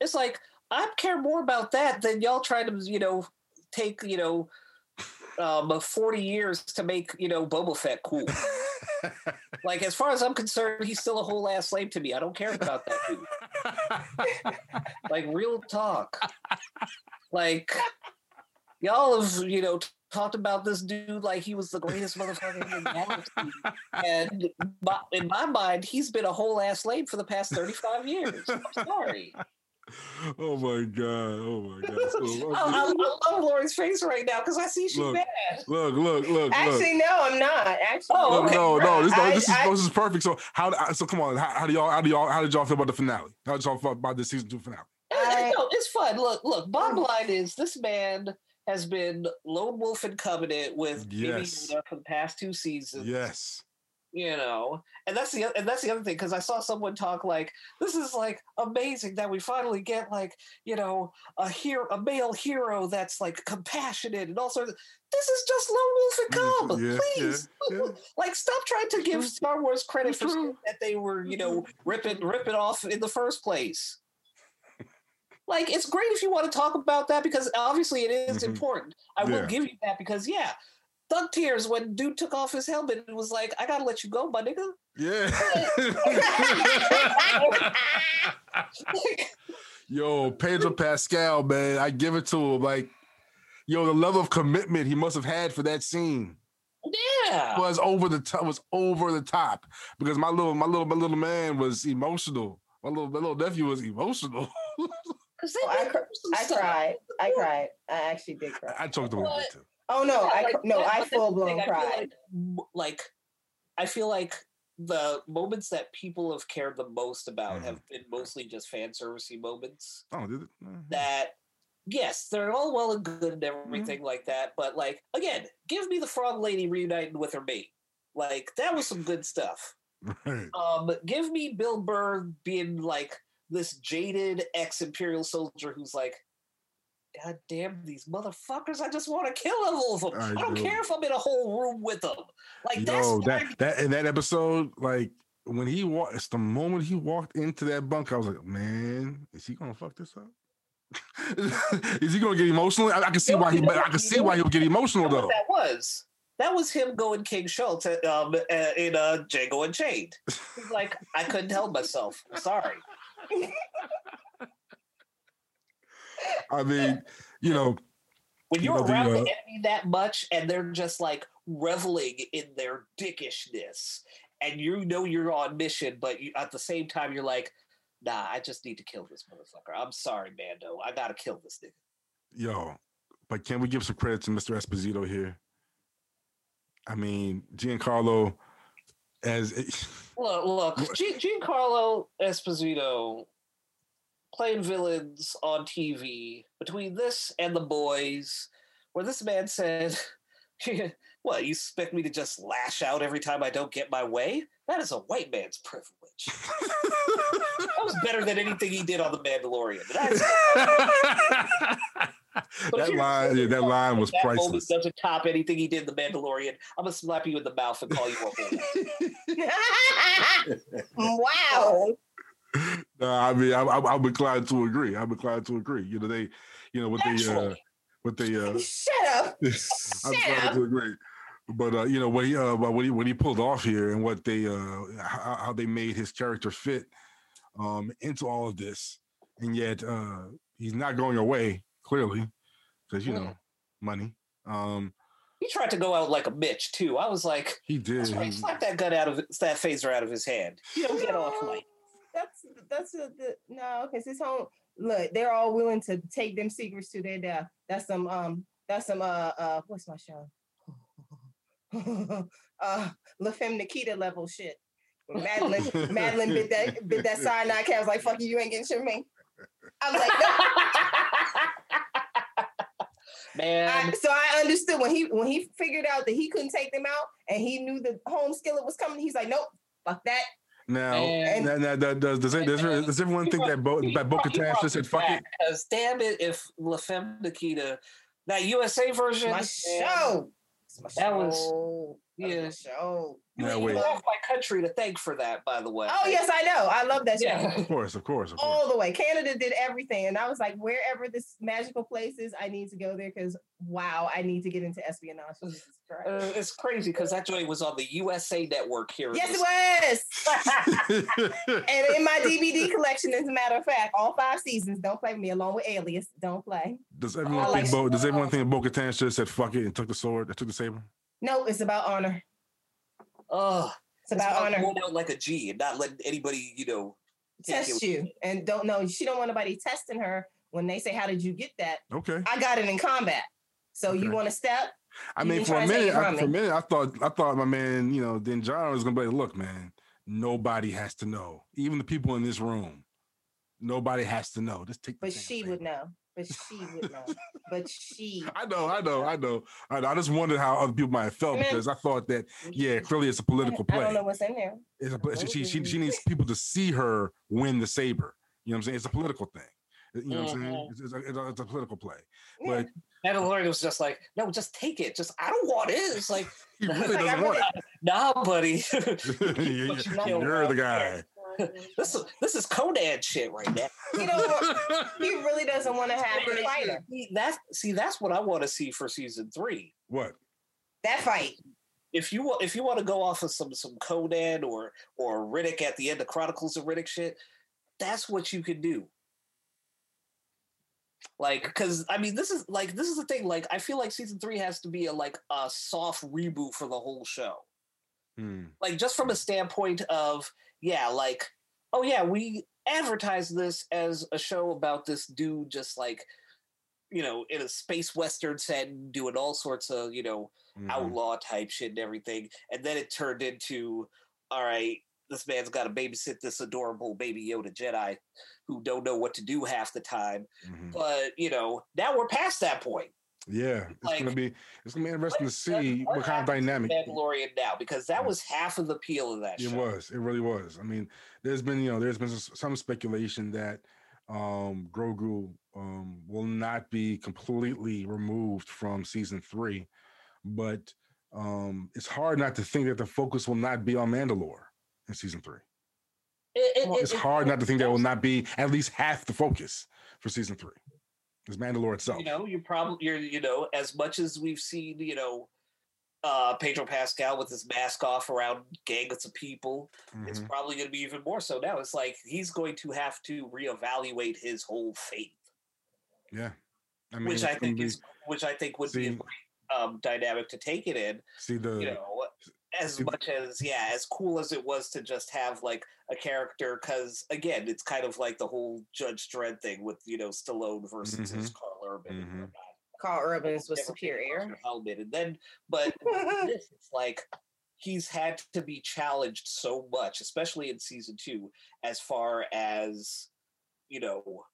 it's like I care more about that than y'all trying to, you know, take, you know, um 40 years to make, you know, Boba Fett cool. like as far as I'm concerned, he's still a whole ass slave to me. I don't care about that dude. like real talk. Like y'all have, you know, talked about this dude like he was the greatest motherfucker in the galaxy. And my, in my mind, he's been a whole ass slave for the past 35 years. I'm sorry. oh my god! Oh my god! Oh, so, I, I, I love Lori's face right now because I see she's Look. mad. look, look, look, look. Actually, no, I'm not. Actually, Oh, No, okay. no, no. This, no, I- this is I- this is perfect. So how? So come on. How, how do y'all? How do y'all? How did y'all feel about the finale? How did y'all feel about the season two finale? I- no, it's fun. Look, look. Bottom line is this man has been lone wolf in covenant with Baby Yes. Yoda for the past two seasons. Yes. You know, and that's the and that's the other thing because I saw someone talk like this is like amazing that we finally get like you know a hero a male hero that's like compassionate and all sorts. Of, this is just lone wolf and mm-hmm. cub. Yeah, Please, yeah, yeah. like stop trying to give mm-hmm. Star Wars credit for mm-hmm. that they were, you know, ripping ripping off in the first place. Like it's great if you want to talk about that because obviously it is Mhm. important. I Yeah. will give you that because yeah, thug tears when dude took off his helmet and was like, "I gotta let you go, my nigga." Yeah. yo, Pedro Pascal, man, I give it to him. Like, yo, the level of commitment he must have had for that scene Yeah, was over the top. Was over the top because my little, my little, my little man was emotional. My little, my little nephew was emotional. 'Cause Oh, I, cr- went through some I stuff. cried. I cried. I actually did cry. I choked a little bit too. Oh no, Yeah, I like, no, I but that's the full blown thing, I feel cried. Like, like, I feel like the moments that people have cared the most about Mhm. have been mostly just fan servicey moments. Oh, did it? Mhm. that yes, they're all well and good and everything like that, but like again, give me the frog lady reuniting with her mate. Like that was some good stuff. Right. Um, give me Bill Burr being like this jaded ex Imperial soldier who's like, God damn these motherfuckers! I just want to kill all of them. I I, don't do. care if I'm in a whole room with them. Like that's Yo, what that I- that in that episode, like when he walked, it's the moment he walked into that bunk. I was like, man, is he gonna fuck this up? Is he gonna get emotional? I, I can see why he. I can see why he'll get emotional though. that was? That was him going King Schultz um, uh, in uh, Django Unchained. He's like, I couldn't help myself. Sorry. I mean, you know, When You you're know, the, around the uh, enemy that much and they're just like reveling in their dickishness, and you know you're on mission, but you, at the same time you're like, nah, I just need to kill this motherfucker. I'm sorry, Mando. I gotta kill this nigga. yo, but can we give some credit to Mr. Esposito here? I mean, Giancarlo, as Look, look, G- Giancarlo Esposito playing villains on TV between this and the boys, where this man said, What, you expect me to just lash out every time I don't get my way? That is a white man's privilege. That was better than anything he did on The Mandalorian. That's, but if that line, yeah, that line was that moment priceless. doesn't top anything he did in The Mandalorian, I'm going to slap you in the mouth and call you a whore. wow. No, I mean, I, I, I'm inclined to agree. I'm inclined to agree. You know, they, you know, what they, uh, what they, uh, Shut up. I'm Shut trying up. to agree. But uh, you know what he uh, what he what he pulled off here and what they uh how, how they made his character fit um into all of this, and yet uh he's not going away clearly because you know Mm. money. Um, He tried to go out like a bitch, too. I was like, he did. That's right. he- Slap that gun out of that phaser out of his hand. You don't get off light. That's that's a, the no, because his home look, they're all willing to take them secrets to their death. That's some um that's some uh uh what's my show? uh La Femme Nikita level shit. Madeline Madeline bit that bit that side nine cat was like, fuck you, you ain't getting shit from me. I was like, no. Man, I, so I understood when he when he figured out that he couldn't take them out and he knew the home skillet was coming, he's like, Nope, fuck that. now, Man. now, now, does does does, does, does everyone think that Bo that Bo Katan just said fuck it? Because damn it, if La Femme Nikita, that USA version, My man, show. It's my That was- show. That my yeah. show. You Now even wait, my country to thank for that, by the way. Oh yes, I know. I love that show. Yeah. of course, of course, of course. All the way. Canada did everything. And I was like, wherever this magical place is, I need to go there because wow, I need to get into espionage. Jesus Christ. Uh, it's crazy because that joint was on the USA Network here. yes, it was. And in my DVD collection, as a matter of fact, all five seasons, don't play with me along with Alias. Don't play. does everyone I think like- Bo? Does everyone think Bo Katan should have said fuck it and took the sword, that took the saber? No, it's about honor. Ugh, It's about honor. going out like a G and not letting anybody, you know, Test it- you. And don't know. She don't want nobody testing her when they say, How did you get that? Okay. I got it in combat. So Okay. you want to step? I You mean, for a trying to take minute, I, for a minute, I thought, I thought my man, you know, Din Djarin was gonna be like, "Look, man, nobody has to know. Even the people in this room, nobody has to know. Just take." the But she thing." would know. But she would know. But she. I know, I know, I know. I, I just wondered how other people might have felt because I thought that, yeah, clearly it's a political play. I don't know what's in there. It's a, she, she, she, she needs people to see her win the saber. You know what I'm saying? It's a political thing. You know what I'm saying? Mhm. It's, it's, a, it's, a, it's a political play. Yeah. But Mandalorian was just like, no, just take it. Just I don't want it. It's like, he really Like, doesn't want nah, buddy. it. Yeah, But you yeah, You're the guy. this is this is Conan shit right now. You know, he really doesn't want to have the fighter. See, That's see, that's what I want to see for season three. what? That fight. If you want, if you want to go off of some some Conan or or Riddick at the end of Chronicles of Riddick shit, that's what you could do. Like, because I mean, this is like this is the thing. Like, I feel like season three has to be a like a soft reboot for the whole show. Hmm. like just from a standpoint of yeah like oh yeah we advertise this as a show about this dude just like you know in a space western set doing all sorts of you know Mhm. outlaw type shit and everything and then it turned into all right this man's got to babysit this adorable baby yoda jedi who don't know what to do half the time Mhm. but you know now we're past that point Yeah, it's Like, gonna be it's gonna be interesting to see what what kind of happens to dynamic mandalorian now because that Yeah. was half of the appeal of that it show was. It really was. I mean, there's been you know there's been some speculation that um Grogu um will not be completely removed from season three, but um it's hard not to think that the focus will not be on Mandalore in season three. It- it- It's it- hard it- not to think that will not be at least half the focus for season three. It's Mandalore itself. you know, you're probably you're you know, as much as we've seen, you know, uh Pedro Pascal with his mask off around gangs of people, it's Mhm. probably going to be even more so now. It's like he's going to have to reevaluate his whole faith, Yeah. I mean, which I think be- is which I think would be a great um, dynamic to take it in. see the You know, as much as yeah, as cool as it was to just have like a character, because again, it's kind of like the whole Judge Dredd thing with you know Stallone versus his Karl Urban. and Mhm. whatnot. Karl Urban's was Never came across superior. helmet. And then, but this, it's like he's had to be challenged so much, especially in season two, as far as you know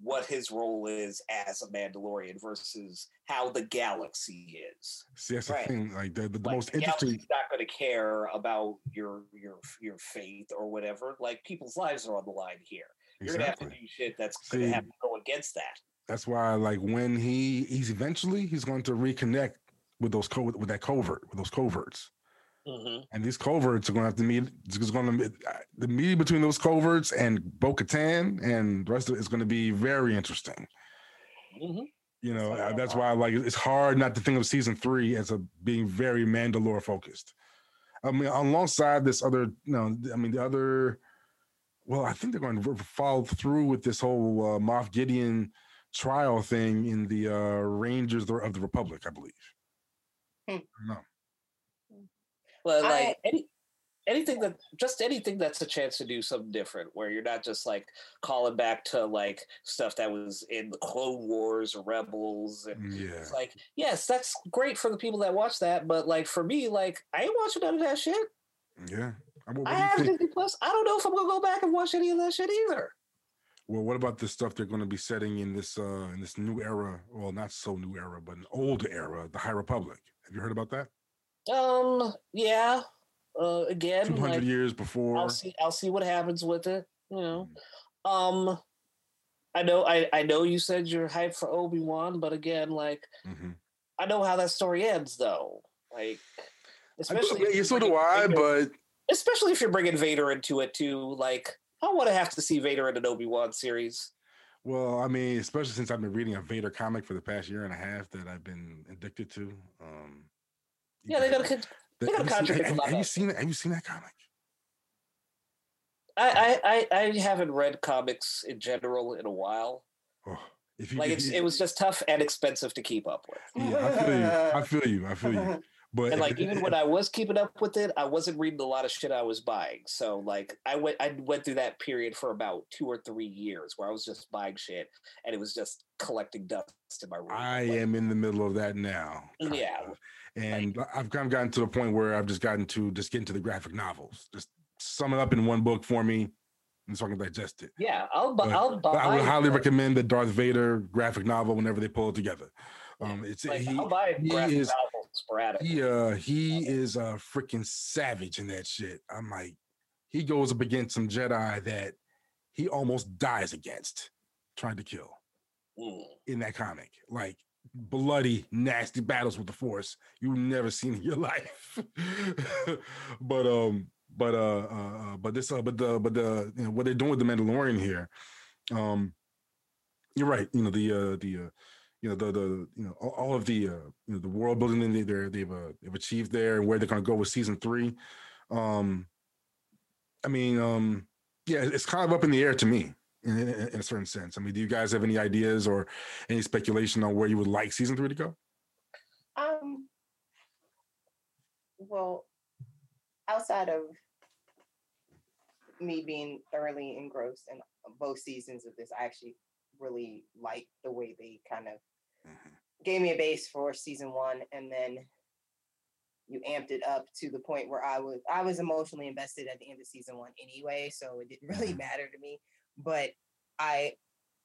what his role is as a Mandalorian versus how the galaxy is. see that's Right. the thing. Like the, the, the Like, most the interesting. galaxy's not going to care about your your your faith or whatever. Like people's lives are on the line here. You're gonna have to do shit that's gonna have to go against that. That's why, like, when he he's eventually he's going to reconnect with those co- with that covert with those coverts, Mhm. and these coverts are going to have to meet. It's going to the meeting between those coverts and Bo Katan and the rest of it is going to be very interesting. Mhm. You know, So, uh, that's why I like it's hard not to think of season three as a being very Mandalore focused. I mean, alongside this other, you know, I mean the other. Well, I think they're going to follow through with this whole uh, Moff Gideon trial thing in the uh, Rangers of the Republic, I believe. Hmm. No, Well, I- like any anything that just anything that's a chance to do something different, where you're not just like calling back to like stuff that was in the Clone Wars or Rebels, and yeah, it's like yes, that's great for the people that watch that, but like for me, like I ain't watching none of that shit. yeah. Uh, What, what I have think? Disney Plus. I don't know if I'm gonna go back and watch any of that shit either. Well, what about the stuff they're going to be setting in this uh, in this new era? Well, not so new era, but an old era, the High Republic. Have you heard about that? Um, yeah. Uh, again, Two hundred like, years before. I'll see. I'll see what happens with it. You know. Um, I know. I I know you said you're hyped for Obi Wan, but again, like Mhm. I know how that story ends, though. Like, especially if yeah, so do I, Vader- but especially if you're bringing Vader into it too. Like, I want to have to see Vader in an Obi Wan series. well, I mean, especially since I've been reading a Vader comic for the past year and a half that I've been addicted to. Um, you Yeah, they gotta. con- the- gotta have, you seen, have- have you seen? Have you seen that comic? I, I I I haven't read comics in general in a while. Oh, if you, Like, if it's you- it was just tough and expensive to keep up with. Yeah, I feel you. I feel you. I feel you. But and like even when I was keeping up with it, I wasn't reading a lot of shit I was buying. So like I went I went through that period for about two or three years where I was just buying shit and it was just collecting dust in my room. I Like, am in the middle of that now. Yeah, of. And I've kind of gotten to the point where I've just gotten to just get into the graphic novels. Just sum it up in one book for me and so I can digest it. Yeah, I'll bu- But- I'll But I would highly recommend the Darth Vader graphic novel whenever they pull it together. Um, it's Like, he, I'll buy he graphic is- novels sporadically. he uh he is a freaking savage in that shit. I'm like, he goes up against some Jedi that he almost dies against, trying to kill Mm. in that comic. Like bloody, nasty battles with the Force you've never seen in your life. but um, but uh, uh, uh, but this uh, but the but the you know what they're doing with the Mandalorian here, um, you're right. You know the uh the uh you know the the you know all, of the uh you know the world building they they've uh, they've achieved there and where they're going to go with season three. Um, I mean, um, yeah, it's kind of up in the air to me in, in, in a certain sense. I mean, do you guys have any ideas or any speculation on where you would like season three to go? Um. Well, outside of me being thoroughly engrossed in both seasons of this, I actually really like the way they kind of Mhm. gave me a base for season one, and then you amped it up to the point where I was I was emotionally invested at the end of season one anyway, so it didn't really Mhm. matter to me. But I,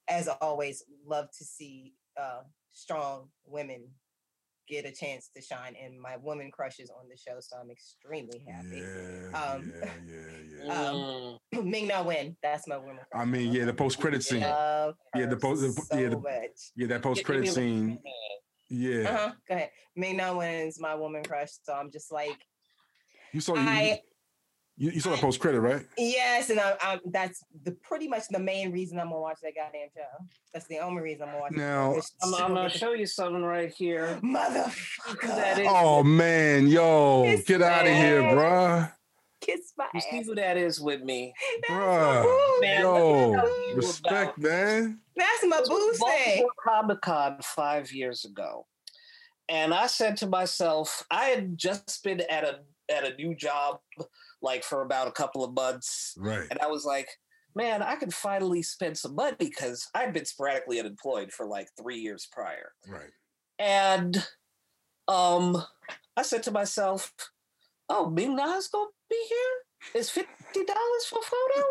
as always, love to see uh, strong women get a chance to shine, and my woman crushes on the show, so I'm extremely happy. Yeah, Um, yeah, yeah, yeah. Um, Mm. Ming Na Wen, that's my woman. I mean, yeah, the post credit scene. Love Yeah, the post- the- so yeah, the- much. Yeah, that post credit Give me a- scene. Yeah, Uh-huh. Go ahead. Ming Na Wen is my woman crush, so I'm just like, you saw. You, I You, you saw that post credit, right? Yes, and I, I, that's the pretty much the main reason I'm gonna watch that goddamn show. That's the only reason I'm gonna watch. it. Now- I'm, I'm gonna show you something right here. motherfucker. Oh man, yo, Kiss get out of here, me. bruh. Kiss my You see who that is with me? Bruh. Man, Yo, let me tell you respect, about- man. That's my boo say. Baltimore Comic Con five years ago, and I said to myself, I had just been at a at a new job, like for about a couple of months, Right. and I was like, man, I can finally spend some money because I'd been sporadically unemployed for like three years prior, Right. and um, I said to myself, oh, Ming Na's gonna be here. Is fifty dollars for photo?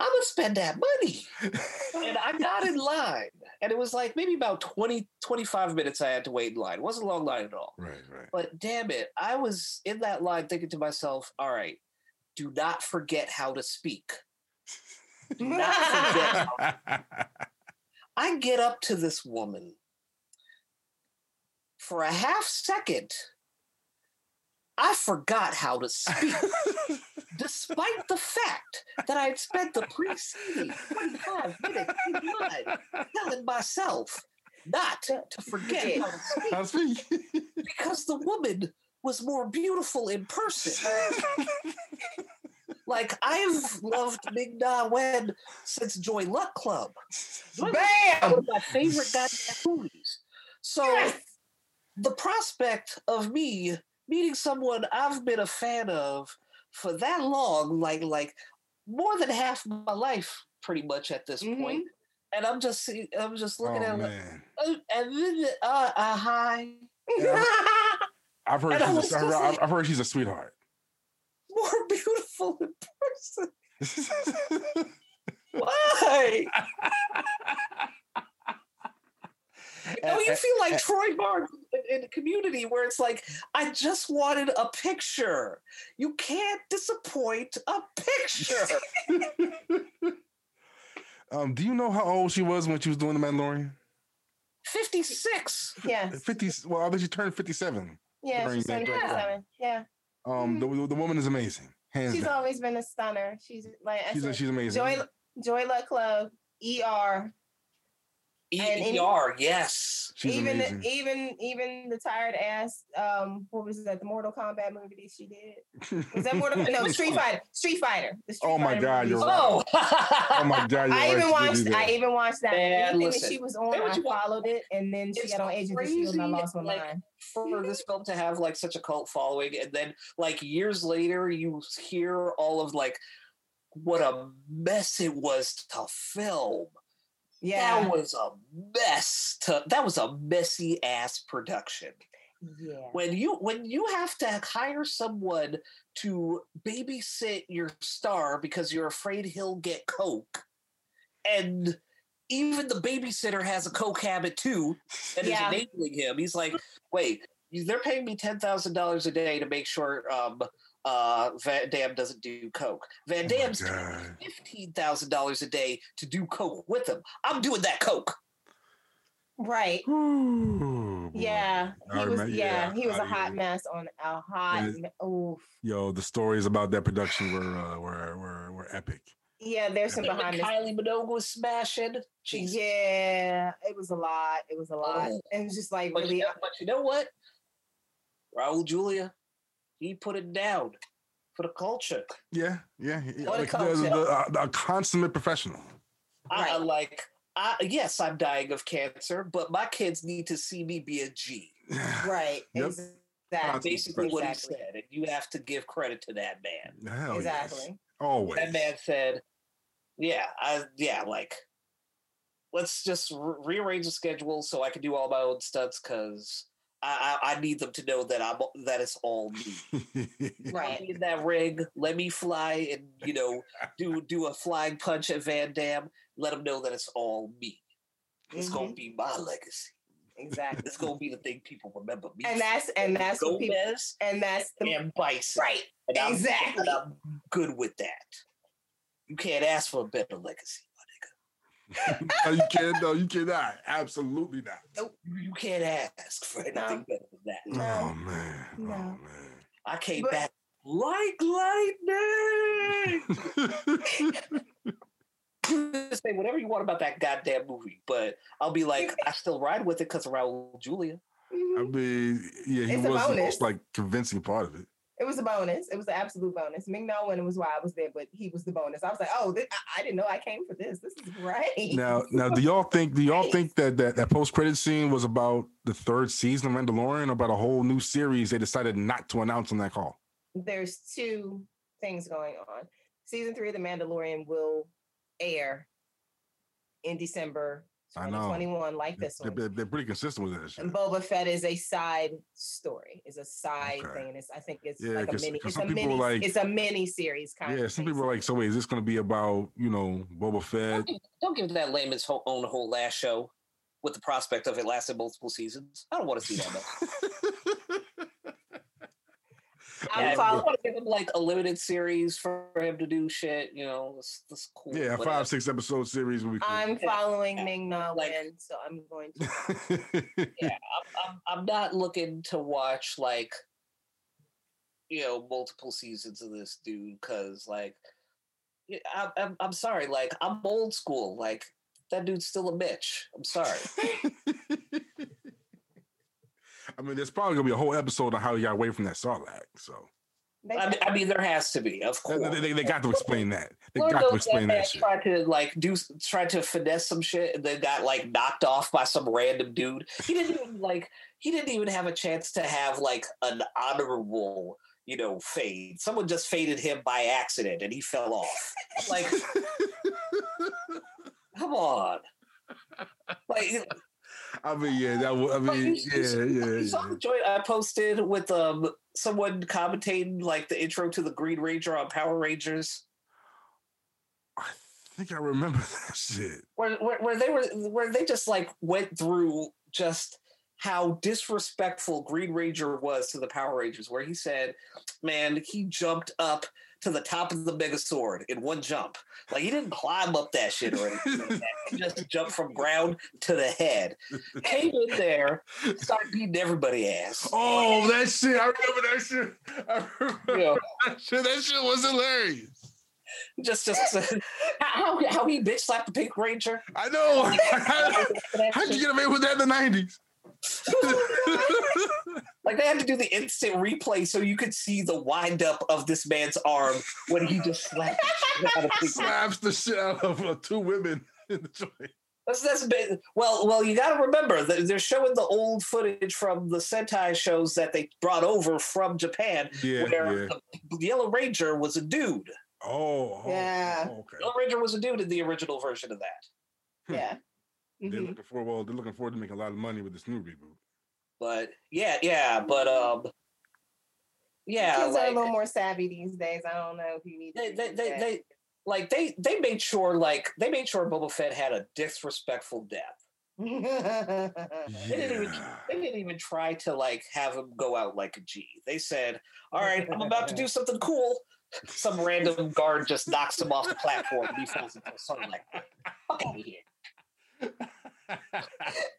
I'm gonna spend that money and I got in line, and it was like maybe about 20, 25 minutes I had to wait in line. It wasn't a long line at all. right, right. But damn it, I was in that line thinking to myself, all right, do not forget how to speak. Do not forget. how- I get up to this woman for a half second. I forgot how to speak, despite the fact that I had spent the preceding 25 minutes in telling myself not to forget how to speak How to speak. because the woman was more beautiful in person. like I've loved Ming Na Wen since Joy Luck Club. Joy Bam. one of my favorite goddamn movies. So Yes. the prospect of me meeting someone I've been a fan of for that long, like like more than half my life, pretty much at this Mhm. point, and I'm just I'm just looking oh at her, man. uh, and then uh, uh hi. I've heard And I she's was a, I've, heard- like- I've heard she's a sweetheart. more beautiful in person. Why? Don't eh, you eh, feel like eh. Troy Barnes in, in the community where it's like, I just wanted a picture. You can't disappoint a picture. um, do you know how old she was when she was doing the Mandalorian? 56. yes. 50 well, I think she turned 57. Yeah, During she's that- 27. Yeah. Um, the, the woman is amazing. Hands She's down. always been a stunner. She's like She's, said, she's amazing. Joy Joy Luck Club, ER, And in- ER, E yes. she's even amazing. even even the tired ass um what was that the Mortal Kombat movie that she did? Was that Mortal no Street Fighter. Street Fighter. The Street Oh my Fighter God, movie. you're right. Oh, oh my god! you're I right, even watched I even watched that. Man, Anything that she was on, what I you want. followed it and then she It's got on Agents of Shield and I crazy, lost my like, mind. for this film to have like such a cult following and then like years later you hear all of like what a mess it was to film Yeah. that was a mess to that was a messy ass production yeah. when you when you have to hire someone to babysit your star because you're afraid he'll get coke and even the babysitter has a coke habit too and Yeah. is enabling him he's like wait they're paying me $10000 a day to make sure um uh van damme doesn't do coke van Oh my damme's God. $15000 a day to do coke with him i'm doing that coke Right. Ooh. Yeah. I He was remember- yeah, yeah, he was a I- hot mess on a hot Yeah. me- oof. Yo, the stories about that production were uh, were were were epic. Yeah, there's some behind the kylie minogue was smashing Jesus. Yeah, it was a lot. It was a lot. Oh. And it was just like But, really you know, but you know what? Raul Julia, he put it down for the culture. Yeah, yeah. yeah. What a Like, the- uh, the- a, a consummate professional. I, I Right. like, I, yes, I'm dying of cancer, but my kids need to see me be a G. right. Yep. Exactly. That's basically, what he said, and you have to give credit to that man. Hell yes. Exactly. Always. That man said, "Yeah, I, yeah, like, let's just re- rearrange the schedule so I can do all my own stunts because." I, I, I need them to know that I'm that it's all me. Right. in that rig. Let me fly and you know do do a flying punch at Van Damme. Let them know that it's all me. It's gonna Mhm. be my legacy. Exactly. It's gonna be the thing people remember me. And for. that's and that's what people Gomez and that's the and Bison. right. And I'm, exactly. and I'm good with that. You can't ask for a better legacy, my no, you can't. No, you cannot. Absolutely not. nigga. You, you can't ask for anything No. better than that. Oh, no. Oh man. No. Oh man. I came But- back like lightning. Say whatever you want about that goddamn movie, but I'll be like, I still ride with it because of Raul Julia. I mean, yeah, he It's was the most like convincing part of it. It was a bonus. It was an absolute bonus. Ming Na Wen was why I was there, but he was the bonus. I was like, oh, this, I, I didn't know I came for this. This is great. Now, now, do y'all think? Do y'all think that that, that post credit scene was about the third season of Mandalorian, about a whole new series they decided not to announce on that call? There's two things going on. Season three of The Mandalorian will air in December. 2021, like this They're, one. they're- they're pretty consistent with that shit. And Boba Fett is a side story. It's a side Okay. thing. And it's I think it's Yeah, like a 'cause- mini. 'cause It's some a people mini. like- it's a mini series kind of. Yeah, of. some people are like, so wait, is this going to be about you know Boba Fett? Don't give that lame his whole, own whole last show with the prospect of it lasting multiple seasons. I don't want to see that. though. I'm Yeah, I follow- want to give him like a limited series for him to do shit. You know, that's, that's cool. yeah, a whatever. five six episode series. Would be cool. I'm following Yeah, Ming Na like- Wen, so I'm going to. yeah, I'm, I'm, I'm not looking to watch like, you know, multiple seasons of this dude because, like, I'm, I'm, I'm sorry, like, I'm old school. Like, that dude's still a bitch. I'm sorry. I mean, there's probably gonna be a whole episode on how he got away from that Sarlacc. So I mean, I mean, there has to be, of course. they, they got to explain that. They got to explain man that shit. Tried to like do, tried to finesse some shit, and then got like knocked off by some random dude. He didn't even like, he didn't even have a chance to have like an honorable, you know, fade. Someone just faded him by accident, and he fell off. Like, come on. Like, I mean, yeah, that. I mean, you- yeah, you- yeah, you saw yeah. the joint I posted with um someone commentating like the intro to the Green Ranger on Power Rangers. I think I remember that shit. where, where where they were where they just like went through just how disrespectful Green Ranger was to the Power Rangers, where he said, "Man, he jumped up to the top of the Megazord in one jump. Like he didn't climb up that shit or anything. He just jumped from ground to the head. Came in there, started beating everybody ass. Oh, that shit! I remember that shit. I remember that shit. That shit was hilarious. just just how how he bitch slapped the Pink Ranger. I know. How'd you get away with that in the nineties? Oh Like they had to do the instant replay so you could see the wind up of this man's arm when he just slapped. the shit out of Pink Ranger. Slaps the shit out of uh, two women in the joint. That's that's been, well. Well, you got to remember that they're showing the old footage from the Sentai shows that they brought over from Japan, Yeah, where yeah. the Yellow Ranger was a dude. Oh, oh, Yeah. oh, okay. Yellow Ranger was a dude in the original version of that. yeah. They're Mhm. looking for well, they're looking forward to making a lot of money with this new reboot. But yeah, yeah, but um, yeah, Kids are a little more savvy these days. I don't know if you need. they, to they, they, they like they they made sure like they made sure Boba Fett had a disrespectful death. They didn't even they didn't even try to like have him go out like a G. They said, "All right, I'm about to do something cool." Some random guard just knocks him off the platform and he falls into the sunlight. Fuck out of here.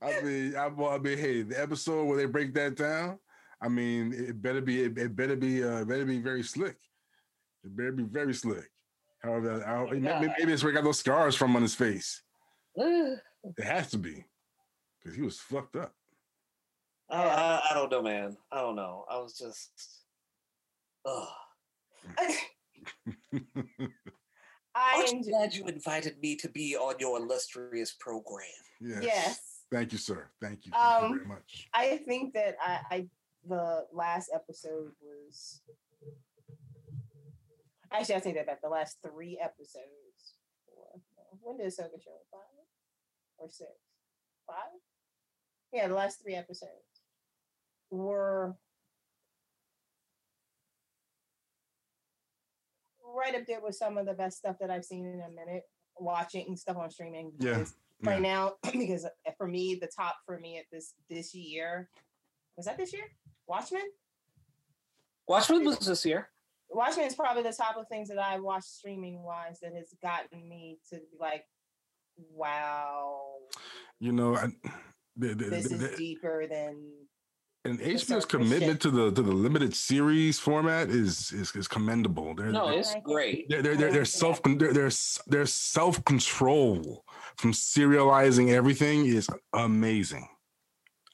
I mean, I, well, I mean, hey, the episode where they break that down, I mean, it better be, it, it better be, uh, better be very slick. It better be very slick. However, I, maybe, maybe it's where he got those scars from on his face. It has to be because he was fucked up. I, I, I don't know, man. I don't know. I was just. Ugh. I Aren't glad you invited me to be on your illustrious program. yes. Yes. Thank you, sir. Thank you. Thank you Um, very much. I think that I, I the last episode was actually I take that back. The last three episodes. Four, when did Ahsoka show? Five or six? Five? Yeah, the last three episodes were right up there with some of the best stuff that I've seen in a minute. Watching stuff on streaming. Yeah, because right now because uh, for me the top for me at this this year was that this year watchmen Watchmen was this year. watchmen is probably the top of things that i watched streaming wise that has gotten me to be like wow You know, I, the, the, this the- is deeper than and HBO's commitment to the to the limited series format is is, is commendable. They're, No, they're, it's great. they're, they're, they're, they're self they're, they're, their self control from serializing everything is amazing,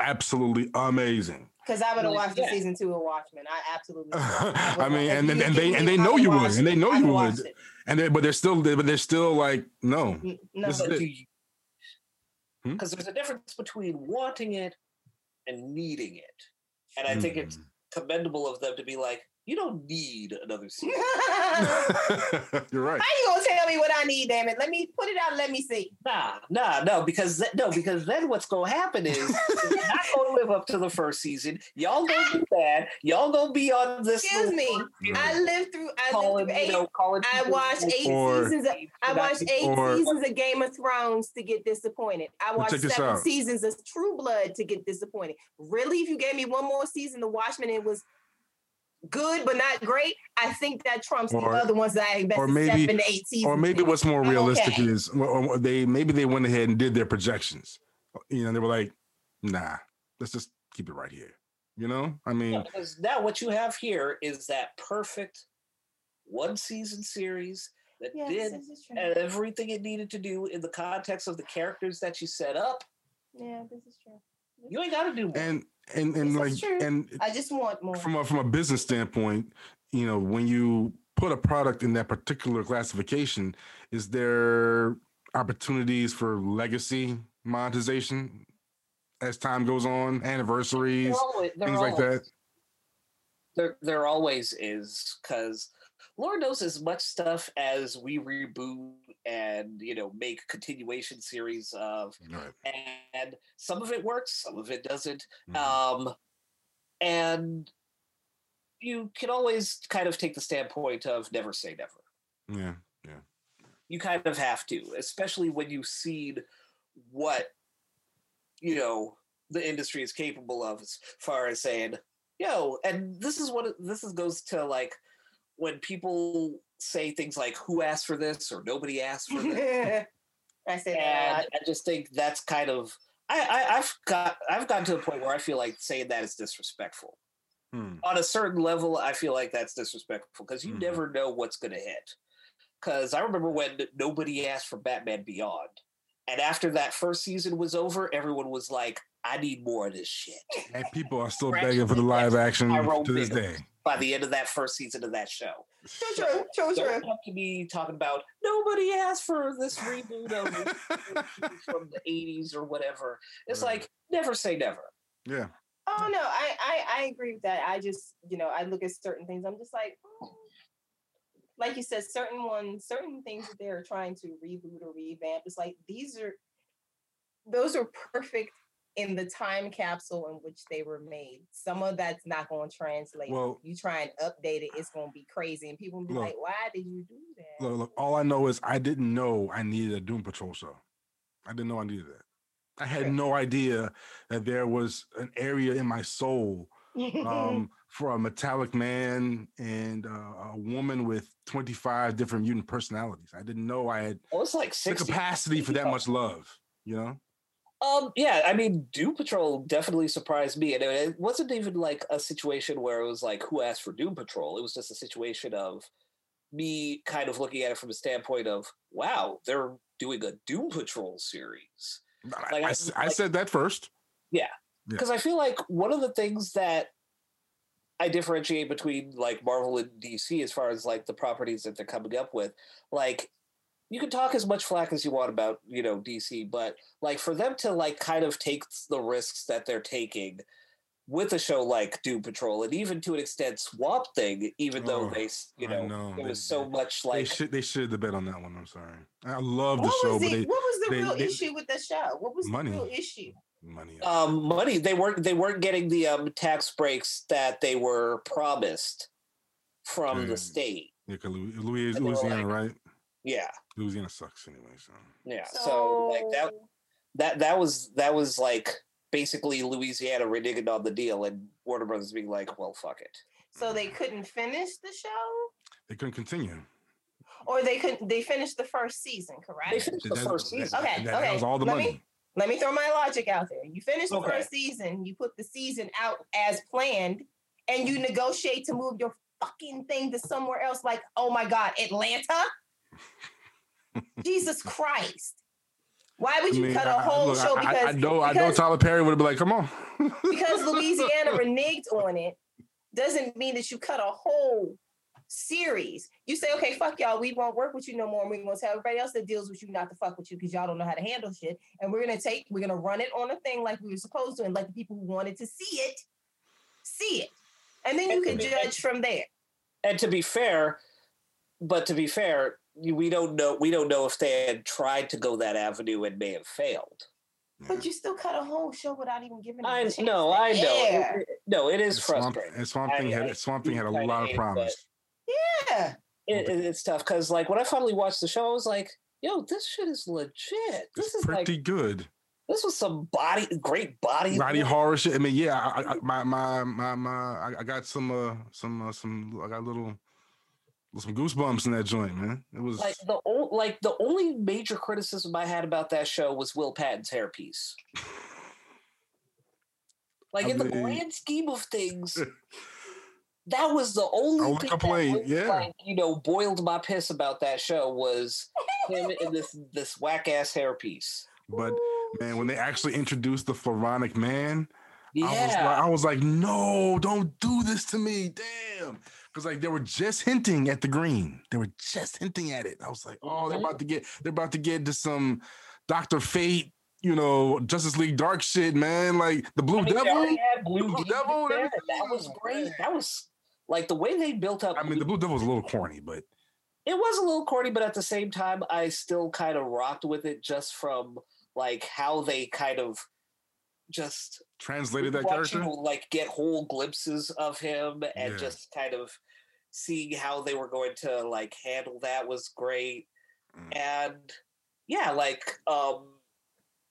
absolutely amazing. Because I would have Yeah. watched the season two of Watchmen. I absolutely. would. I mean, If and and, and they and they know you would, and they know you would, and they, but they're still but they're still like no. No, This is it. Hmm? Because there's a difference between wanting it and needing it. And I think it's Hmm. commendable of them to be like, you don't need another season. You're right. How you gonna tell me what I need? Damn it! Let me put it out. Let me see. Nah, nah, no, because th- no, because then what's gonna happen is it's not gonna live up to the first season. Y'all gonna be bad. Y'all gonna be on this. Excuse me. you know, I lived through. I lived calling, through you know, I watched eight Or- seasons. Of, I watched eight Or- seasons of Game of Thrones to get disappointed. I watched seven seasons of True Blood to get disappointed. Really, if you gave me one more season of Watchmen, it was good but not great. I think that trumps Or- the other ones that I invested or maybe- seven to eight seasons. or maybe what's more realistic okay. is or- or they maybe they went ahead and did their projections. You know, they were like, nah, let's just keep it right here. You know, I mean, Yeah, because now what you have here is that perfect one season series that Yes, did this is true. everything it needed to do in the context of the characters that you set up. yeah, this is true. You ain't got to do more. and and and This like and I just want more. from a from a business standpoint, you know, when you put a product in that particular classification, is there opportunities for legacy monetization as time goes on, anniversaries, There always, there things like that? There, there always is because Lord knows as much stuff as we reboot and you know make continuation series of, Right. and some of it works, some of it doesn't. Mhm. Um, and you can always kind of take the standpoint of never say never. yeah. Yeah. You kind of have to, especially when you've seen what you know the industry is capable of as far as saying, yo, and this is what this is goes to like when people say things like who asked for this or nobody asked for this. I say and lot. I just think that's kind of I, I I've got I've gotten to the point where I feel like saying that is disrespectful. Hmm. On a certain level, I feel like that's disrespectful because you Mhm. never know what's going to hit. Because I remember when nobody asked for Batman Beyond, and after that first season was over, everyone was like, "I need more of this shit." And people are still begging for the live action to this day. By the end of that first season of that show, True, true, true, don't come to me talking about nobody asked for this reboot of from the '80s or whatever. It's Right. like never say never. Yeah. Oh no, I, I I agree with that. I just you know I look at certain things. I'm just like, mm. like you said, certain ones, certain things that they're trying to reboot or revamp. It's like these are those are perfect in the time capsule in which they were made. Some of that's not going to translate. Well- you try and update it, it's going to be crazy, and people will be Look. like, "Why did you do that?" Look, look, all I know is I didn't know I needed a Doom Patrol show. I didn't know I needed that. I had Sure. no idea that there was an area in my soul um, for a metallic man and uh, a woman with 25 different mutant personalities. I didn't know I had Well, it's like the capacity for that much love, you know? Um, yeah, I mean, Doom Patrol definitely surprised me, and it wasn't even like a situation where it was like who asked for Doom Patrol. It was just a situation of me kind of looking at it from a standpoint of, wow, they're doing a Doom Patrol series. I, Like, I I- s- I like- said that first. Yeah. because I feel like one of the things that I differentiate between like Marvel and DC as far as like the properties that they're coming up with, like you can talk as much flack as you want about you know DC, but like for them to like kind of take the risks that they're taking with a show like Doom Patrol and even to an extent Swamp Thing, even though Oh, they you I know, know. there They- was so they- much they should they should have bet on that one. I'm sorry. I love the what show, was but the, they what was the they- real they- issue with the show? What was Money. the real issue? money. um money they weren't they weren't getting the um tax breaks that they were promised from the Mm. state yeah, 'cause Louis, Louis, Louisiana, like- right? yeah Louisiana sucks anyway. So yeah so, like that that that was that was like basically louisiana reneging on the deal and warner brothers being like well fuck it So they couldn't finish the show, they couldn't continue. or they couldn't. They finished the first season, correct? they finished the That- first that- season Okay, that, that okay, was all the let money. me- Let me throw my logic out there. You finish the Okay. first season, you put the season out as planned, and you negotiate to move your fucking thing to somewhere else. Like, oh my God, Atlanta? Jesus Christ. Why would I you mean, cut a whole look, show? I- Because I, I know, I know Tyler Perry would have been like, "Come on." because Louisiana reneged on it doesn't mean that you cut a whole series. You say, okay, fuck y'all, we won't work with you no more. And we're gonna tell everybody else that deals with you not to fuck with you because y'all don't know how to handle shit. And we're gonna take, we're gonna run it on a thing like we were supposed to, and let the people who wanted to see it see it. And then you can judge from there. And to be fair, but to be fair, you- we don't know. We don't know if they had tried to go that avenue and may have failed. But you still cut a whole show without even giving it a I chance no, to I know. air. It- it- no, it is And Swamp, frustrating. and Swamp Thing I- I had Swamp Thing had a lot of problems. Yeah. It, it- it's tough because, like, when I finally watched the show, I was like, "Yo, this shit is legit. This It's is like pretty good. this was some body, great body, Body horror shit. I mean, yeah, I, I, my my my my, I, I got some uh some uh, some I got a little some goosebumps in that joint, man. It was Like the o- like the only major criticism I had about that show was Will Patton's hairpiece. Like I in the grand scheme of things, that was the only Only thing complaint, that really, yeah. like, you know, boiled my piss about that show was him in this this whack ass hairpiece. but man, when they actually introduced the Floronic man, I was like, Yeah, I was like, no, don't do this to me. Damn. Because like they were just hinting at the green. They were just hinting at it. I was like, oh, they're about to get they're about to get to some Dr. Fate, you know, Justice League Dark shit, man. Like the Blue I mean, Devil. Blue, Blue Devil. That oh was Oh, great. man. That was like the way they built up. I mean, the Blue Devil was a little corny, but it was a little corny, but at the same time, I still kind of rocked with it just from like how they kind of just translated that character. like get whole glimpses of him and Yeah. just kind of seeing how they were going to like handle that was great. Mm. And yeah, like um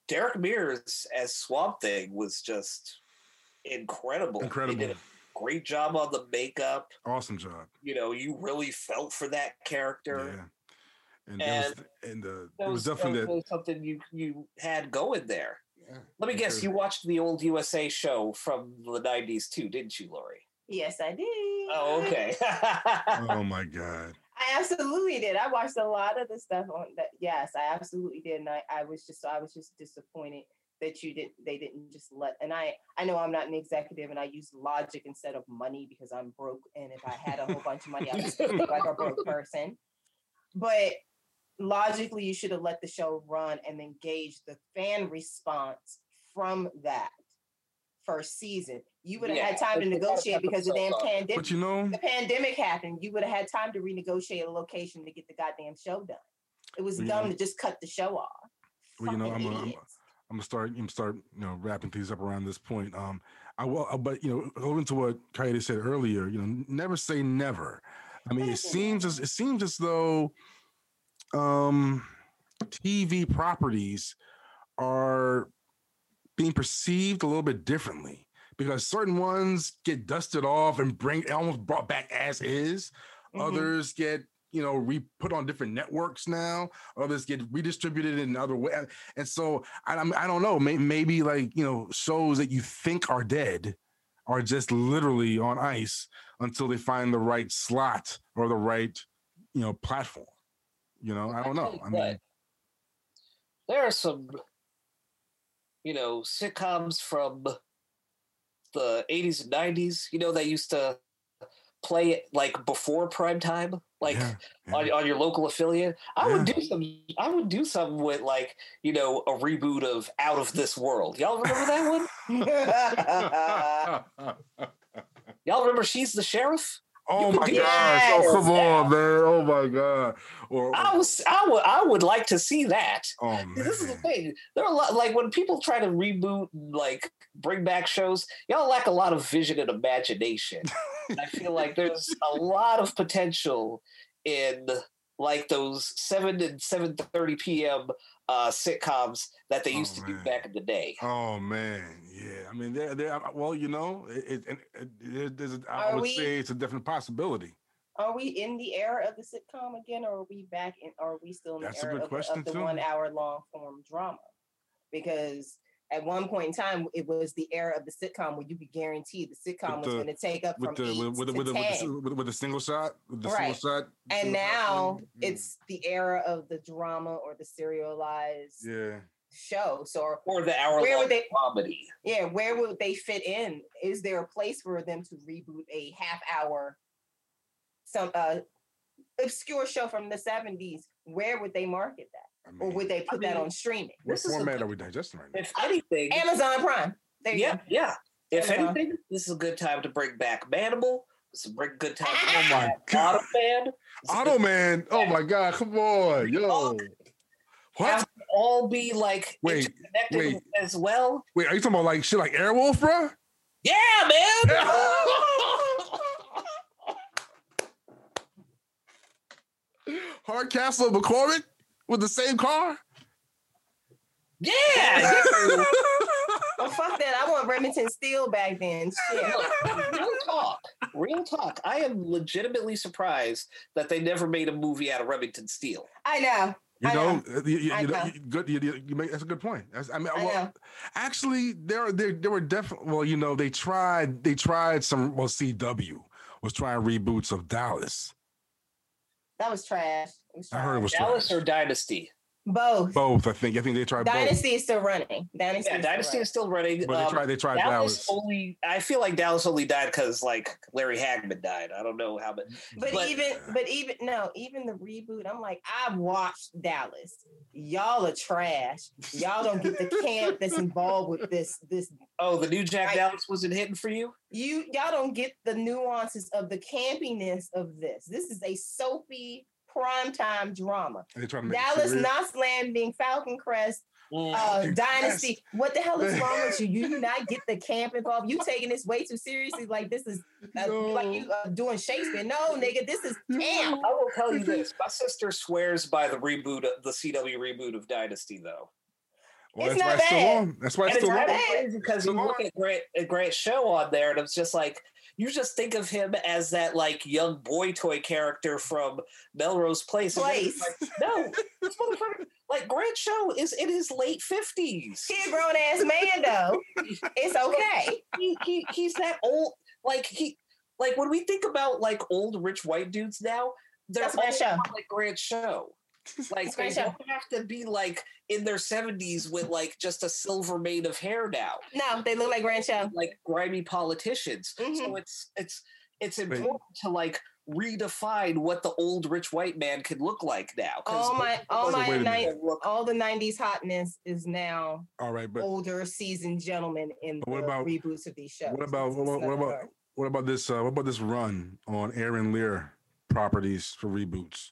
Derek Mears as Swamp Thing was just incredible. They Incredible. did a great job on the makeup. Awesome job. You know, you really felt for that character. Yeah. And, there was, and uh, it was definitely that. was something you you had going there. yeah, Let me guess, you watched the old USA show from the '90s too, didn't you, Lori? Yes, I did. Oh, okay. Oh my god. I absolutely did. I watched a lot of the stuff on that. Yes, I absolutely did. And I, I was just I was just disappointed that you didn't they didn't just let and I I know I'm not an executive and I use logic instead of money because I'm broke and if I had a whole bunch of money I would speak like a broke person. But logically you should have let the show run and then gauge the fan response from that first season. You would have had time to it's a of negotiate because the damn episodes on it. pandemic But you know, the pandemic happened, you would have had time to renegotiate a location to get the goddamn show done. It was Well, dumb know- to just cut the show off. Well, you know, I'm a- I'm a- idiots. I'm gonna start. I'm gonna start. You know, wrapping things up around this point. Um, I will, uh, but you know, going to what Kayode said earlier. You know, never say never. I mean, it seems as it seems as though, um, TV properties are being perceived a little bit differently because certain ones get dusted off and bring almost brought back as is. Mhm. Others get you know re put on different networks now. Others get redistributed in other ways. And so I, I'm- don't know. May, maybe like you know shows that you think are dead are just literally on ice until they find the right slot or the right you know platform. You know, I don't know. I mean, there are some, you know, sitcoms from the 80s and 90s, you know, that used to play it like before prime time, like yeah, on, yeah. on your local affiliate. I would do some I would do something with like, you know, a reboot of Out of This World. Y'all remember that one? Y'all remember She's the Sheriff? Oh my could gosh! Oh come on, man! Oh my god! Or, I was I would I would like to see that. oh man! This is the thing. There are a lot like when people try to reboot, like bring back shows, y'all lack a lot of vision and imagination. And I feel like there's a lot of potential in like those seven and seven thirty p.m. Uh, sitcoms that they Oh, used to do back in the day. Oh man, yeah. I mean, they're, they're Well, you know, it, it, it, it there's. A, I Are would we- say it's a definite possibility. Are we in the era of the sitcom again, or are we back in? Are we still in That's a the good era of, the- question, of the one hour long form drama? because at one point in time it was the era of the sitcom where you could guarantee the sitcom With was going to take up with from the eight with, with, to with, the, with, 10. with, with the single shot, with the Right. single shot, and single shot now? Mm. it's the era of the drama or the serialized yeah. show. So Or the hour Where long would they- comedy. yeah, where would they fit in? Is there a place for them to reboot a half hour some uh obscure show from the 70s? Where would they market that? I Or would they put that mean, on streaming? what this is a format good- are we digesting right now? If anything, Amazon Prime. There you yeah, go. yeah. If Amazon. anything, this is a good time to bring back Manimal. This is a bring- good time to Oh bring my back God. Automan. This is a Auto Man. Oh my God. Come on. Yo. What? All be like Wait, interconnected wait. as well. Wait, are you talking about like shit like Airwolf, bro? Yeah, man. Hardcastle and McCormick with the same car? Yeah. Oh fuck that! I want Remington Steele back then. Shit. real talk. Real talk. I am legitimately surprised that they never made a movie out of Remington Steele. I know. You uh, know, know. you, you, you know, know. good. You, you you make that's a good point. That's, I mean, I well, know. actually, there, there, there were definitely. Well, you know, they tried. They tried some. Well, CW was trying reboots of Dallas. That was trash. It was I heard it was Dallas trash. or Dynasty? both. both. I think. I think they tried Dynasty is still running. Dynasty. Yeah, is Dynasty still is still running. both. But they Um, tried. They tried Dallas, Dallas. only. I feel like Dallas only died because like Larry Hagman died. I don't know how, but But, But- even, but even no, even the reboot. I'm like, I've watched Dallas. Y'all are trash. Y'all don't get the camp that's involved with this. This oh, the new Jack Right. Dallas wasn't hitting for you. you y'all don't get the nuances of the campiness of this. This is a soapy primetime drama. They tried to make it Dallas, serious. Knots Landing, Falcon Crest, Mm. uh, Yes. Dynasty. What the hell is wrong with you? You do not get the camp involved. You taking this way too seriously. Like this is uh, like you uh, doing Shakespeare. No, nigga, this is camp. I will tell you this: my sister swears by the reboot, of, the CW reboot of Dynasty, though. Well, It's that's why not it's still bad. on. That's why And it's it's still kind on. of crazy because you look at Grant, at Grant Show on there, and it's just like you just think of him as that like young boy toy character from Melrose Place. and then it's Place. Like, no, this motherfucker. Like Grant Show is in his late fifties. He a grown ass man though. It's okay. He, he he's that old. Like he like when we think about like old rich white dudes now, they're That's all like Grant Show. Like they don't have to be like in their seventies with like just a silver mane of hair now. No, they look like Grant Show. like grimy politicians. So Mhm. it's it's it's important to like redefine what the old rich white man can look like now. 'cause All my all my wait a night minute. look- all the '90s hotness is now All right, but older seasoned gentlemen in what the about- reboots of these shows. what about It's- what, what about hard. what about this? Uh, what about this run on Aaron Lear properties for reboots?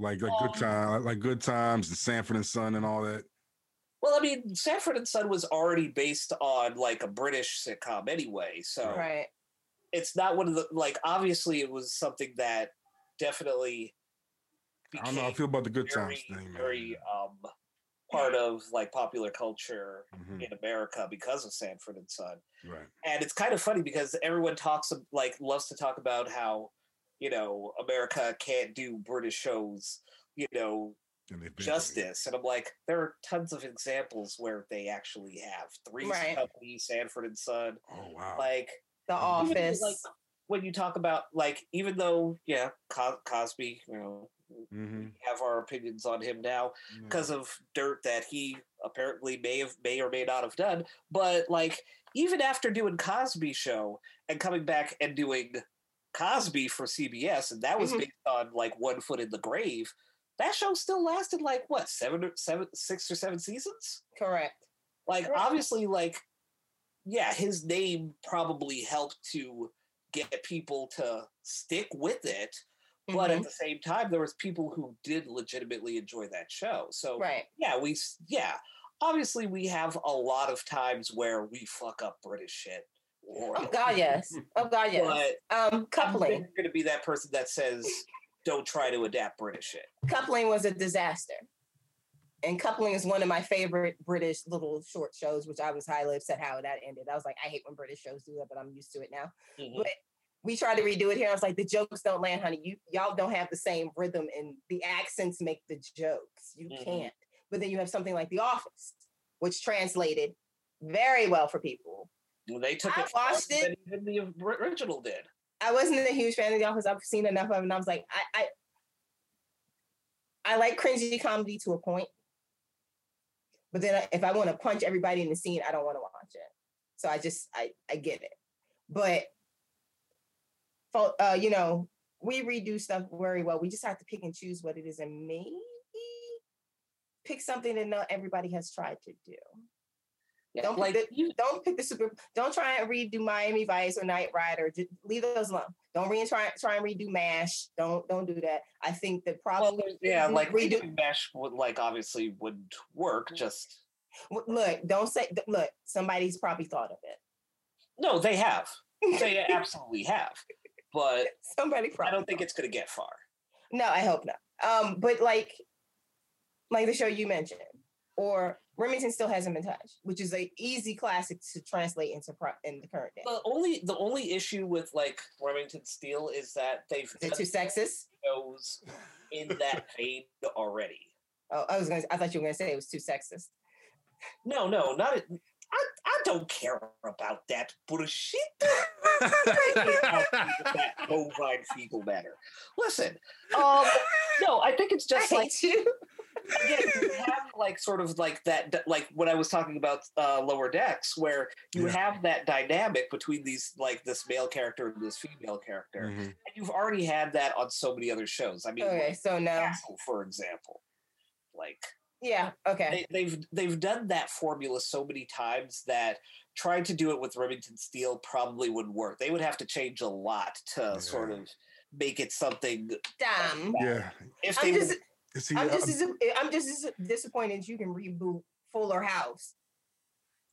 Like like Um, good time, like good times, and Sanford and Son, and all that. well, I mean, Sanford and Son was already based on like a British sitcom anyway, so right? it's not one of the like. Obviously, it was something that definitely. I don't know. how I feel about the good very, times thing, man. very um part of like popular culture Mhm, in America because of Sanford and Son. Right. and it's kind of funny because everyone talks ab- like loves to talk about how you know America can't do British shows, you know, And been justice, and I'm like, there are tons of examples where they actually have three Right. Company, Sanford and Son, Oh wow. like The Even even, Office. like when you talk about like even though yeah Co- Cosby, you know, hmm we have our opinions on him now, because of dirt that he apparently may have may or may not have done. But like even after doing Cosby show and coming back and doing Cosby for CBS, and that was Mhm. based on like One Foot in the Grave, that show still lasted like what seven or seven six or seven seasons. Correct. Like Correct. obviously, like yeah, his name probably helped to get people to stick with it but Mhm. at the same time there was people who did legitimately enjoy that show so right. yeah we yeah obviously we have a lot of times where we fuck up british shit Oh God, yes. Oh God, yes. but Um, coupling. You're going to be that person that says don't try to adapt british shit Coupling was a disaster. And Coupling is one of my favorite British little short shows, which I was highly upset how that ended. I was like, I hate when British shows do that, but I'm used to it now. Mhm. But we tried to redo it here. I was like, the jokes don't land, honey. You y'all don't have the same rhythm, and the accents make the jokes. You Mhm. can't. But then you have something like The Office, which translated very well for people. They took I it watched it. than even the original did. I wasn't a huge fan of The Office. I've seen enough of it, and I was like, I, I, I like cringy comedy to a point, but then if I want to punch everybody in the scene, I don't want to watch it. So I just, I, I get it, but, uh, you know, we redo stuff very well. We just have to pick and choose what it is, and maybe pick something that not everybody has tried to do. Yeah, Don't like pick the, you, don't pick the super. Don't try and redo Miami Vice or Knight Rider. Just leave those alone. Don't re try try and redo Mash. Don't don't do that. I think the well, problem. there's- yeah, like redo. Mash would like obviously would work. Just Look, don't say. Look, somebody's probably thought of it. no, they have. They absolutely have. But Somebody I don't think it's going to get far. No, I hope not. Um, but like, like the show you mentioned, or Remington Steele hasn't been touched, which is a easy classic to translate into pro- in the current day. The only the only issue with like Remington Steele is that they've done too sexist? shows in that vein already. Oh, I was gonna. I thought you were gonna say it was too sexist. No, no, not. it- I, I don't care about that bullshit. that bovine fecal matter. Listen, um, no, I think it's just I like you. Again, you have like sort of like that, that- like when I was talking about uh, lower decks, where you Yeah. have that dynamic between these like this male character and this female character, Mhm. and you've already had that on so many other shows. I mean, Okay, like so now, Castle, for example, like yeah, okay. they, they've they've done that formula so many times that trying to do it with Remington Steele probably wouldn't work. They would have to change a lot to sort of make it something. Damn. Yeah. If I'm they just, See, I'm just, as, I'm just disappointed you can reboot Fuller House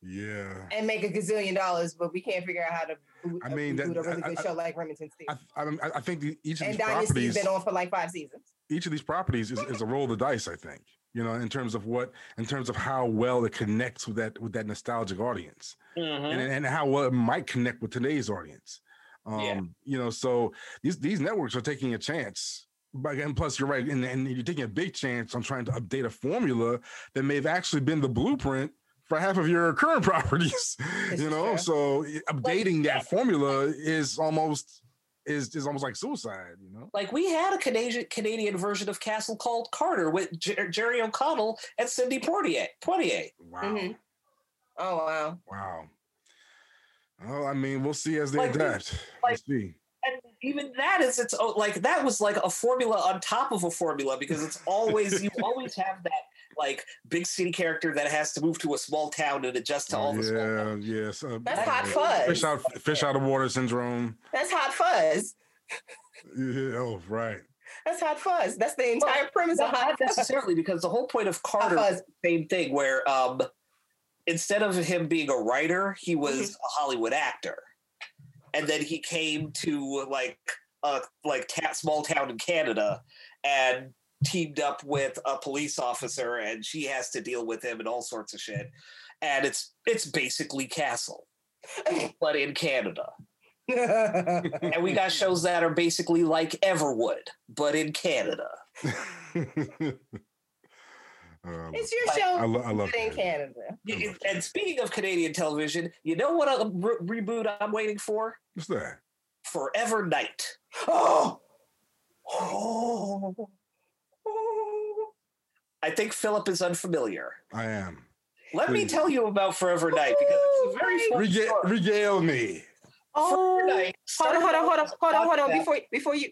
yeah. and make a gazillion dollars, but we can't figure out how to boot, I mean, that- reboot a really I- good I- show like Remington Steele. I, I, I think the, each of and these Dynasty's properties, been on for like five seasons. each of these properties is, is a roll of the dice. I think you know, in terms of what, in terms of how well it connects with that with that nostalgic audience. Mhm. and, and how well it might connect with today's audience. Um, Yeah. you know, so these these networks are taking a chance. But and plus, you're right, and, and you're taking a big chance on trying to update a formula that may have actually been the blueprint for half of your current properties. This you know, true. so i- updating that formula is almost is is almost like suicide. You know, Like we had a Canadian Canadian version of Castle called Carter with Jer- Jerry O'Connell and Sydney Poitier. Poitier. wow, Mhm. Oh wow. wow. Well, I mean, we'll see as they Like, adapt. like- we'll see. And even that is its own like that was like a formula on top of a formula because it's always you always have that like big city character that has to move to a small town and adjust to all the small yeah, towns. yes. uh, That's uh, hot fuzz. Fish out, fish out of water syndrome. That's hot fuzz. Yeah, oh, right. That's hot fuzz. That's the entire premise of hot not fuzz. necessarily because the whole point of Hot Carter fuzz. same thing where um instead of him being a writer he was Mm-hmm. a hollywood actor and then he came to like a like ta- small town in canada and teamed up with a police officer and she has to deal with him and all sorts of shit. And it's it's basically castle but in canada. And we got shows that are basically like everwood but in canada Um, it's your show I, lo- I love in that. Canada. And speaking of canadian television you know what a re- reboot i'm waiting for What's that? Forever Knight. Oh. Oh. Oh. I think Philip is unfamiliar. I am. Let me tell you about Forever Knight because it's a very fun Rega- story. regale me. Oh. Forever Knight Hold on, hold on, hold on, hold on, hold on. started Before before you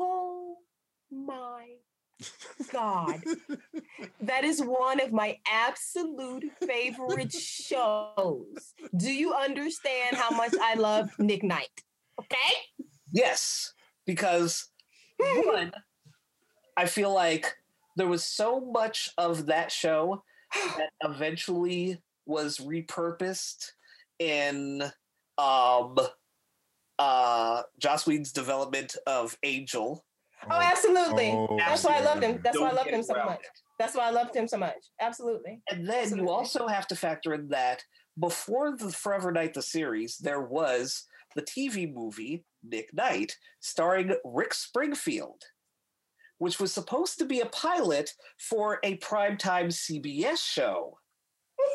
Oh my God. That is one of my absolute favorite shows. Do you understand how much I love Nick Knight? Okay? Yes, because one, I feel like there was so much of that show that eventually was repurposed in um uh Joss Whedon's development of Angel. Oh, absolutely. Oh, That's why I loved him. That's why I loved him so much. it. That's why I loved him so much. Absolutely. And then Absolutely. you also have to factor in that before the Forever Knight the series, there was the TV movie Nick Knight, starring Rick Springfield, which was supposed to be a pilot for a primetime CBS show.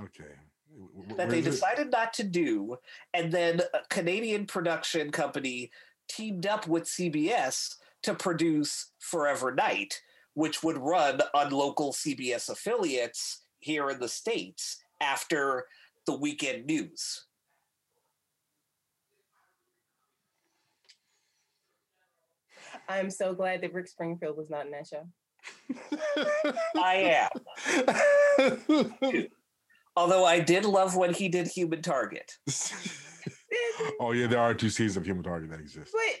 Okay. W- w- that they is it? decided not to do, and then a Canadian production company teamed up with CBS to produce Forever Knight, which would run on local CBS affiliates here in the states after the weekend news. I'm so glad that Rick Springfield was not in that show. I am. Although I did love when he did Human Target. oh yeah, there are two seasons of Human Target that exist. But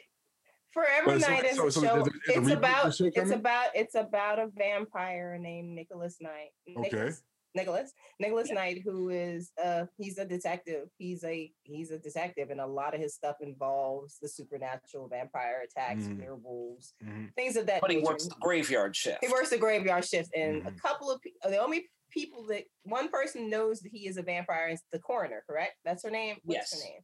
Forever But so- Night is so- a so show. there's there's it's reboot of about it's coming? about it's about a vampire named Nicholas Knight. Nicholas, Nicholas Nicholas Knight, who is uh he's a detective. He's a he's a detective, and a lot of his stuff involves the supernatural, vampire attacks, Mm. werewolves, Mhm. things of that But he works the graveyard shift. He works the graveyard shift, and a Mhm. couple of pe- the only people that one person knows that he is a vampire is the coroner. Correct? That's her name. What's Yes. her name?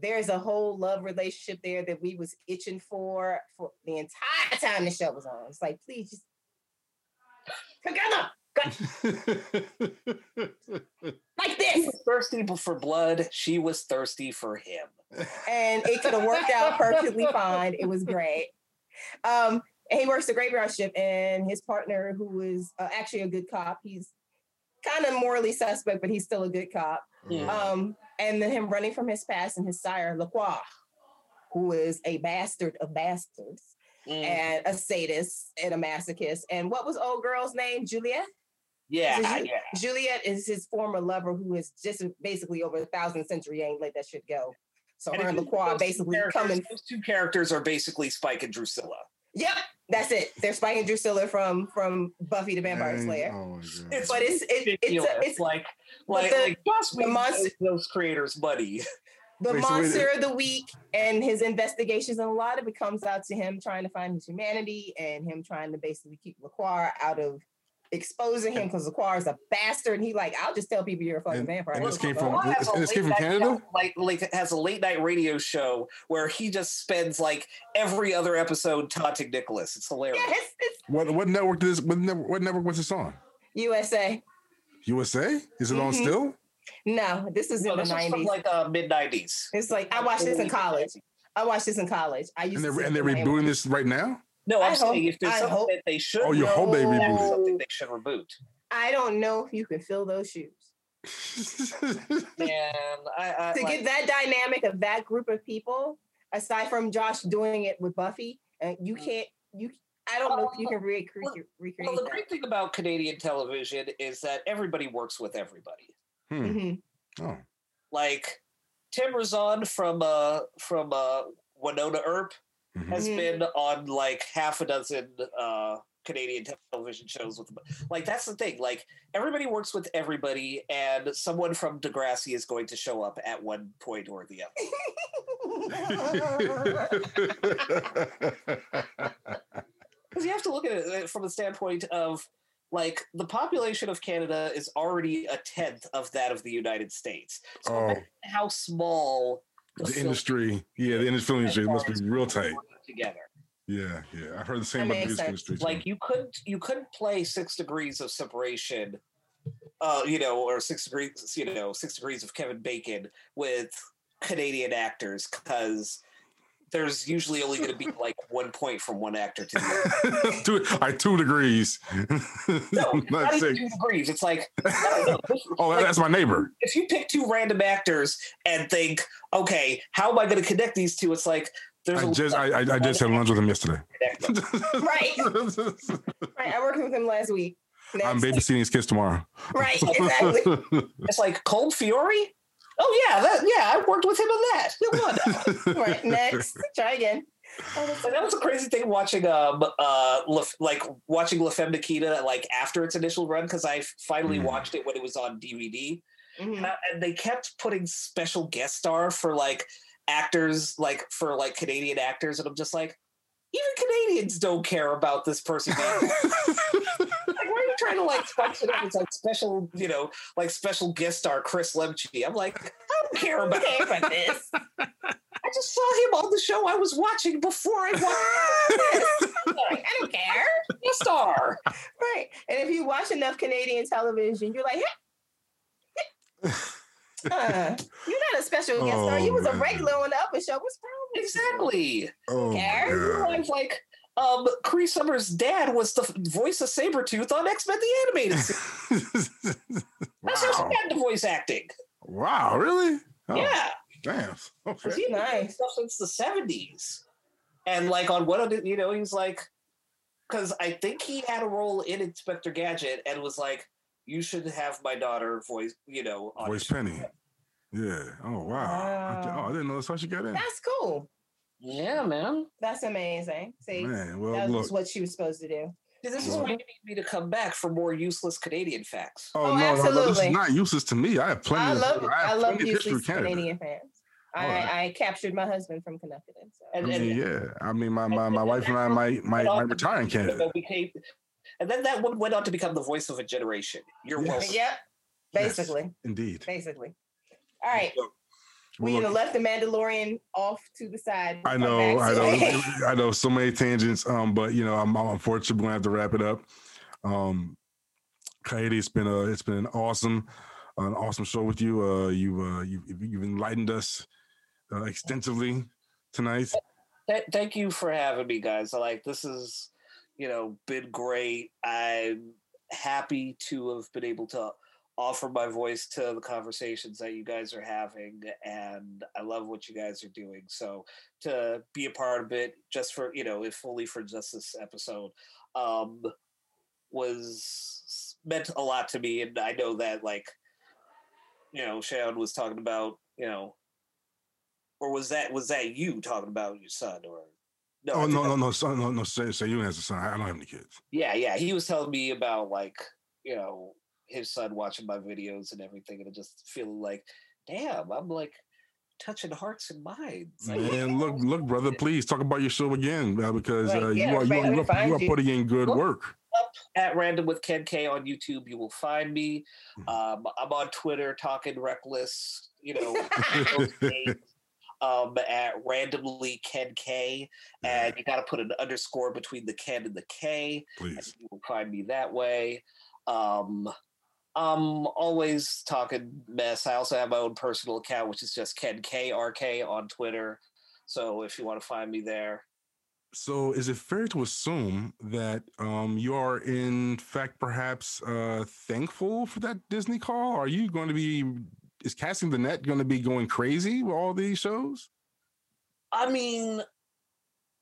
There's a whole love relationship there that we was itching for for the entire time the show was on. It's like, please just together, like He this, was thirsty for blood. She was thirsty for him. and it could have worked out perfectly fine. It was great. Um, and he works the graveyard shift, and his partner, who is uh, actually a good cop, he's kind of morally suspect, but he's still a good cop. Yeah. Um, and then him running from his past and his sire, Lacroix, who is a bastard of bastards Mm. and a sadist and a masochist. And what was old girl's name? Juliet? Yeah, Is it yeah. Juliet is his former lover who is just basically over a thousand century ain't let that shit go. So And her and Lacroix basically coming. Those two characters are basically Spike and Drusilla. Yep, that's it. They're spiking Drusilla from from Buffy the Vampire Dang, Slayer. Oh. It's But it's it, it's a, it's like but like, the- like Joss the monster- those creators money. the Wait, so monster of the week and his investigations, and a lot of it comes out to him trying to find his humanity and him trying to basically keep Lacroix out of exposing him because Lacroix is a bastard. And he like, I'll just tell people you're a fucking And- vampire. and this came from- I'm Lacroix has and a this came from Canada? Like like has a late night radio show where he just spends like every other episode taunting Nicholas. It's hilarious. Yeah, it's, it's What what network did this? What network, what network was this on? USA. USA? Is it on Mhm. still? No, this is No, in the this was from nineties. like uh, mid nineties. It's like I watched this in college. I watched this in college. I used And they're sit and they're rebooting this right now. No, I'm I saying hope- if there's I something hope- that they should, Oh, you hope they reboot something they should reboot. I don't know if you can fill those shoes. Man, I, I to like, get that dynamic of that group of people, aside from Joss doing it with Buffy, and you can't you I don't know if you can recreate. Well, recreate Well, the that. great thing about Canadian television is that everybody works with everybody. Hmm. Mhm. Oh. Like Tim Rozon from uh from uh Wynonna Earp Mhm. has been on like half a dozen uh Canadian television shows with them. like that's the thing like everybody works with everybody and someone from Degrassi is going to show up at one point or the other because you have to look at it uh, from the standpoint of like the population of Canada is already a tenth of that of the United States. So oh, how small the industry. Yeah, the industry, film industry must be real tight. together. Yeah, yeah. I've heard the same about the music industry. Like you couldn't you couldn't play Six Degrees of Separation, uh, you know, or Six Degrees, you know, Six Degrees of Kevin Bacon with Canadian actors because there's usually only going to be like one point from one actor to the other. two, all right, two degrees. No, Not not even two degrees. It's like I don't know. Oh, Like, that's my neighbor. if you pick two random actors and think, okay, how am I going to connect these two? It's like there's I a just I, I, I just had lunch with him yesterday. Right. Right. I worked with him last week. I'm babysitting his kids tomorrow. Right, exactly. It's like Cold Fury. Oh yeah, that, yeah, I worked with him on that. Come on now. right. Next. Try again. Oh, that's And that was a crazy thing watching um uh Lef- like watching La Femme Nikita like after its initial run because I finally Mm. watched it when it was on DVD Mhm. Uh, and they kept putting special guest star for like actors like for like Canadian actors and I'm just like even Canadians don't care about this person trying to like spice it up as like special, you know, like special guest star Kris Lemche? I'm like, I don't care about Okay, for this. I just saw him on the show I was watching before I watched Like, I don't care. guest star. Right. And if you watch enough Canadian television, you're like, Uh, you're not a special guest star. You Oh, was a regular on the upper show. What's wrong? Exactly. Oh, my Gary, You God. like, um, Cree Summer's dad was the voice of Sabretooth on X Men the Animated Series. That's how wow. she got into voice acting. wow, really? Oh, Yeah. Damn. Okay. He's been doing Nice. stuff since the 70s. And, like, on what, you know, he's like, because I think he had a role in Inspector Gadget and was like, you should have my daughter voice, you know, on Voice. Penny. Yeah. Oh wow. I, oh, I didn't know that's how she got in. That's cool. Yeah, man. That's amazing. See, Man, well, that look. was what she was supposed to do. See, this is Well- why you need me to come back for more useless Canadian facts. Oh, Oh, no, no, no, this is not useless to me. I have plenty. I of, love I, I, have love plenty of history usually Canada. Canadian fans. I, All right. I captured my husband from Connecticut. So. I And, mean, and, yeah. I mean, my, my, my wife and I might might, might retire in Canada. then became, and then that one went on to become the voice of a generation. You're Yes. welcome. Yep. Yes. Basically. Indeed. Basically. All right. Look, We look, have left the Mandalorian off to the side. I know, I know. I know. So many tangents. Um, but you know, I'm, I'm unfortunately gonna have to wrap it up. Um, Kayode, it's been a, it's been an awesome, an awesome show with you. Uh, you, uh, you, you've enlightened us uh, extensively tonight. Thank you for having me, guys. Like this is, you know, been great. I'm happy to have been able to offer my voice to the conversations that you guys are having, and I love what you guys are doing. So to be a part of it, just for you know, if only for just this episode, um, was meant a lot to me, and I know that like, you know, Sharon was talking about, you know, or was that was that you talking about your son or no? Oh think no, no, no, son, no, no. Say, say you has a son. I don't have any kids. yeah yeah he was telling me about like you know his son watching my videos and everything and just feeling like damn i'm like touching hearts and minds Like, Man, look, look, brother, please talk about your show again uh, because Right, uh, yeah, you are you are, you are, you are putting in good Look. work. at random with ken k on youtube you will find me Mhm. um, i'm on twitter talking reckless you know um, at randomly ken k and you got to put an underscore between the ken and the k Please. you will find me that way. Um, I'm always talking mess. I also have my own personal account, which is just Ken KRK on Twitter. So if you want to find me there, So, is it fair to assume that um, you are in fact perhaps uh, thankful for that Disney call? Are you going to be? Is casting the net going to be going crazy with all these shows? I mean,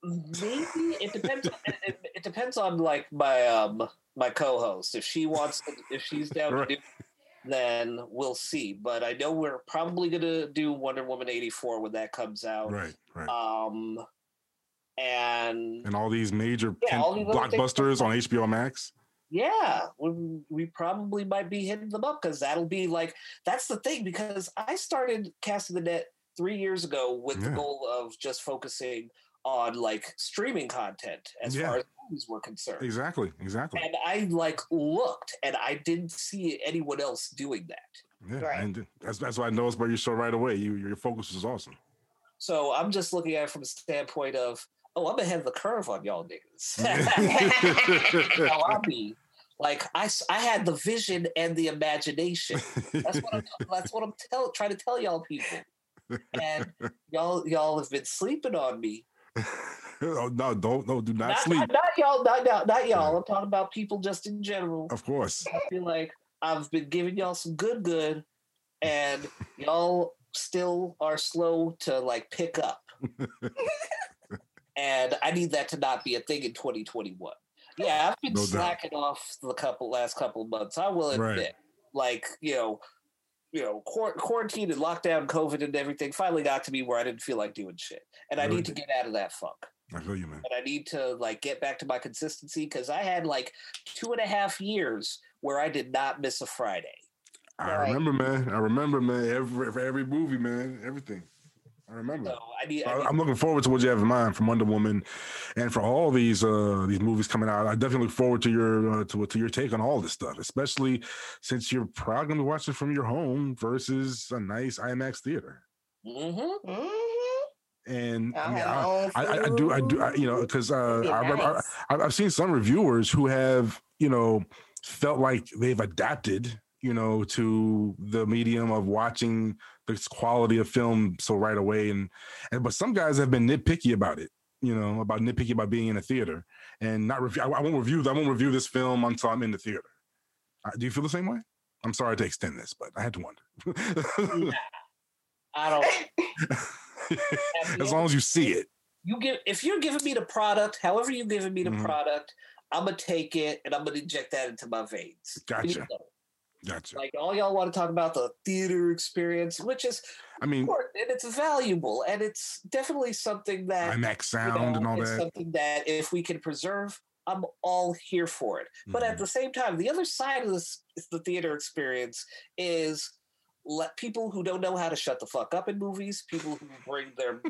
maybe it depends. it, it, it depends on like my um my co-host. If she wants, to, if she's down Right. to do, then we'll see. But I know we're probably gonna do Wonder Woman eighty four when that comes out. Right, right. Um, and and all these major yeah, all these blockbusters on HBO Max. Yeah, we, we probably might be hitting them up because that'll be like that's the thing because I started casting the net three years ago with the goal of just focusing on like streaming content as Yeah. far as movies were concerned. Exactly, exactly. And I like looked and I didn't see anyone else doing that. Yeah, Right. and that's that's why I noticed about your show right away. You your focus is awesome. So I'm just looking at it from a standpoint of, oh, I'm ahead of the curve on y'all niggas. how I be. Like I, s- I had the vision and the imagination. That's what I'm. That's what I'm tell, trying to tell y'all people. And y'all, y'all have been sleeping on me. Oh, no, don't no, do not, Not, sleep. not, not y'all. Not, not, not y'all. I'm talking about people just in general. Of course. I feel like I've been giving y'all some good, good, and y'all still are slow to like pick up. and I need that to not be a thing in 2021. Yeah, I've been No doubt. slacking off the couple last couple of months. I will Right. admit, like you know, you know, quar- quarantine and lockdown, COVID, and everything finally got to me where I didn't feel like doing shit, and I Really? need to get out of that funk I feel you, man. and I need to like get back to my consistency because I had like two and a half years where I did not miss a Friday. I Right. remember, man. I remember, man. Every for every movie, man. Everything. I remember. So I need. I, I need I'm looking forward to what you have in mind from Wonder Woman, and for all these uh these movies coming out. I definitely look forward to your uh, to to your take on all this stuff, especially since you're probably going to watch it from your home versus a nice IMAX theater. Mhm. Mhm. And I'll I, mean, have my I, I, I do, I do, I, you know, because uh, It'd I, remember- nice. I, I've seen some reviewers who have, you know, felt like they've adapted, you know, to the medium of watching this quality of film so right away. And and but some guys have been nitpicky about it, you know, about nitpicky about being in a theater and not review. I, I won't review. I won't review this film until I'm in the theater. Uh, do you feel the same way? I'm sorry to extend this, but I had to wonder. I don't. as long as you see it. You give if you're giving me the product, however you're giving me the Mhm. product, I'm gonna take it and I'm gonna inject that into my veins. Gotcha. You know, Gotcha. Like all y'all want to talk about the theater experience, which is I mean, important and it's valuable and it's definitely something that IMAX you sound know, and all that. Something that if we can preserve, I'm all here for it. But at Mhm. the same time, the other side of this the theater experience is let people who don't know how to shut the fuck up in movies, people who bring their,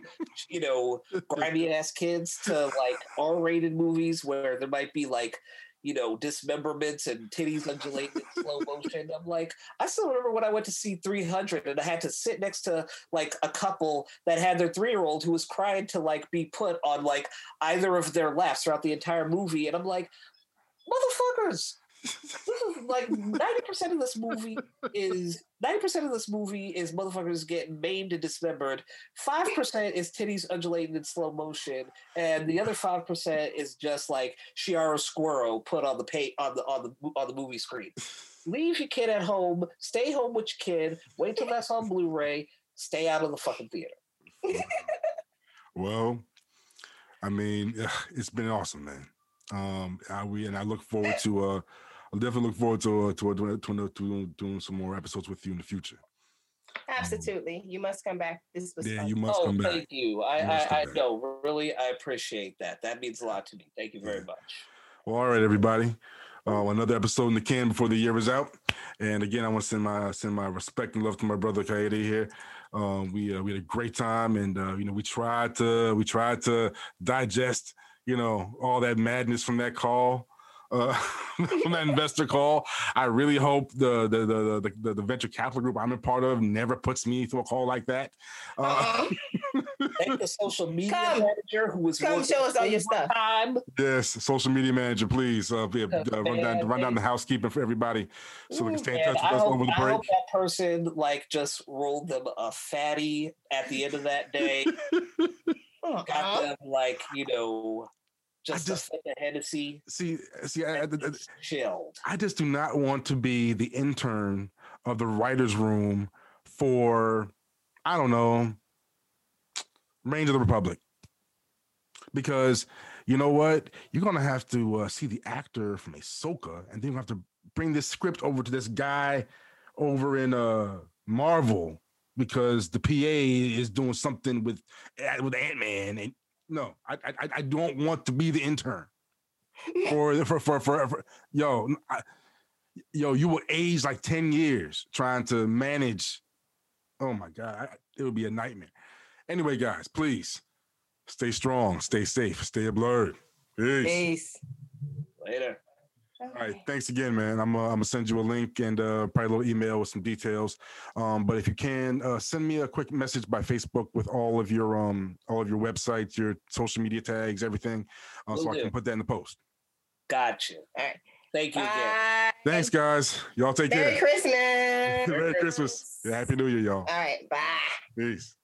you know, grimy ass kids to like R-rated movies where there might be like, you know, dismemberments and titties undulating in slow motion. I'm like, I still remember when I went to see 300 and I had to sit next to like a couple that had their three-year-old who was crying to like be put on like either of their laps throughout the entire movie, and I'm like, motherfuckers. This is like 90% of this movie is 90% of this movie is motherfuckers getting maimed and dismembered. 5% is titties undulating in slow motion, and the other 5% is just like Shiara Squirrel put on the pay on the on the on the movie screen. Leave your kid at home, stay home with your kid, wait till that's on Blu-ray, stay out of the fucking theater. Well, I mean, it's been awesome, man. Um, I, we and I look forward to. uh I definitely look forward to uh, to, doing, to, to doing some more episodes with you in the future. Absolutely. You must come back. This was Yeah, fun. you must oh, come back. thank you. I, You I, come I back. know, really, I appreciate that. That means a lot to me. Thank you very Yeah. much. Well, all right, everybody. Uh, another episode in the can before the year is out. And again, I want to send my send my respect and love to my brother Kayode here. Um, we uh, we had a great time, and uh, you know we tried to we tried to digest you know all that madness from that call. Uh, from that investor call, I really hope the the, the the the the venture capital group I'm a part of never puts me through a call like that. Uh. Thank the social media Come. manager who was Come show us all your stuff. Time. yes, social media manager, please uh, be, uh, run down run down the housekeeping for everybody so they can stay in And touch I with us hope, over the break. I hope that person like just rolled them a fatty at the end of that day. got Uh-uh. them like you know just, just- a Hennessy See, see, I, I, just chilled. I just do not want to be the intern of the writers' room for, I don't know, Range of the Republic, because you know what, you're gonna have to uh, see the actor from Ahsoka, and then you have to bring this script over to this guy over in uh Marvel because the PA is doing something with eh, with Ant Man, and no, I, I I don't want to be the intern. For for for for, for yo I, yo you will age like 10 years trying to manage. Oh my god I- it would be a nightmare. Anyway guys please stay strong stay safe stay blurred peace. Peace. Later. All right thanks again man i'm uh, i'm gonna send you a link and uh probably a little email with some details um but if you can uh send me a quick message by facebook with all of your um all of your websites your social media tags everything uh, so Will i can put that in the post Gotcha. All right. Thank you again. Thanks guys y'all take care. Merry care Christmas. Merry Christmas. Yeah, Happy New Year, y'all. All right. Bye. Peace.